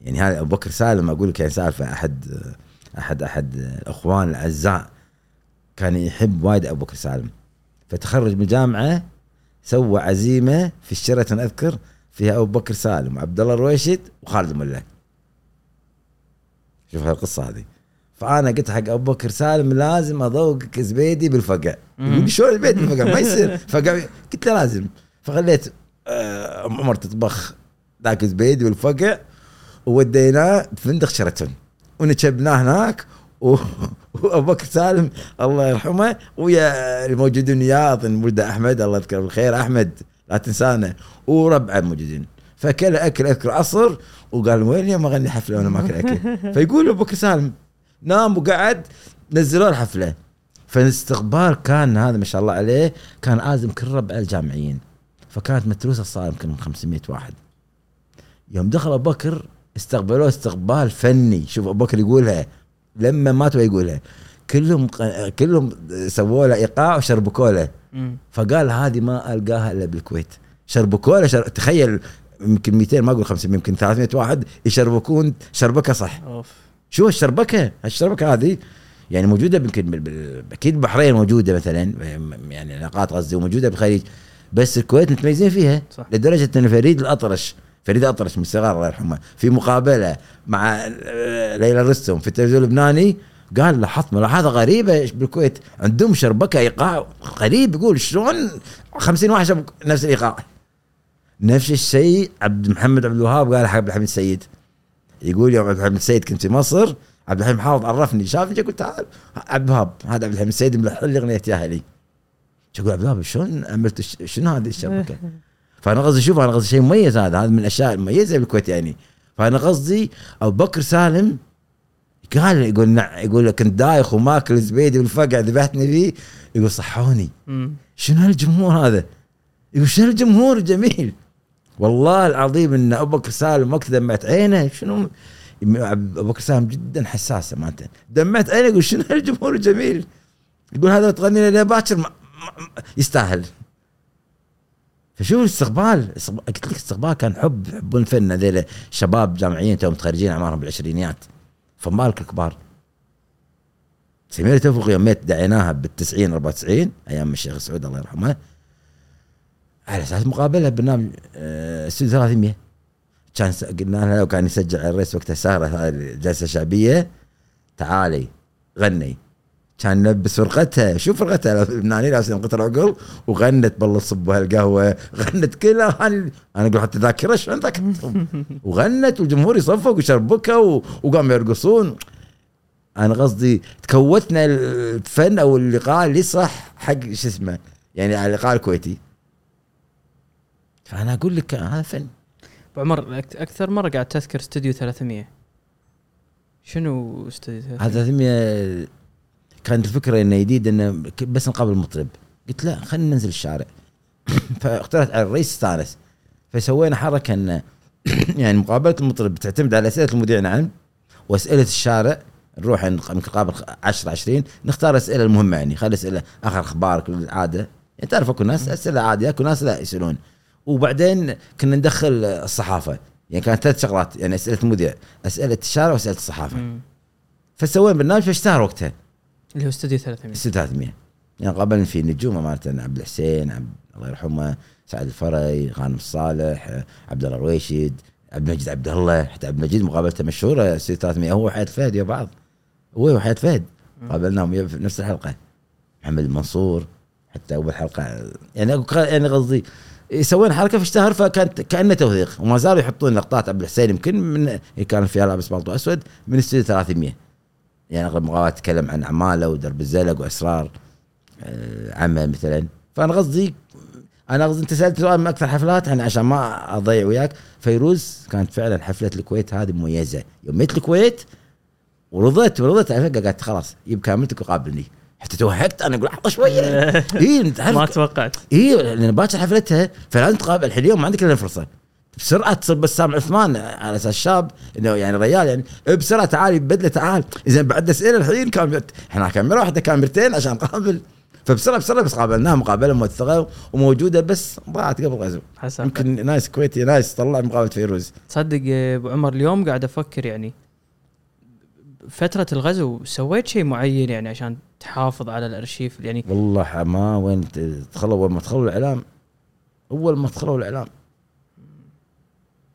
Speaker 1: يعني هذا أبو بكر سالم أقول لك يعني سالفة أحد أحد أحد الأخوان الأعزاء كان يحب وايد أبو بكر سالم. فتخرج من الجامعة سوى عزيمة في الشيراتون أذكر فيها أبو بكر سالم وعبد الله الرويشد وخالد الملا شوف هالقصة هذه. فأنا قلت حق أبو بكر سالم لازم اذوقك زبيدي بالفقع. يقول شلون زبيدي بالفقع؟ ما يصير. فقع قلت له لازم. فخليت آه، أم عمر تطبخ ذاك زبيدي بالفقع ووديناه فندق شيراتون. ونشبناه هناك و- وأبو بكر سالم الله يرحمه ويا الموجودين وياه أظن ولده أحمد الله يذكره بالخير أحمد لا تنسانا وربعه موجودين. فاكل أكل أكل عصر وقال وين يوم أغني حفلة؟ وأنا ما اكل فيقول أبو سالم نام وقعد نزلوا الحفله فالاستقبال كان هذا ما شاء الله عليه كان آزم كل ربع الجامعيين. فكانت متروسة صار يمكن من 500 واحد. يوم دخل أبو بكر استقبلوه استقبال فني. شوف أبو بكر يقولها لما مات ويقولها كلهم كلهم سووا له إيقاع وشربكوا له.
Speaker 2: مم.
Speaker 1: فقال هذه ما ألقاها إلا بالكويت. شربكوا شر... تخيل يمكن 200 ما أقول 500 يمكن 300 واحد يشربكون شربكه صح.
Speaker 2: أوف.
Speaker 1: شو الشربكه الشربكه هذه يعني موجودة يمكن أكيد البحرين موجودة مثلا يعني علاقات غزة وموجودة بالخليج بس الكويت متميزين فيها
Speaker 2: صح.
Speaker 1: لدرجة إن فريد الأطرش فريد الأطرش من الصغار الله يرحمه في مقابلة مع ليلى الرستم في التلفزيون اللبناني قال لاحظت ملاحظه غريبة بالكويت عندهم شربكة إيقاع غريب يقول شلون 50 واحد نفس الإيقاع؟ نفس الشيء عبد محمد عبد الوهاب قال حق عبد الحميد السيد يقول يوم عبد الحميد السيد كنت في مصر عبد الحليم حافظ عرفني شافني قلت تعال عبد الوهاب هذا عبد الحميد السيد ملحن لي أغنية يا أهلي يقول عبد الوهاب شلون عملت شنو هذه الشبكة؟ فأنا قصدي شوف أنا قصدي شيء مميز هذا هذا من الاشياء المميزه بالكويت يعني فأنا قصدي أبو بكر سالم قال يقول نع يقول كنت دايخ وماكل زبيدي بالفقع ذبحتني فيه يقول صحوني. شنو هالجمهور هذا؟ يقول شنو الجمهور الجميل؟ والله العظيم إن أبو بكر سالم وقت دمعت عينه شنو؟ أبو بكر سالم جدا حساس مالته. دمعت عينه يقول شنو هالجمهور الجميل؟ يقول هذا تغني له باكر يستاهل. فشوف الاستقبال استقبال- قلت لك استقبال كان حب يحبون الفن هذول شباب جامعيين توهم متخرجين أعمارهم بالعشرينيات فمالك الكبار. سمير توفيق يوم ميت دعيناها بالتسعين 94 أيام الشيخ سعود الله يرحمه. على أساس مقابلة برنامج آه، استوديو 300 كان قلنا لها لو كان يسجل على الريس وقتها سهرة الجلسه شعبية. تعالي غني. كان لبس فرقتها. شوف فرقتها لبنانيه لابسين قطر عقل وغنت بالله صبوا هالقهوة غنت كل أنا أقول حتى ذاكرة شلون ذاكرتهم؟ وغنت والجمهور يصفق وشربكه وقاموا يرقصون. أنا قصدي تكوتنا الفن أو اللقاء اللي صح حق شو اسمه يعني على اللقاء الكويتي. فأنا أقول لك هذا فن
Speaker 2: أبو عمر أكثر مرة قاعد تذكر استوديو 300 شنو استوديو 300
Speaker 1: هذا 300 كانت الفكرة إنه جديد إنه بس نقابل مطرب قلت لا خلينا ننزل الشارع. فاقترحت على الرئيس استانس فسوينا حركة انه يعني مقابلة المطرب بتعتمد على أسئلة المذيع نعم. وأسئلة الشارع نروح نق- نقابل 10 20 نختار الاسئله المهمة يعني. خلي أسئلة آخر أخبارك العادة. يعني تعرف أكو ناس أسئلة عادية أكو ناس لا يسألون. وبعدين كنا ندخل الصحافة. يعني كانت ثلاث شغلات يعني أسئلة المذيع أسئلة الشارع وأسئلة
Speaker 2: الصحافة.
Speaker 1: فسوينا برنامج فاشتهر وقتها.
Speaker 2: اللي هو استوديو 300
Speaker 1: 300 يعني قابلنا فيه نجوم مالتنا عبد الحسين عبد الله يرحمه سعد الفري غانم الصالح عبد الله الرويشد عبد المجيد عبد الله حتى عبد المجيد مقابلته مشهورة 300 هو وحياة فهد يا بعض. هو وحياة فهد. قابلناهم في نفس الحلقة. محمد المنصور حتى أول حلقة. يعني يعني قصدي سوينا حركة فاشتهر فكانت كأنه توثيق. وما زالوا يحطون لقطات عبد الحسين يمكن من كان فيها لابس بالطو أسود من استوديو 300 يعني أغلب المقابلات تتكلم عن أعماله ودرب الزلق وأسرار آه، عمه مثلا. فأنا قصدي أنا قصدي أنت سألت سؤال من أكثر حفلات يعني عشان ما أضيع وياك. فيروز كانت فعلا حفلة الكويت هذه مميزة. يوم الكويت ورضيت ورضيت على فكرة قالت خلاص جيب كاملتك وقابلني. حتى توهقت أنا أقول لحظه شوية. اي انت
Speaker 2: ما توقعت.
Speaker 1: اي لأن باكر حفلتها فلازم تقابل الحين اليوم ما عندك إلا فرصة. بسرعة تصير بسام عثمان على أساس شاب إنه يعني ريال يعني. بسرعة تعال بدلة تعال. إذا بعد أسئلة الحين كان إحنا كاميرا واحدة كاميرتين عشان نقابل. فبسرعة بسرعة بس قابلناها مقابلة موثقة وموجودة بس ضاعت قبل الغزو
Speaker 2: حسن.
Speaker 1: يمكن ناس كويتي ناس طلع مقابلة فيروز.
Speaker 2: تصدق أبو عمر اليوم قاعد أفكر يعني فترة الغزو سويت شيء معين يعني عشان تحافظ على الأرشيف يعني
Speaker 1: والله ما وين دخلوا اول ما دخلوا الإعلام أول ما دخلوا الإعلام.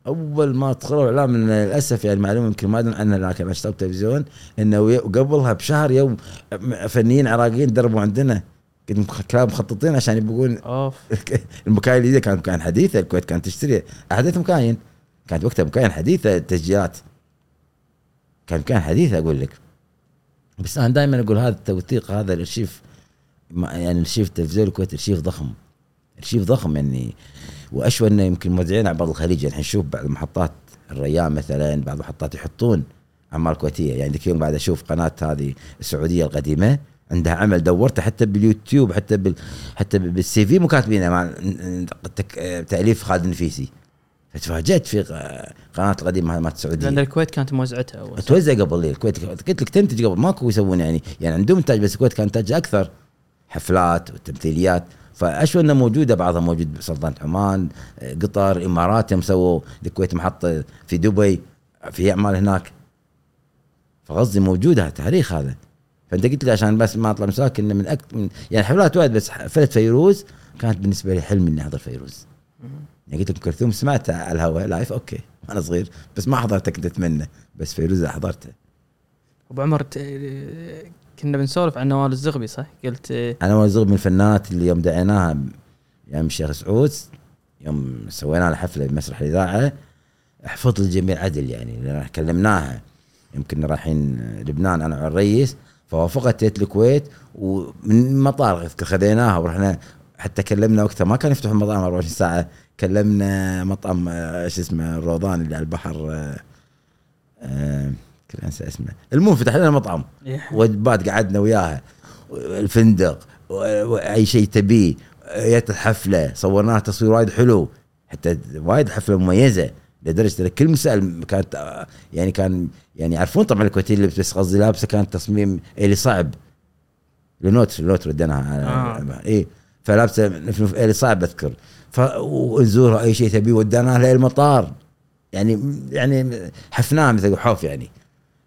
Speaker 1: أول ما دخلوا الإعلام للأسف يعني معلومه يمكن ما أدري عنها لكن أنا اشتغلت تلفزيون إنه قبلها بشهر يوم فنيين عراقيين دربوا عندنا كانوا مخططين عشان يبقون
Speaker 2: أوف.
Speaker 1: المكاين الجديده كانت مكاين حديثة الكويت كانت تشتري احدث مكاين كانت وقتها مكاين حديثة التسجيلات كان مكاين حديثة أقول لك. بس أنا دائما أقول هذا التوثيق هذا الأرشيف يعني الأرشيف التلفزيون الكويت أرشيف ضخم. أرشيف ضخم يعني وأشوى إنه يمكن موزعين على بعض الخليج. يعني نشوف بعض المحطات الريان مثلا بعض المحطات يحطون أعمال كويتية. يعني ذيك يوم بعد أشوف قناة هذه السعودية القديمة عندها عمل دورته حتى باليوتيوب حتى بال حتى بالسي في مو كاتبينه مع تأليف خالد النفيسي. فتفاجات في قناة القديمة مالت السعودية.
Speaker 2: لأن الكويت كانت موزعتها أول
Speaker 1: توزع قبل الكويت قلت لك تنتج قبل. ماكو يسوون يعني. يعني عندهم انتاج بس الكويت كان انتاج أكثر. حفلات وتمثيليات. فأشوى انه موجودة. بعضها موجود بسلطنه عمان قطر إمارات يوم سووا. الكويت محطة في دبي في أعمال هناك. فقصدي موجودة تاريخ هذا. فأنت قلت لي عشان بس ما أطلع مساك إنه من أكثر من يعني حفلات وايد بس حفلة فيروز كانت بالنسبة لي حلم إني أحضر فيروز. يعني قلت لك كلثوم سمعتها على الهواء live okay وأنا صغير بس ما حضرتها كنت أتمنى بس فيروز حضرتها
Speaker 2: أبو عمر. كنا بنسولف عن نوال الزغبي صح؟ قلت
Speaker 1: أنا وزغ من الفنانات اللي يوم دعيناها أيام الشيخ سعود يوم سوينا لها حفلة بمسرح الإذاعة حفظت الجميع عدل يعني لأن كلمناها يمكن رايحين لبنان أنا والرئيس فوافقت جت الكويت ومن المطار اذكر خذيناها ورحنا حتى كلمنا وقتها ما كان يفتحوا المطعم 24 ساعه كلمنا مطعم آه، شو اسمه الروضان اللي على البحر آه، آه، كل انسى اسمه. المهم فتح لنا مطعم. وجبات قعدنا وياها. الفندق واي شيء تبيه. جت الحفلة صورناها تصوير وايد حلو. حتى وايد حفلة مميزة. لدرجة إن كل مسائل كانت آه، يعني كان يعني يعرفون طبعا الكويتيين اللي بس قصدي لابسة كانت تصميم إيلي صعب. لنوت لنوت ردناها
Speaker 2: آه.
Speaker 1: اي فلابسة إيلي صعب أذكر. ف ونزورها أي شيء تبيه وديناها لها المطار. يعني يعني حفناها مثل حوف يعني.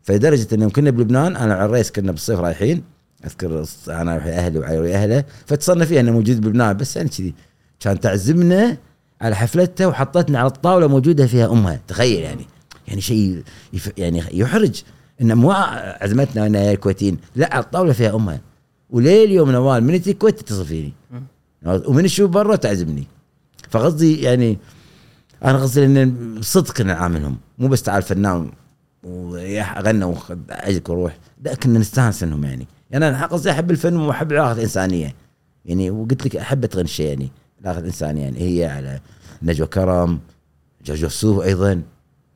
Speaker 1: فلدرجة انه كنا بلبنان أنا وعريس كنا بالصيف رايحين. أذكر أنا أهلي وعيالي اهله فاتصلنا فيها إنه موجود بلبنان بس يعني كذي. كان تعزمنا على حفلتها وحطتني على الطاولة موجودة فيها أمها. تخيل يعني. يعني شيء يف يعني يحرج. إن مو عزمتنا أنا يا الكويتيين. لا على الطاولة فيها أمها. وليه اليوم نوال من الكويت تتصل فيني. ومن تشوف برا تعزمني. فقصدي يعني أنا قصدي ان صدق نعاملهم مو بس تعال فنان وغنى واجيك وروح. لا كنا نستانس إنهم يعني. يعني أنا قصدي أحب الفن وأحب العلاقه الإنسانية. يعني وقلت لك أحب أتغنى شيء يعني. العلاقه الإنسانية يعني. هي على نجوى كرم جورج وسوف أيضا.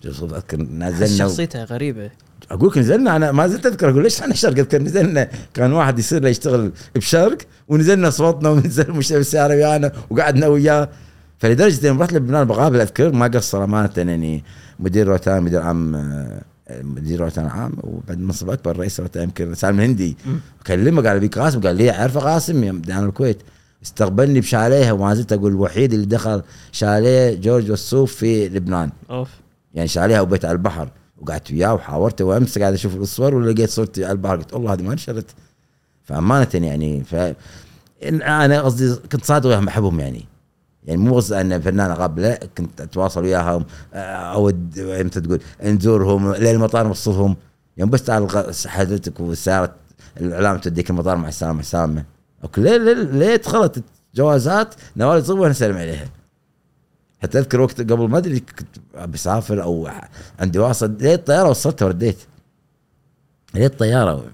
Speaker 1: جورج وسوف أذكر نزلنا
Speaker 2: شخصيته غريبة.
Speaker 1: أقول لك نزلنا. أنا ما زلت أذكر. أقول ليش إحنا شرق؟ أذكر نزلنا. كان واحد يصير له يشتغل بشرق ونزلنا صوتنا ونزل مش بالسياره ويانا وقعدنا وياه. فلدرجة إني رحت لبنان بقابل اذكر ما قصر أمانة يعني مدير روتانا مدير عام مدير روتانا عام وبعد منصب اكبر رئيس روتانا يمكن سالم الهندي كلمه قال أبي قاسم قال لي اعرفه قاسم يوم أنا الكويت. استقبلني بشاليه وما زلت أقول الوحيد اللي دخل شاليه جورج وسوف في لبنان.
Speaker 2: أوف.
Speaker 1: يعني شاليه وبيت على البحر. وقعدت وياه وحاورته وأمس قاعد أشوف الصور ولقيت صورتي على البحر. قلت والله هذه ما نشرت فأمانة يعني ف أنا قصدي كنت صادق وياهم أحبهم يعني. يعني مو قصدي أن فنان اقابل لا كنت أتواصل وياهم آه، أود إمتى تقول نزورهم للمطار نوصلهم يعني بس تعال حضرتك وسيارة الإعلام توديك المطار مع السلامة سامة. أوكي ليه ليه, ليه دخلت جوازات نوال تصيب وأنا اسلم عليها. حتى أذكر وقت قبل ما أدري كنت بسافر أو عندي واصل ليه الطياره وصلتها ورديت. ليه الطياره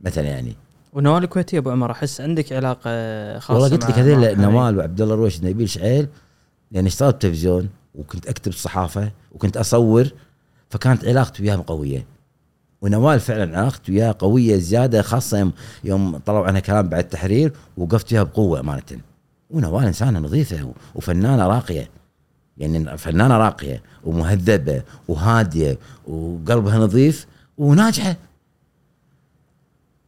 Speaker 1: مثلا يعني.
Speaker 2: ونوال الكويتي أبو عمر أحس عندك علاقة خاصة
Speaker 1: والله قلت لك هذول نوال وعبد الله الرويش نبيل شعيل لأن اشتغلت تلفزيون وكنت أكتب صحافة وكنت أصور فكانت علاقتي وياهم قوية. ونوال فعلا علاقتي وياه قوية زيادة خاصة يوم, يوم طلعوا عنها كلام بعد التحرير وقفت وياها بقوة أمانة. ونوال إنسانة نظيفة وفنانة راقية. يعني فنانة راقية ومهذبة وهادية وقلبها نظيف وناجحة.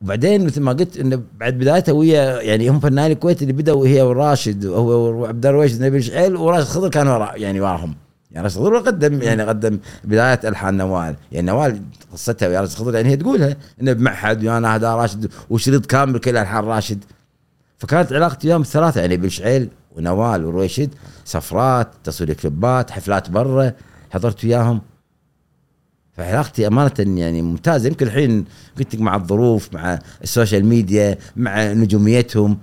Speaker 1: وبعدين مثل ما قلت إنه بعد بدايتها ويا يعني هم فنانين الكويت اللي بدأوا هي وراشد وهو وعبد الرويش نبيل شعيل وراشد خضر كانوا ورا يعني وراهم يعني راشد خضر قدم يعني قدم بداية ألحان نوال. يعني نوال قصتها ويا راشد خضر يعني هي تقولها إنه بمعهد وأنا هذا راشد وشريط كامل كل ألحان راشد. فكانت علاقتي وياهم الثلاثه يعني بالشعيل ونوال ورويشد سفرات تصوير كليبات حفلات برا حضرت وياهم. فعلاقتي أمانة يعني ممتازة. يمكن الحين قلت مع الظروف مع ال social media مع نجوميتهم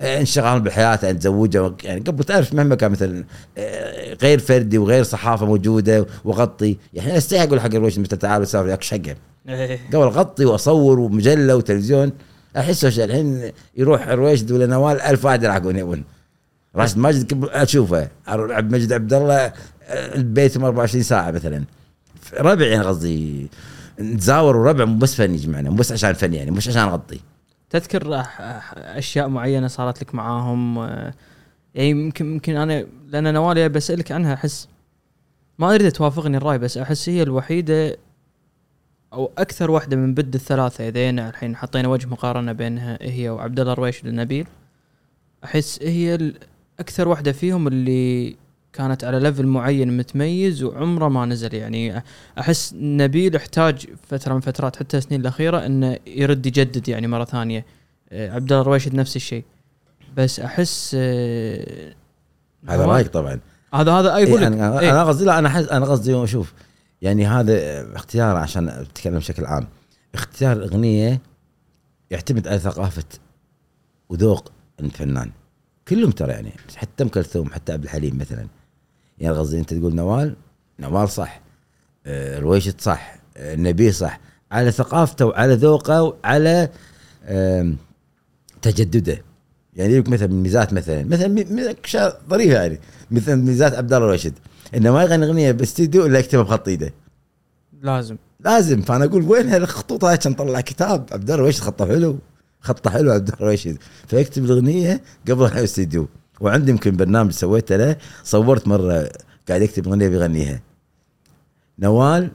Speaker 1: آه، انشغال بالحياة ان تزوجها يعني قبل تعرف مهما كان مثلا آه، غير فردي وغير صحافة موجودة واغطي يعني استحي أقول حق الرويشد مثل تعالوا سافر وياك شقة.
Speaker 2: إيه.
Speaker 1: قبل أغطي وأصور ومجلة وتلفزيون احس الحين يروح رويشد ولا نوال ألف واحد يلحقون يبون راشد ماجد أشوفه عبد المجيد عبد الله آه، البيت 24 ساعة مثلا. ربع يعني قصدي نتزاور وربع مو بس فن يجمعنا مو بس عشان فن يعني مش عشان نغطي
Speaker 2: تذكر أشياء معينة صارت لك معاهم؟ آه، يعني يمكن يمكن أنا لأن نوال بسألك عنها أحس ما أريد توافقني الرأي بس أحس هي الوحيدة أو أكثر واحدة من بد الثلاثة. إذا الحين حطينا وجه مقارنة بينها هي وعبد الله الرويش والنبيل أحس هي أكثر واحدة فيهم اللي كانت على ليفل معين متميز وعمره ما نزل. يعني أحس نبيل احتاج فترة من فترات حتى السنين الأخيرة إنه يرد يجدد يعني مرة ثانية. آه، عبد الله الرويشد نفس الشيء. بس أحس آه،
Speaker 1: هذا رايك طبعا.
Speaker 2: هذا هذا
Speaker 1: إيه
Speaker 2: أقول لك.
Speaker 1: أنا
Speaker 2: إيه.
Speaker 1: أنا قصدي لا أنا حز أنا قصدي شوف يعني هذا اختيار عشان أتكلم بشكل عام. اختيار الاغنيه يعتمد على ثقافة وذوق الفنان. كلهم ترى يعني حتى أم كلثوم حتى عبد الحليم مثلا. يعني قصدي أنت تقول نوال نوال صح آه، رويشد صح آه، نبيه صح على ثقافته وعلى ذوقه وعلى تجدده. يعني لك مثلا ميزات مثلا مثلا اشياء ظريفة يعني مثل ميزات عبد الله الراشد. انه ما يغني اغنيه باستديو إلا يكتبها بخط إيده.
Speaker 2: لازم.
Speaker 1: لازم. فأنا أقول وين هالخطوط هاي؟ عشان نطلع كتاب عبد الله الرويشد خطه حلو خطة حلو عبد الله الرويشد فيكتب الأغنية قبل الاستديو. وعندي يمكن برنامج سويته له صورت مرة قاعد يكتب أغنية بيغنيها. نوال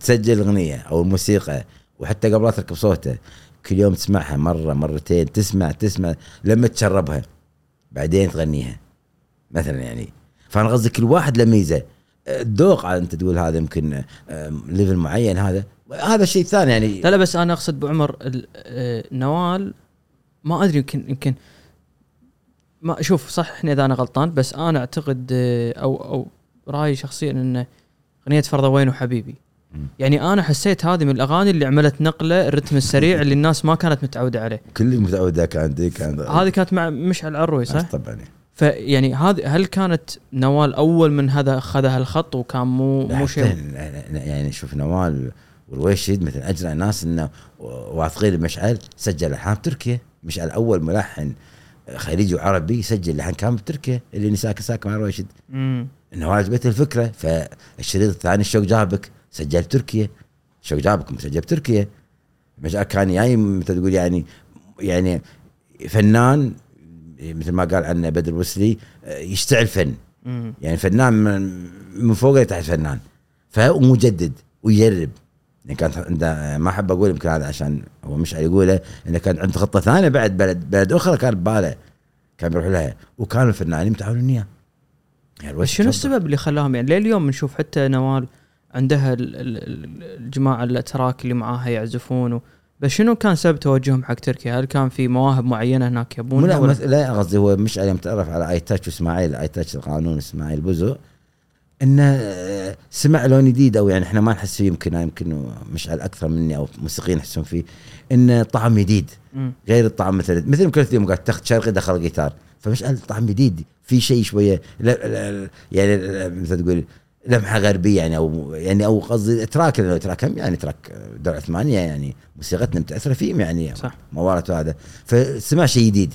Speaker 1: تسجل الاغنيه أو الموسيقى وحتى قبل لا تركب صوته كل يوم تسمعها مرة مرتين تسمع تسمع لما تشربها بعدين تغنيها. مثلا يعني فأنا قصدي كل واحد له ميزة. الذوق أنت تقول هذا يمكن ليفل معين هذا هذا شيء ثاني يعني.
Speaker 2: لا لا بس أنا أقصد ابو عمر آه، نوال ما أدري يمكن يمكن ما شوف صححني إذا أنا غلطان بس أنا أعتقد آه، أو أو رأيي شخصيا ان أغنية فرضوين وحبيبي. يعني أنا حسيت هذه من الأغاني اللي عملت نقلة الرتم السريع اللي الناس ما كانت متعودة عليه.
Speaker 1: كل متعودة كان دي كان
Speaker 2: هذه كانت مع مشعل عروي صح؟
Speaker 1: طبعا
Speaker 2: فيعني هذه هل كانت نوال أول من هذا اخذ هالخط وكان مو مو شيء؟
Speaker 1: يعني شوف نوال والويشد مثل اجرى ناس إنه واثقين بمشعل سجل الحان بتركيا مشعل أول ملحن خليجي وعربي سجل لحن كان بتركيا اللي نساك ساك مع
Speaker 2: مم.
Speaker 1: إنه عجبته الفكرة. فالشريط الثاني الشوق جابك سجل بتركيا. شوق جابك مسجل بتركيا. مشعل كان جاي مثل تقول يعني يعني فنان مثل ما قال عنه بدر وسلي يشتعل فن.
Speaker 2: مم.
Speaker 1: يعني فنان من, من فوق لتحت فنان. فهو مجدد ويجرب. يعني كانت عنده ما أحب أقول يمكن هذا عشان هو مشعل يقوله انه كان عنده خطة ثانية بعد بلد بلد أخرى كان بباله كان بيروح لها. وكانوا الفنانين متعاونين اياه يعني
Speaker 2: بس شنو السبب اللي خلاهم؟ يعني ليه اليوم نشوف حتى نوال عندها ال- ال- ال- الجماعة الأتراك اللي معاها يعزفون و... بس شنو كان سبب توجههم حق تركيا؟ هل كان في مواهب معينة هناك
Speaker 1: مو
Speaker 2: يبونها
Speaker 1: لا قصدي هو مشعل يوم تعرف على آي تاتش وإسماعيل. آي تاتش القانون إسماعيل بوزو انه آه، سمع لون جديد أو يعني إحنا ما نحس فيه يمكن يمكن مشعل أكثر مني أو موسيقيين يحسون فيه. انه طعم جديد. غير الطعم مثل مثل ام كلثوم قاعد تاخذ شرقي دخل جيتار فمشعل طعم جديد في شيء شوية لا لا يعني مثل تقول لمحة غربية يعني أو يعني أو قصدي أتراك لأنه أتراك هم يعني أتراك دولة عثمانيه يعني موسيقتنا متأثرة فيهم يعني
Speaker 2: صح.
Speaker 1: موارد هذا. فسمع شيء جديد.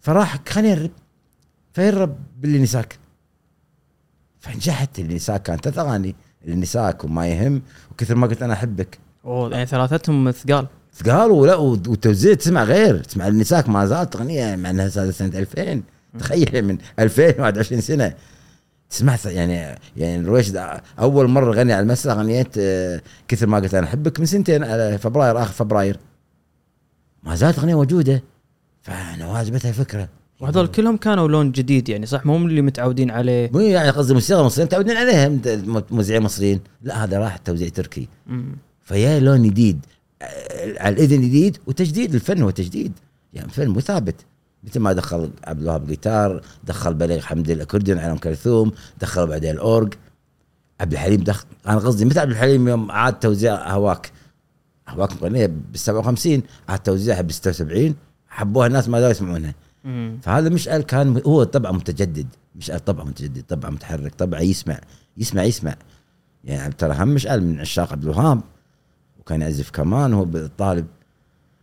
Speaker 1: فراح خلينا نجرب فيرب باللي نساك. فنجحت اللي نساك كانت ثلاث اغاني اللي نساك وما يهم وكثر ما قلت أنا أحبك.
Speaker 2: أوه يعني ثلاثتهم ثقال.
Speaker 1: ثقال ولا والتوزيع تسمع غير تسمع النساك ما زالت اغنيه مع إنها سنة 2000 تخيل من 2000 21 سنة. تسمع يعني يعني الرويشد أول مرة غني على المسرح غنيت آه، كثر ما قلت أنا أحبك من سنتين على فبراير آخر فبراير. ما زالت أغنية موجودة. فأنا عجبتها الفكرة
Speaker 2: وهذول كلهم كانوا لون جديد يعني صح؟ مو اللي متعودين عليه.
Speaker 1: مو يعني قصدي موسيقى مصريين متعودين عليها موزعين مصريين. لا هذا راح توزيع تركي. فيا لون جديد على الإذن جديد وتجديد الفن هو تجديد. يعني فن مو ثابت. مثل ما دخل عبد الوهاب جيتار دخل بليغ حمدي الأكورديون على ام كلثوم دخل بعدين الأورج. عبد الحليم دخل أنا قصدي مثل عبد الحليم يوم عاد توزيع هواك هواك مغنية بال 57 عاد توزيعها بال 76 حبوها الناس ما زالوا يسمعونها.
Speaker 2: مم.
Speaker 1: فهذا مشعل كان هو طبعه متجدد. مشعل طبعه متجدد طبعه متحرك طبعه يسمع يسمع يسمع. يعني ترى هم مشعل من عشاق عبد الوهاب وكان يعزف كمان هو بالطالب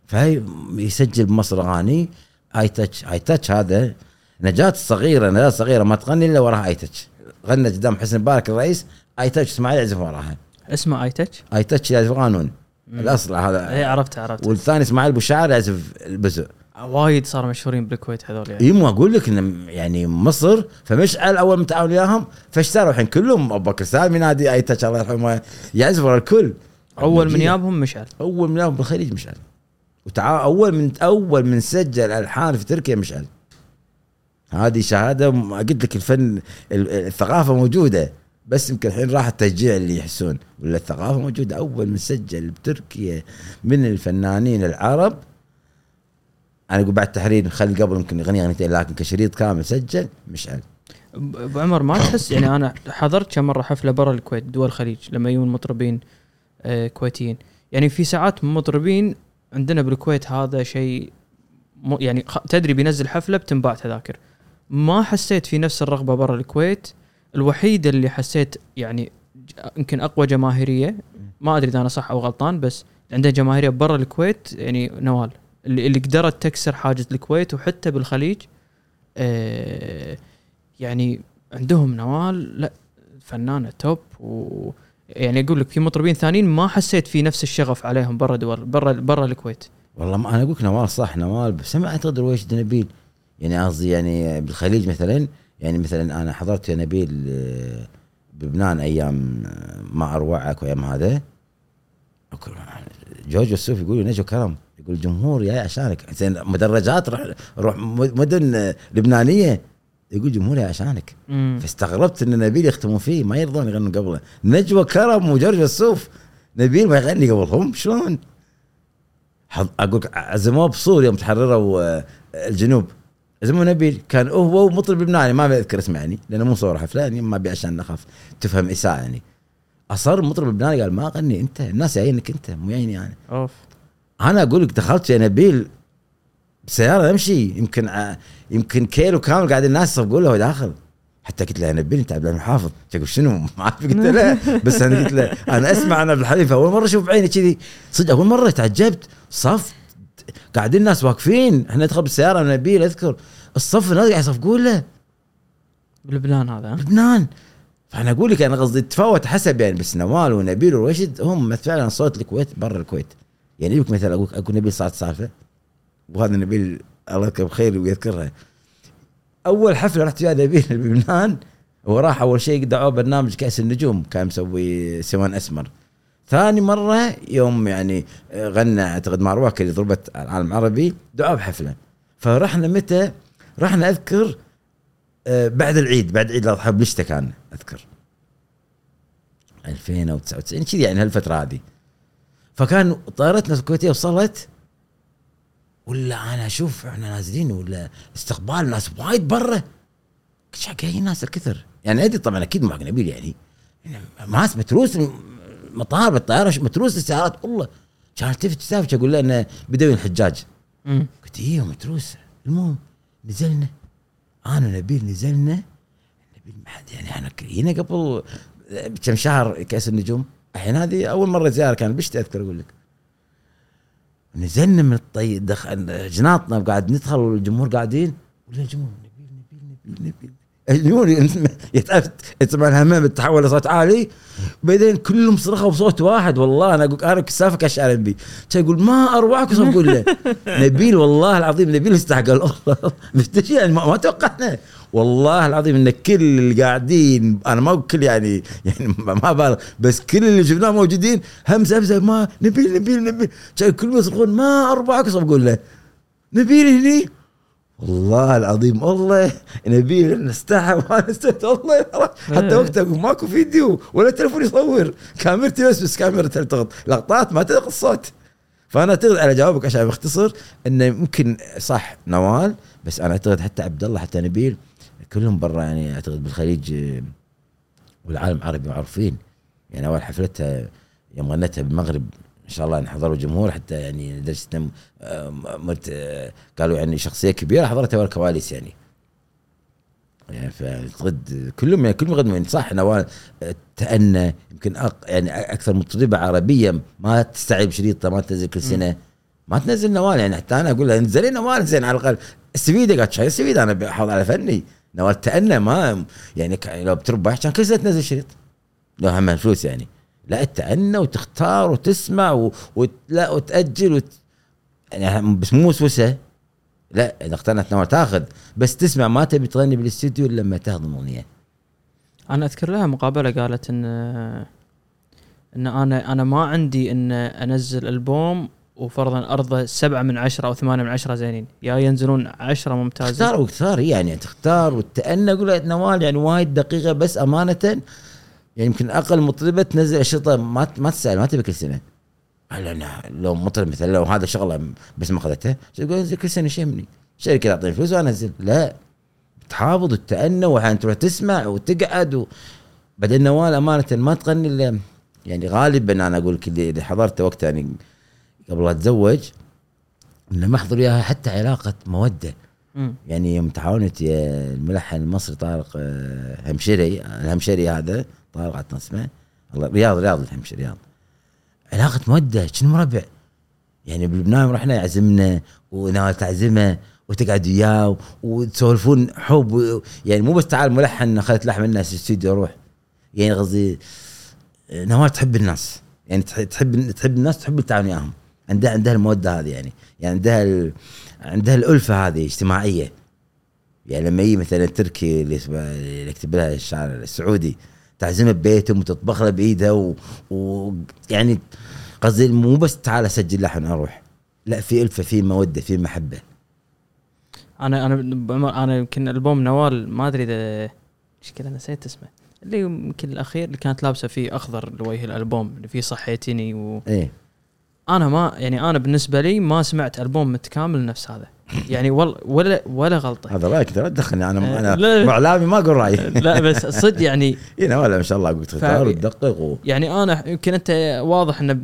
Speaker 1: فهي يسجل بمصر أغاني اي تاتش اي تاتش هذا نجاة الصغيرة نجاة الصغيرة ما تغني إلا وراها اي تاتش غنت قدام حسني مبارك الرئيس اي تاتش إسماعيل يعزف وراها.
Speaker 2: اسمه اي تاتش
Speaker 1: اي تاتش يعزف قانون. الأصل هذا.
Speaker 2: اي عرفت عرفت
Speaker 1: والثاني إسماعيل ابو شاعر يعزف البزق
Speaker 2: وايد صاروا مشهورين بالكويت هذول يعني.
Speaker 1: إي مو أقول لك إن يعني مصر فمشعل أول متعاون وياهم فاشتروا الحين كلهم. أبو بكر سالم ينادي أي تاتش الله يرحمه يعزف ورا الكل.
Speaker 2: أول من. يابهم مشعل.
Speaker 1: أول من يابهم بالخليج مشعل. وتعا أول من أول من سجل ألحان في تركيا مشعل. هذه شهادة قلت لك الفن ال- الثقافة موجودة. بس يمكن الحين راح التشجيع اللي يحسون. ولا الثقافة موجودة. أول من سجل بتركيا من الفنانين العرب أنا أقول بعد التحرير خلي قبل يمكن اغنيه أغنيتين لكن كشريط كامل سجل مشعل
Speaker 2: أبو عمر ما تحس يعني أنا حضرت كم مرة حفلة برا الكويت دول الخليج لما يجون مطربين آه، كويتيين. يعني في ساعات مطربين عندنا بالكويت هذا شيء يعني تدري بينزل حفلة بتنباع تذاكر. ما حسيت في نفس الرغبة برا الكويت. الوحيده اللي حسيت يعني يمكن أقوى جماهيرية ما أدري إذا أنا صح أو غلطان بس عندها جماهيرية برا الكويت يعني نوال. اللي, قدرت تكسر حاجز الكويت وحتى بالخليج آه يعني عندهم نوال لا فنانة توب و يعني أقول لك في مطربين ثانيين ما حسيت في نفس الشغف عليهم برا دول برا برا الكويت.
Speaker 1: والله ما أنا أقول لك نوال صح نوال بس ما اعتقد رويش نبيل يعني قصدي يعني بالخليج مثلا يعني مثلا أنا حضرت نبيل آه، بلبنان أيام آه، ما أروعك وأيام هذا. جورج السوف يقول نجو كرم يقول الجمهور جاي عشانك. زين مدرجات روح روح مدن لبنانية يقول جمهور جاي عشانك.
Speaker 2: مم.
Speaker 1: فاستغربت إن نبيل يختمون فيه ما يرضون يغنوا قبله. نجوى كرم وجورج السوف نبيل ما يغني قبلهم شلون؟ أقول لك عزموه بصور يوم تحرروا آه، الجنوب. زمو نبيل. كان هو مطرب لبناني ما بذكر اسمه يعني لأنه مو صور حفلة يعني ما أبي عشان اخاف تفهم إساءة يعني. أصر مطرب لبناني قال ما غني أنت الناس جايينك أنت مو جاييني يعني.
Speaker 2: أوف.
Speaker 1: أنا أقول لك دخلت يا نبيل بسيارة أمشي. يمكن يمكن كيلو كامل قاعد الناس يصفقون له داخل. حتى قلت له يا نبيل أنت عبد المحافظ. تقول شنو؟ ما اعرف قلت له. بس أنا قلت له أنا أسمع أنا بالحليفة. أول مرة أشوف بعيني كذي. صدق أول مرة تعجبت. صف قاعدين الناس واقفين. إحنا ندخل بالسيارة نبيل أذكر. الصف الناس قاعد يصفقون له.
Speaker 2: بلبنان هذا؟
Speaker 1: لبنان فأنا أقول لك أنا قصدي تفاوت حسب يعني بس نوال ونبيل ورشد هم فعلا صوت الكويت برا الكويت. يعني يمكن مثلا أقول أقول نبيل صارت سالفه وهذا نبيل الله يذكره بخير ويذكرها أول حفله رحت فيها نبيل بلبنان وراح أول شيء دعوه برنامج كأس النجوم كان مسوي سوان أسمر. ثاني مرة يوم يعني غنى أعتقد مع اللي ضربت العالم العربي دعوه بحفله. فرحنا متى؟ رحنا أذكر آه، بعد العيد بعد عيد الأضحى بلشته كان أذكر. 2099 كذي يعني هالفترة هذه. فكان طائرتنا الكويتية وصلت ولا أنا أشوف إحنا نازلين ولا استقبال ناس وايد برا. جايين ناس الكثر. يعني أدري طبعا أكيد معك نبيل يعني. يعني ناس متروس المطار بالطياره متروس السيارات والله كان التفت سالفه أقول له إنه بدوي الحجاج. قلت أيوه متروسه المهم نزلنا. أنا ونبيل نزلنا. نبيل ما حد يعني إحنا جينا قبل كم شهر كأس النجوم. الحين هذه أول مرة زيارة كان بشتي اذكر أقول لك؟ نزلنا من الطي دخل جناطنا وقاعد ندخل والجمهور قاعدين. ولا الجمهور نبيل نبيل نبيل نبيل. الجمهور تسمع الهمام تحول لصوت عالي. بعدين كلهم صرخوا بصوت واحد والله أنا أقول أنا كسافه كاش آر بي. كان يقول ما اروعكم أقول له نبيل والله العظيم نبيل استحق الله. يعني؟ ما توقعنا. والله العظيم إن كل اللي قاعدين أنا ما كل يعني يعني ما بالغ بس كل اللي شفناه موجودين همزه همزة ما نبيل نبيل نبيل كلهم يصرخون ما اربعكم أقول له نبيل هني. والله العظيم والله نبيل استحى ما استحى والله حتى وقتها أقول ماكو فيديو ولا تلفون يصور كاميرتي بس بس كاميرا تلتقط لقطات ما تلقط الصوت. فأنا أعتقد على جوابك عشان بختصر إنه يمكن صح نوال بس أنا أعتقد حتى عبد الله حتى نبيل كلهم برا يعني أعتقد بالخليج آه، والعالم العربي معروفين. يعني أول حفلتها يوم غنتها بالمغرب إن شاء الله ان حضروا جمهور حتى يعني لدرجه آه، مرت آه، قالوا يعني شخصية كبيرة حضرتها ورا الكواليس يعني. يعني فأعتقد كلهم يعني كلهم يقدمون. صح نوال تأنى يمكن أق يعني أكثر مطربه عربية ما تستعيب شريطة ما تنزل كل سنة. ما تنزل نوال يعني حتى أنا أقول لها انزلي نوال زين على الأقل. السفيدة قالت شاي السفيدة. أنا بحافظ على فني. نوال تأنى ما يعني لو بتربح كان كل سنة تنزل شريط. لو هم فلوس يعني. لا تأنى وتختار وتسمع و... وت... لا وتأجل وت... يعني بس مو وسوسه لا إذا اقتنعت نوال تأخذ. بس تسمع ما تبي تغني بالاستديو إلا لما تهضم اغنيه
Speaker 2: أنا أذكر لها مقابلة قالت ان إن أنا أنا ما عندي إن أنزل ألبوم وفرضا ارضه سبعة من عشرة أو ثمانية من عشرة زينين. يا ينزلون عشرة ممتازة
Speaker 1: تختار وتختار يعني تختار والتأنى أقول نوال يعني وايد دقيقة بس أمانة. يعني يمكن أقل مطربة تنزل اشرطه ما ما تسأل ما تبي كل سنة. لأن لو مطرب مثلا لو هذا شغلة بس ما أخذته. تقول انزل كل سنة شيمني شركة تعطيني فلوس وانزل لا. تحافظ وتتأنى واحيانا تروح تسمع وتقعد و... بعدين نوال أمانة ما تغني إلا يعني غالبا أنا أقول لك اللي حضرته وقتها يعني قبل لا اتزوج إنه ما احضر وياها حتى علاقة مودة.
Speaker 2: مم.
Speaker 1: يعني يوم تعاونت الملحن المصري طارق آه، همشري الهمشري هذا طارق عطنا اسمه رياض رياض الهمشري رياض. علاقة مودة شنو مربع؟ يعني بلبنان رحنا يعزمنا وناوي تعزمه وتقعد وياه وتسولفون حب يعني مو بس تعال ملحن اخذت لحم الناس الاستوديو أروح يعني قصدي آه، نوال تحب الناس. يعني تح- تحب تحب الناس تحب التعاون وياهم. عندها عندها المودة هذه يعني. يعني عندها ال... عندها الألفة هذه اجتماعية. يعني لما يجي مثلا التركي اللي اللي يكتب لها الشعر السعودي تعزمه ببيتهم وتطبخ له بإيدها و... و... يعني قصدي مو بس تعال أسجل لحن أروح. لا في ألفة في مودة في محبة.
Speaker 2: أنا أنا بعمر- أنا يمكن ألبوم نوال ما أدري اذا إيش كذا نسيت اسمه. اللي يمكن الأخير اللي كانت لابسة فيه أخضر لوجه الألبوم اللي فيه صحيتني و
Speaker 1: إيه.
Speaker 2: أنا ما يعني أنا بالنسبة لي ما سمعت ألبوم متكامل نفس هذا. يعني ولا ولا ولا غلطة.
Speaker 1: هذا رايك ترى تدخلني. أنا
Speaker 2: آه،
Speaker 1: أنا
Speaker 2: لا.
Speaker 1: إعلامي ما أقول رأيي.
Speaker 2: لا بس صدق يعني
Speaker 1: هنا ولا ما شاء الله قلت تختار وتدقق و...
Speaker 2: يعني أنا يمكن أنت واضح إنه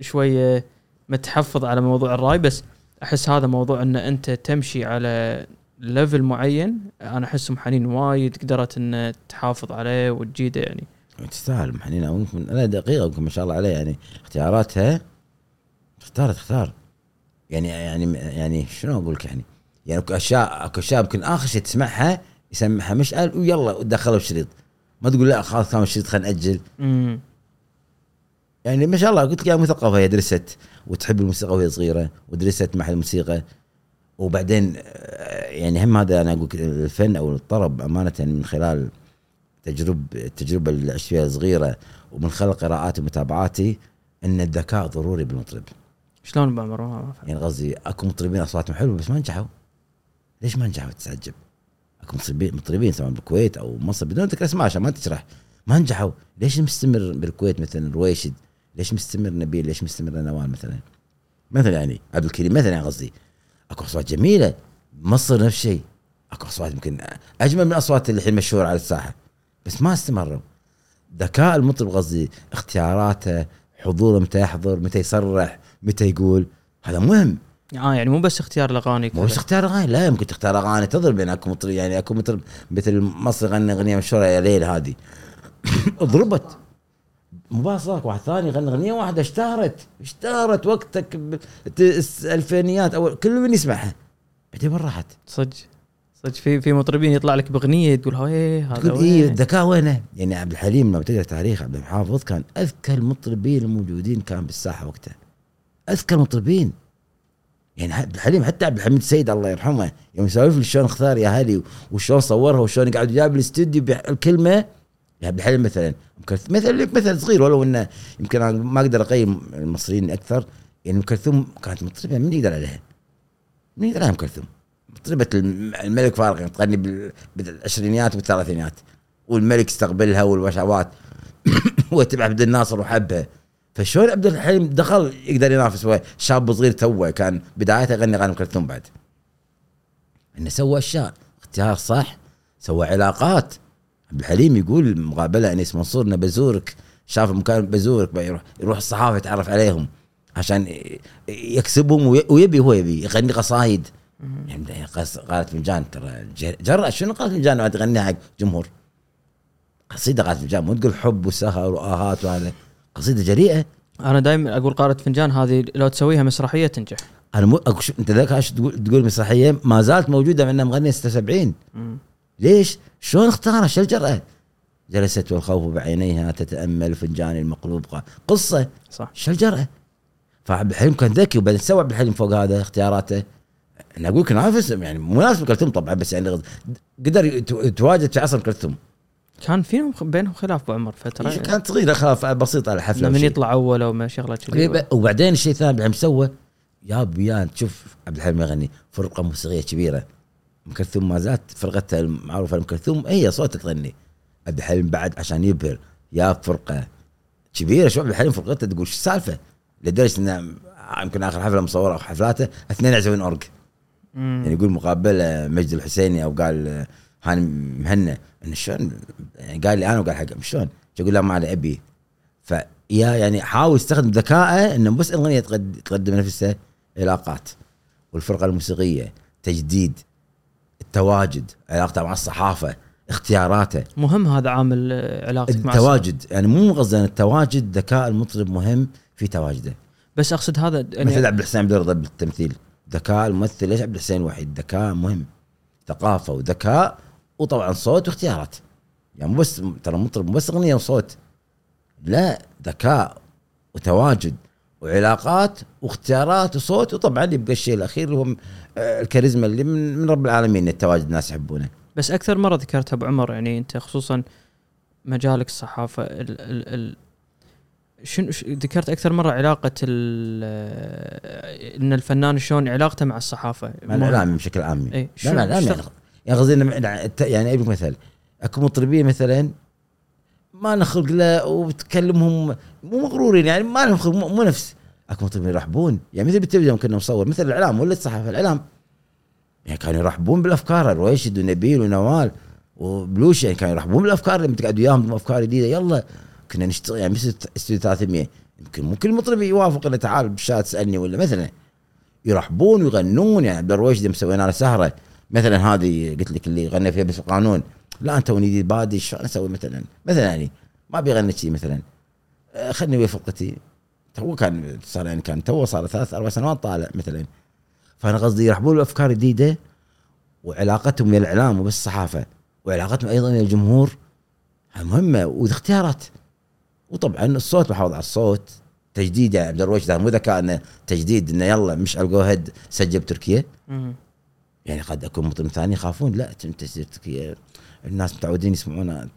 Speaker 2: شوية متحفظ على موضوع الرأي بس أحس هذا موضوع إن أنت تمشي على level معين أنا احس حنين وايد قدرت إن تحافظ عليه وتجيده يعني.
Speaker 1: تستاهل ام حنين ممكن أنا دقيقة ممكن ما شاء الله عليه يعني اختياراتها تختار تختار يعني يعني يعني شنو أقول لك يعني؟ يعني أكو أشياء أكو أشياء يمكن آخر شيء تسمعها يسمعها مشعل ويلا ودخلوا الشريط ما تقول لا خلاص كان الشريط خلينا
Speaker 2: نأجل.
Speaker 1: يعني ما شاء الله قلت لك يا مثقفه هي درست وتحب الموسيقى وهي صغيرة ودرست مع الموسيقى. وبعدين آه، يعني هم هذا أنا أقول الفن أو الطرب أمانة من خلال تجرب التجربة اللي عشت فيها صغيرة ومن خلال قراءاتي ومتابعاتي إن الذكاء ضروري بالمطرب.
Speaker 2: شلون بعمر ما.
Speaker 1: يعني قصدي أكو مطربين أصواتهم حلوة بس ما نجحوا. ليش ما نجحوا؟ تتعجب أكو مطربين مطربين سواء بالكويت أو مصر بدون ذكر أسماء عشان ما تشرح. ما نجحوا. ليش مستمر بالكويت مثلا رويشد ليش مستمر نبيل؟ ليش مستمر نوال مثلا؟ مثلا يعني عبد الكريم مثلا يعني قصدي. أكو أصوات جميلة. مصر نفس الشيء أكو أصوات يمكن أجمل من الاصوات اللي الحين مشهورة على الساحة. بس ما استمروا. ذكاء المطرب قصدي اختياراته حضوره متى يحضر متى يصرح. متى يقول هذا مهم.
Speaker 2: آه يعني مو بس اختيار الأغاني
Speaker 1: مو بس تختار اغاني لا يمكن تختار أغاني تضرب بين أكو مطرب يعني أكو مطرب مثل مصر غنى أغنية مشهورة يا ليل هذه. ضربت. مباشرة واحد ثاني يغني أغنية واحدة اشتهرت. اشتهرت وقتك الالفينيات أو كل من يسمعها. بعدين وين راحت؟
Speaker 2: صدق. صدق. في في مطربين يطلع لك بأغنية تقول هاي هذا
Speaker 1: تقول؟ إيه الذكاء وينه؟ يعني عبد الحليم لما تقرأ تاريخ عبد الحافظ كان أذكى المطربين الموجودين كان بالساحة وقتها. اذكى المطربين يعني عبد الحليم حتى عبد الحميد السيد الله يرحمه يوم يسولف لي شلون اختار يا هلي وشلون صورها وشلون قاعد جاب الاستوديو بالكلمة يا عبد الحليم مثلا أم كلث- مثل مثل صغير ولو إنه يمكن أنا ما أقدر أقيم المصريين أكثر. يعني أم كلثوم كانت مطربة من يقدر عليها؟ من يقدر عليها أم كلثوم؟ مطربة الم- الملك فاروق يعني تغني بال- بالعشرينيات والثلاثينات والملك استقبلها والوشوات. واتبع عبد الناصر وحبها. فشلون عبد الحليم دخل يقدر ينافس؟ هو شاب صغير توه كان بدايته يغني أغاني ام كلثوم بعد. إنه سوى أشياء. اختيار صح. سوى علاقات. عبد الحليم يقول مقابلة أنيس منصور إنه بزورك. شاف مكان بزورك يروح يروح الصحافة يتعرف عليهم عشان يكسبهم وي- ويبي هو يبي يغني قصايد. يعني قص- قالت فنجان ترى جرأ. شنو قالت فنجان تغنيها حق جمهور؟ قصيدة قالت فنجان مو تقول حب وسهر وآهات وهذا. قصيدة جريئة
Speaker 2: أنا دائما أقول قاره فنجان هذه لو تسويها مسرحية تنجح
Speaker 1: أنا مو أقول شو- أنت ذاك تقول تقول مسرحية ما زالت موجودة مع إنها مغنية 76
Speaker 2: مم.
Speaker 1: ليش؟ شلون اختارها؟ شو الجرأة؟ جلست والخوف بعينيها تتأمل فنجان المقلوب قصة
Speaker 2: صح
Speaker 1: شو الجرأة؟ فعبد الحليم كان ذكي وبعدين سوى عبد الحليم فوق هذا اختياراته أنا أقول لك نافس يعني مناسب كلثوم طبعا بس يعني قدر يت- يتواجد في عصر كلثوم
Speaker 2: كان فيهم بينهم خلاف أبو عمر فترة.
Speaker 1: كانت صغيره خلاف بسيطه على حفلة
Speaker 2: لما
Speaker 1: وشي.
Speaker 2: يطلع أول أو ما شغلة كذي.
Speaker 1: إيه، وبعدين الشيء الثاني عبد الحليم سوى يا بيان تشوف عبد الحليم يغني فرقة موسيقية كبيرة. أم كلثوم ما زالت فرقتها المعروفة أم كلثوم هي صوتها تغني. عبد الحليم بعد عشان يبهر يا فرقة كبيرة. شو عبد الحليم فرقته تقول شو السالفة؟ لدرجة إنه يمكن آخر حفلة مصورة أو حفلاته اثنين يعزفون
Speaker 2: أورج.
Speaker 1: يعني يقول مقابله مجد الحسيني أو قال هاني مهنا انه شلون؟ قال لي أنا وقال حق شلون؟ يقول لا ما علي أبي. فيا يعني حاول يستخدم ذكائه إنه بس اغنيه تقد- تقدم نفسها علاقات. والفرقة الموسيقية تجديد التواجد علاقته مع الصحافة اختياراته.
Speaker 2: مهم هذا عامل علاقتك مع السمع.
Speaker 1: التواجد يعني مو قصدي التواجد ذكاء المطرب مهم في تواجده.
Speaker 2: بس أقصد هذا
Speaker 1: مثل
Speaker 2: يعني
Speaker 1: عبد الحسين عبد الرضا بالتمثيل. ذكاء الممثل ليش عبد الحسين وحيد؟ ذكاء مهم. ثقافة وذكاء وطبعا صوت واختيارات. يعني مو بس ترى مطرب مو بس اغنيه وصوت لا ذكاء وتواجد وعلاقات واختيارات وصوت. وطبعا يبقى الشيء الأخير اللي هو آه، الكاريزما اللي من, من رب العالمين التواجد الناس يحبونه.
Speaker 2: بس أكثر مرة ذكرتها أبو عمر يعني أنت خصوصا مجالك الصحافة ال ال ال شنو ذكرت أكثر مرة علاقة ال إن الفنان شلون علاقته مع الصحافة؟
Speaker 1: مع الاعلام بشكل عام.
Speaker 2: اي
Speaker 1: لا لا لا
Speaker 2: شلون-
Speaker 1: يعني قصدي يعني أبيك مثل أكو مطربين مثلا ما نخلق له وتكلمهم مو مغرورين يعني ما لهم خلق مو نفس. أكو مطربين يرحبون. يعني مثل بالتلفزيون كنا نصور مثل الإعلام ولا الصحافة الإعلام. يعني كانوا يرحبون بالأفكار الرويشد ونبيل ونوال وبلوش يعني كانوا يرحبون بالأفكار لما تقعد وياهم افكار جديدة يلا كنا نشتغل يعني مثل استوديو 300 يمكن مو كل مطرب يوافق انه تعال بالشات تسالني ولا مثلا. يرحبون ويغنون يعني عبدالله الرويشد مسوينا له سهرة. مثلا هذه قلت لك اللي غنى فيها بس القانون لا أنت وني بادي شلون أسوي مثلا؟ مثلا يعني ما بيغني شيء مثلا. آه، خلني ويا فرقتي تو كان صار يعني كان تو صار ثلاث أربع سنوات طالع مثلا. فأنا قصدي يرحبون بأفكار جديدة وعلاقتهم ويا الإعلام وبالصحافه وعلاقتهم أيضا ويا الجمهور. مهمه واختيارات وطبعا الصوت محافظ على الصوت. تجديد يعني عبد الرويش مو ذكاء إنه تجديد إنه يلا مش جو هيد سجل بتركيا. يعني قد أكون مطرب ثاني يخافون. لا انت الناس متعودين يسمعون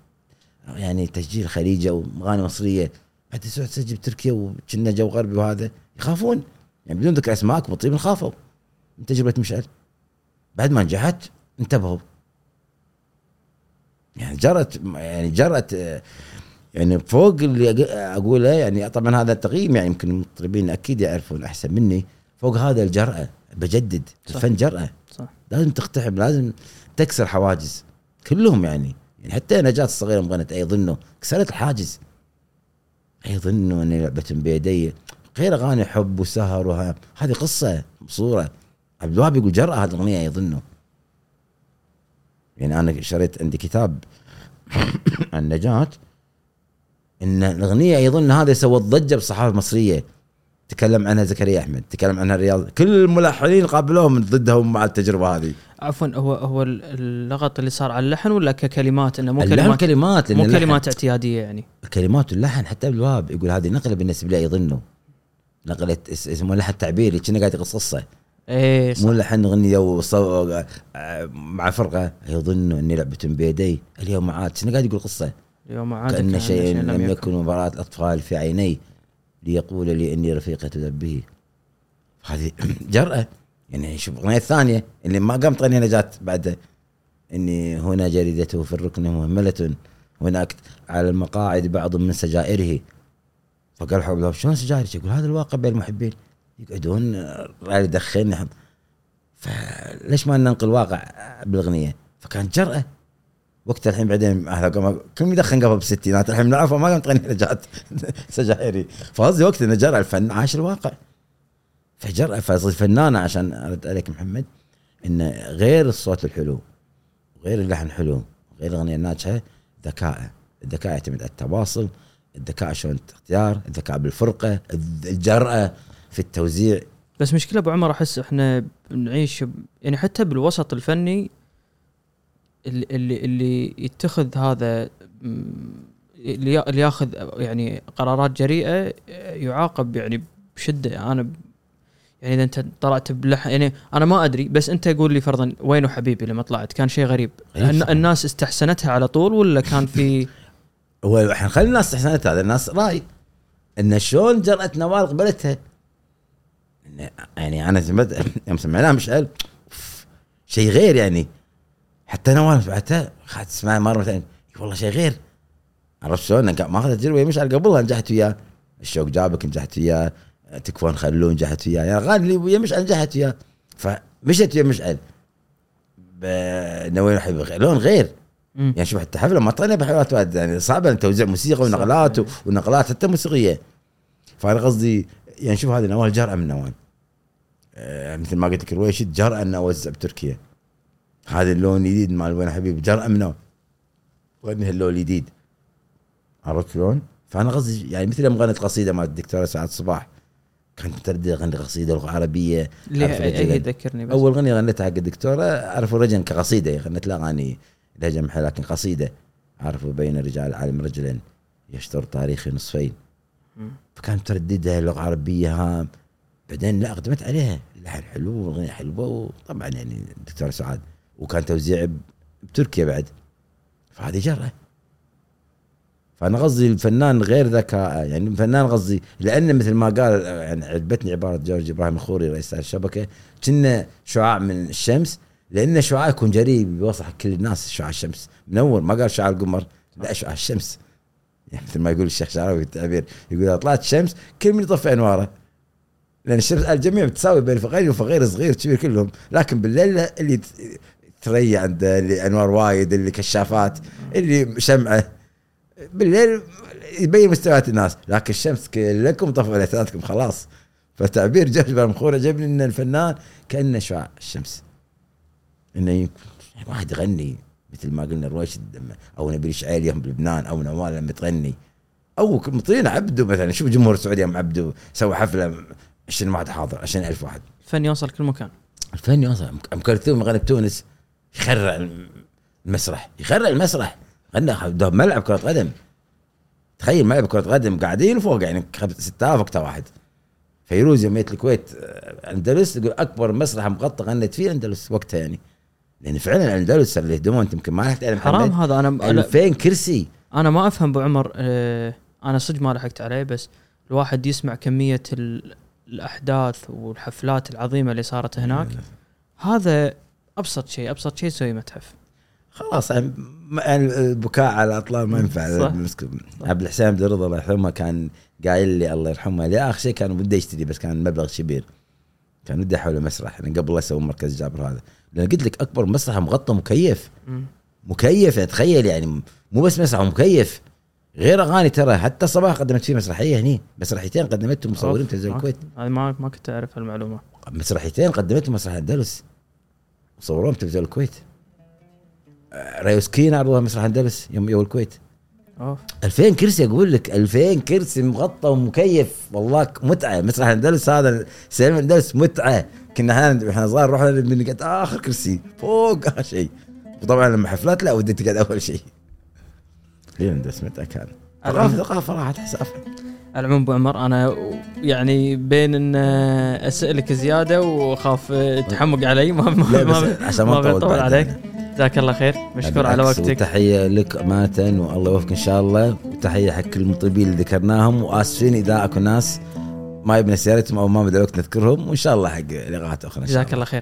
Speaker 1: يعني تسجيل خليجي أو اغاني مصرية. بعد تسوي تسجل بتركيا وكنا جو غربي وهذا. يخافون. يعني بدون ذكر أسماء مطربين خافوا. من تجربة مشعل. بعد ما نجحت انتبهوا. يعني جرت يعني جرت يعني فوق اللي أقوله. يعني طبعا هذا التقييم يعني يمكن المطربين أكيد يعرفون أحسن مني. فوق هذا الجرأة بجدد. الفن جرأة.
Speaker 2: صح
Speaker 1: لازم تقتحم لازم تكسر حواجز. كلهم يعني. يعني حتى نجاة الصغيرة لما غنت ايظنه كسرت الحاجز. ايظنه اني لعبة بيدي غير أغاني حب وسهر هذه قصة صورة عبد الوهاب يقول جرأة هذه الأغنية ايظنه يعني أنا شريت عندي كتاب عن نجاة إن الأغنية ايظن هذا سوت ضجة بالصحافة المصرية تكلم عنها زكريا أحمد تكلم عنها الرياض. كل الملحنين قابلوهم ضدهم مع التجربة هذه.
Speaker 2: عفوا هو هو ال- اللغط اللي صار على اللحن ولا ككلمات؟ إنه مو
Speaker 1: اللحن
Speaker 2: كلمات
Speaker 1: كلمات
Speaker 2: مو
Speaker 1: اللحن-
Speaker 2: كلمات اعتيادية يعني.
Speaker 1: كلمات واللحن حتى بالواب يقول هذه نقلة بالنسبة لي يظنه نقلة اس- اسمه لحن تعبيري كنا قاعد يقص قصه
Speaker 2: إيه صح.
Speaker 1: مو لحن اغنيه وصو... آه، مع فرقة. يظن إني لعبه بيدي. اليوم عاد كنا قاعد يقول قصة.
Speaker 2: اليوم عاد
Speaker 1: كان شيء لم يكن. مباراة الاطفال في عيني. ليقول لي إني رفيقه ذنبه هذه جرأة. يعني شوف الاغنيه الثانية اللي ما قامت تغنيها نجاة بعدها إني هنا جريدته في الركن مهملة. هناك على المقاعد بعض من سجائره. فقال حب شلون سجائر؟ يقول هذا الواقع بين المحبين. يقعدون رأي يدخن نحب فليش ما ننقل واقع بالأغنية؟ فكانت جرأة. وقت الحين بعدين قاموا كل يدخن قبل بالستينات الحين نعرفه ما قام تغني نجاة سجائري فقصدي وقت إنه جرأة الفن عاش الواقع فجرأة فنانة عشان أرد عليك محمد انه غير الصوت الحلو غير اللحن حلو غير الأغنية الناجحة ذكاء الذكاء يعتمد على التواصل الذكاء شلون اختيار الذكاء بالفرقة الجرأة في التوزيع.
Speaker 2: بس مشكلة أبو عمر أحس إحنا نعيش يعني حتى بالوسط الفني اللي اللي, اللي يتخذ هذا اللي يا- اللي ياخذ يعني قرارات جريئة يعاقب يعني بشدة. أنا يعني إذا أنت طلعت بلحن يعني أنا ما أدري بس أنت قول لي فرضا وينه حبيبي لما طلعت؟ كان شيء غريب.
Speaker 1: صح.
Speaker 2: الناس استحسنتها على طول ولا كان في
Speaker 1: هو إحنا خلي الناس استحسنت هذا الناس رأي. إن شلون جرأة نوال قبلتها؟ يعني أنا يوم سمعناها مشعل شيء غير يعني. حتى نوال بعدها خد تسمعها مرة مثلا والله شيء غير. عرفت شلون؟ أنا ما اخذت تجربه ويا مشعل قبلها نجحت وياه. الشوق جابك نجحت وياه. تكفون خلون نجحت وياه. يعني اللي ويا مشعل نجحت وياه. فمشت ويا مشعل. نوين حبيبي لون غير.
Speaker 2: مم.
Speaker 1: يعني شوف حتى حفلة ما طلعنا بحفلات وايد يعني صعبة توزيع موسيقى. ونقلات و- ونقلات حتى موسيقية. فأنا قصدي يعني شوف هذه نوال جرأة من نوال. آه، مثل ما قلت لك رويشد جرأة ان أوزع بتركيا. هذا اللون الجديد مال وين حبيبي جرأة من نوال وين اللون الجديد عرفت شلون؟ فأنا قصدي يعني مثل لما غنت قصيدة مال الدكتورة سعاد صباح كانت متردده أغني قصيدة لغه عربيه.
Speaker 2: ذكرني بس.
Speaker 1: أول أغنية غنيتها حق الدكتورة عرفوا رجل كقصيدة غنت لها أغاني لهجة محل لكن قصيدة. عرفوا بين الرجال العالم رجلا يشتر تاريخي نصفين.
Speaker 2: مم.
Speaker 1: فكانت ترددها لغة عربية هام. بعدين لا أقدمت عليها. اللحن حلو والاغنيه حلوة وطبعا يعني الدكتورة سعاد وكان توزيع بتركيا بعد. فهذه جرأة. فأنا قصدي الفنان غير ذكاء يعني الفنان قصدي لأن مثل ما قال يعني عجبتني عبارة جورج إبراهيم الخوري رئيس الشبكة كنا شعاع من الشمس لأن شعاع يكون جريء بيوصل حق كل الناس شعاع الشمس. منور ما قال شعاع القمر. لا شعاع الشمس. يعني مثل ما يقول الشيخ شعراوي التعبير يقول إذا طلعت الشمس كل من يطفي أنواره. لأن الشمس الجميع متساوي بين الفقير وفقير صغير كبير كلهم. لكن بالليل اللي عنده اللي أنوار وايد اللي كشافات اللي شمعة. بالليل يبين مستويات الناس. لكن الشمس كلكم طفوا ليتاتكم خلاص. فتعبير جورج برمخور عجبني إن الفنان كأنه شعاع الشمس. إنه واحد يغني مثل ما قلنا رويشد لما- أو نبيل شعيل يوم بلبنان أو نوال لما تغني. أو مطرين عبده مثلا. شوف جمهور السعودية يوم عبده سوى حفلة 20 واحد حاضر 20 ألف واحد.
Speaker 2: الفن يوصل كل مكان.
Speaker 1: الفن يوصل. ام كلثوم غنى بتونس. يخرع المسرح يخرع المسرح. غنى ده ملعب كرة قدم. تخيل ملعب كرة قدم قاعدين فوق يعني خمس- 6000 وقتها واحد. فيروز يوم الكويت آه، أندلس يقول أكبر مسرح مغطى غنت فيه أندلس وقتها يعني. لأن فعلا الاندلس اللي يهدمون أنت يمكن ما لحقت
Speaker 2: حرام هذا. أنا أنا-
Speaker 1: 2000 كرسي؟
Speaker 2: أنا ما أفهم أبو عمر آه، أنا صدق ما لحقت عليه بس الواحد يسمع كمية ال- الأحداث والحفلات العظيمة اللي صارت هناك. هذا أبسط شيء أبسط شيء يسوي متحف.
Speaker 1: خلاص يعني ما- البكاء على الاطلال ما ينفع. عبد الحسين عبد الرضا الله يرحمه كان قايل لي الله يرحمه لي آخر شيء كان بده يشتري بس كان مبلغ كبير. كان ودي احول مسرح يعني قبل لا أسوي مركز جابر هذا. لأن قلت لك أكبر مسرح مغطى مكيف. مكيف يعني تخيل يعني مو بس مسرح مكيف. غير أغاني ترى حتى صباح قدمت فيه مسرحية هني. مسرحيتين قدمتهم مصورين تلفزيون الكويت.
Speaker 2: هذه ما ما كنت أعرف المعلومه
Speaker 1: مسرحيتين قدمتهم مسرح أندلس. صوروهم تلفزيون الكويت. ريوسكين عرضوها مسرح اندلس يوم يوم الكويت.
Speaker 2: أوف.
Speaker 1: 2000 كرسي أقول لك 2000 كرسي مغطى ومكيف. والله متعة. مسرح اندلس هذا سينما اندلس متعة. كنا إحنا صغار نروح نقعد. آخر كرسي. فوق آخر شيء. وطبعا لما حفلات لا ودي تقعد أول شيء. ليه اندلس متعة كان؟ ثقافه ثقافة راحت حسافه
Speaker 2: على العموم أبو عمر أنا يعني بين إن أسألك زيادة وأخاف تحمق علي ما ما ما-
Speaker 1: ما
Speaker 2: بطول. عليك. جزاك الله خير مشكور على وقتك.
Speaker 1: وتحية لك أمانة والله يوفقك إن شاء الله. وتحية حق كل المطربين اللي ذكرناهم وآسفين إذا أكو ناس ما يبنى سيارتهم أو ما بدأ وقت نذكرهم وإن شاء الله حق لقاءات أخرى
Speaker 2: جزاك الله خير.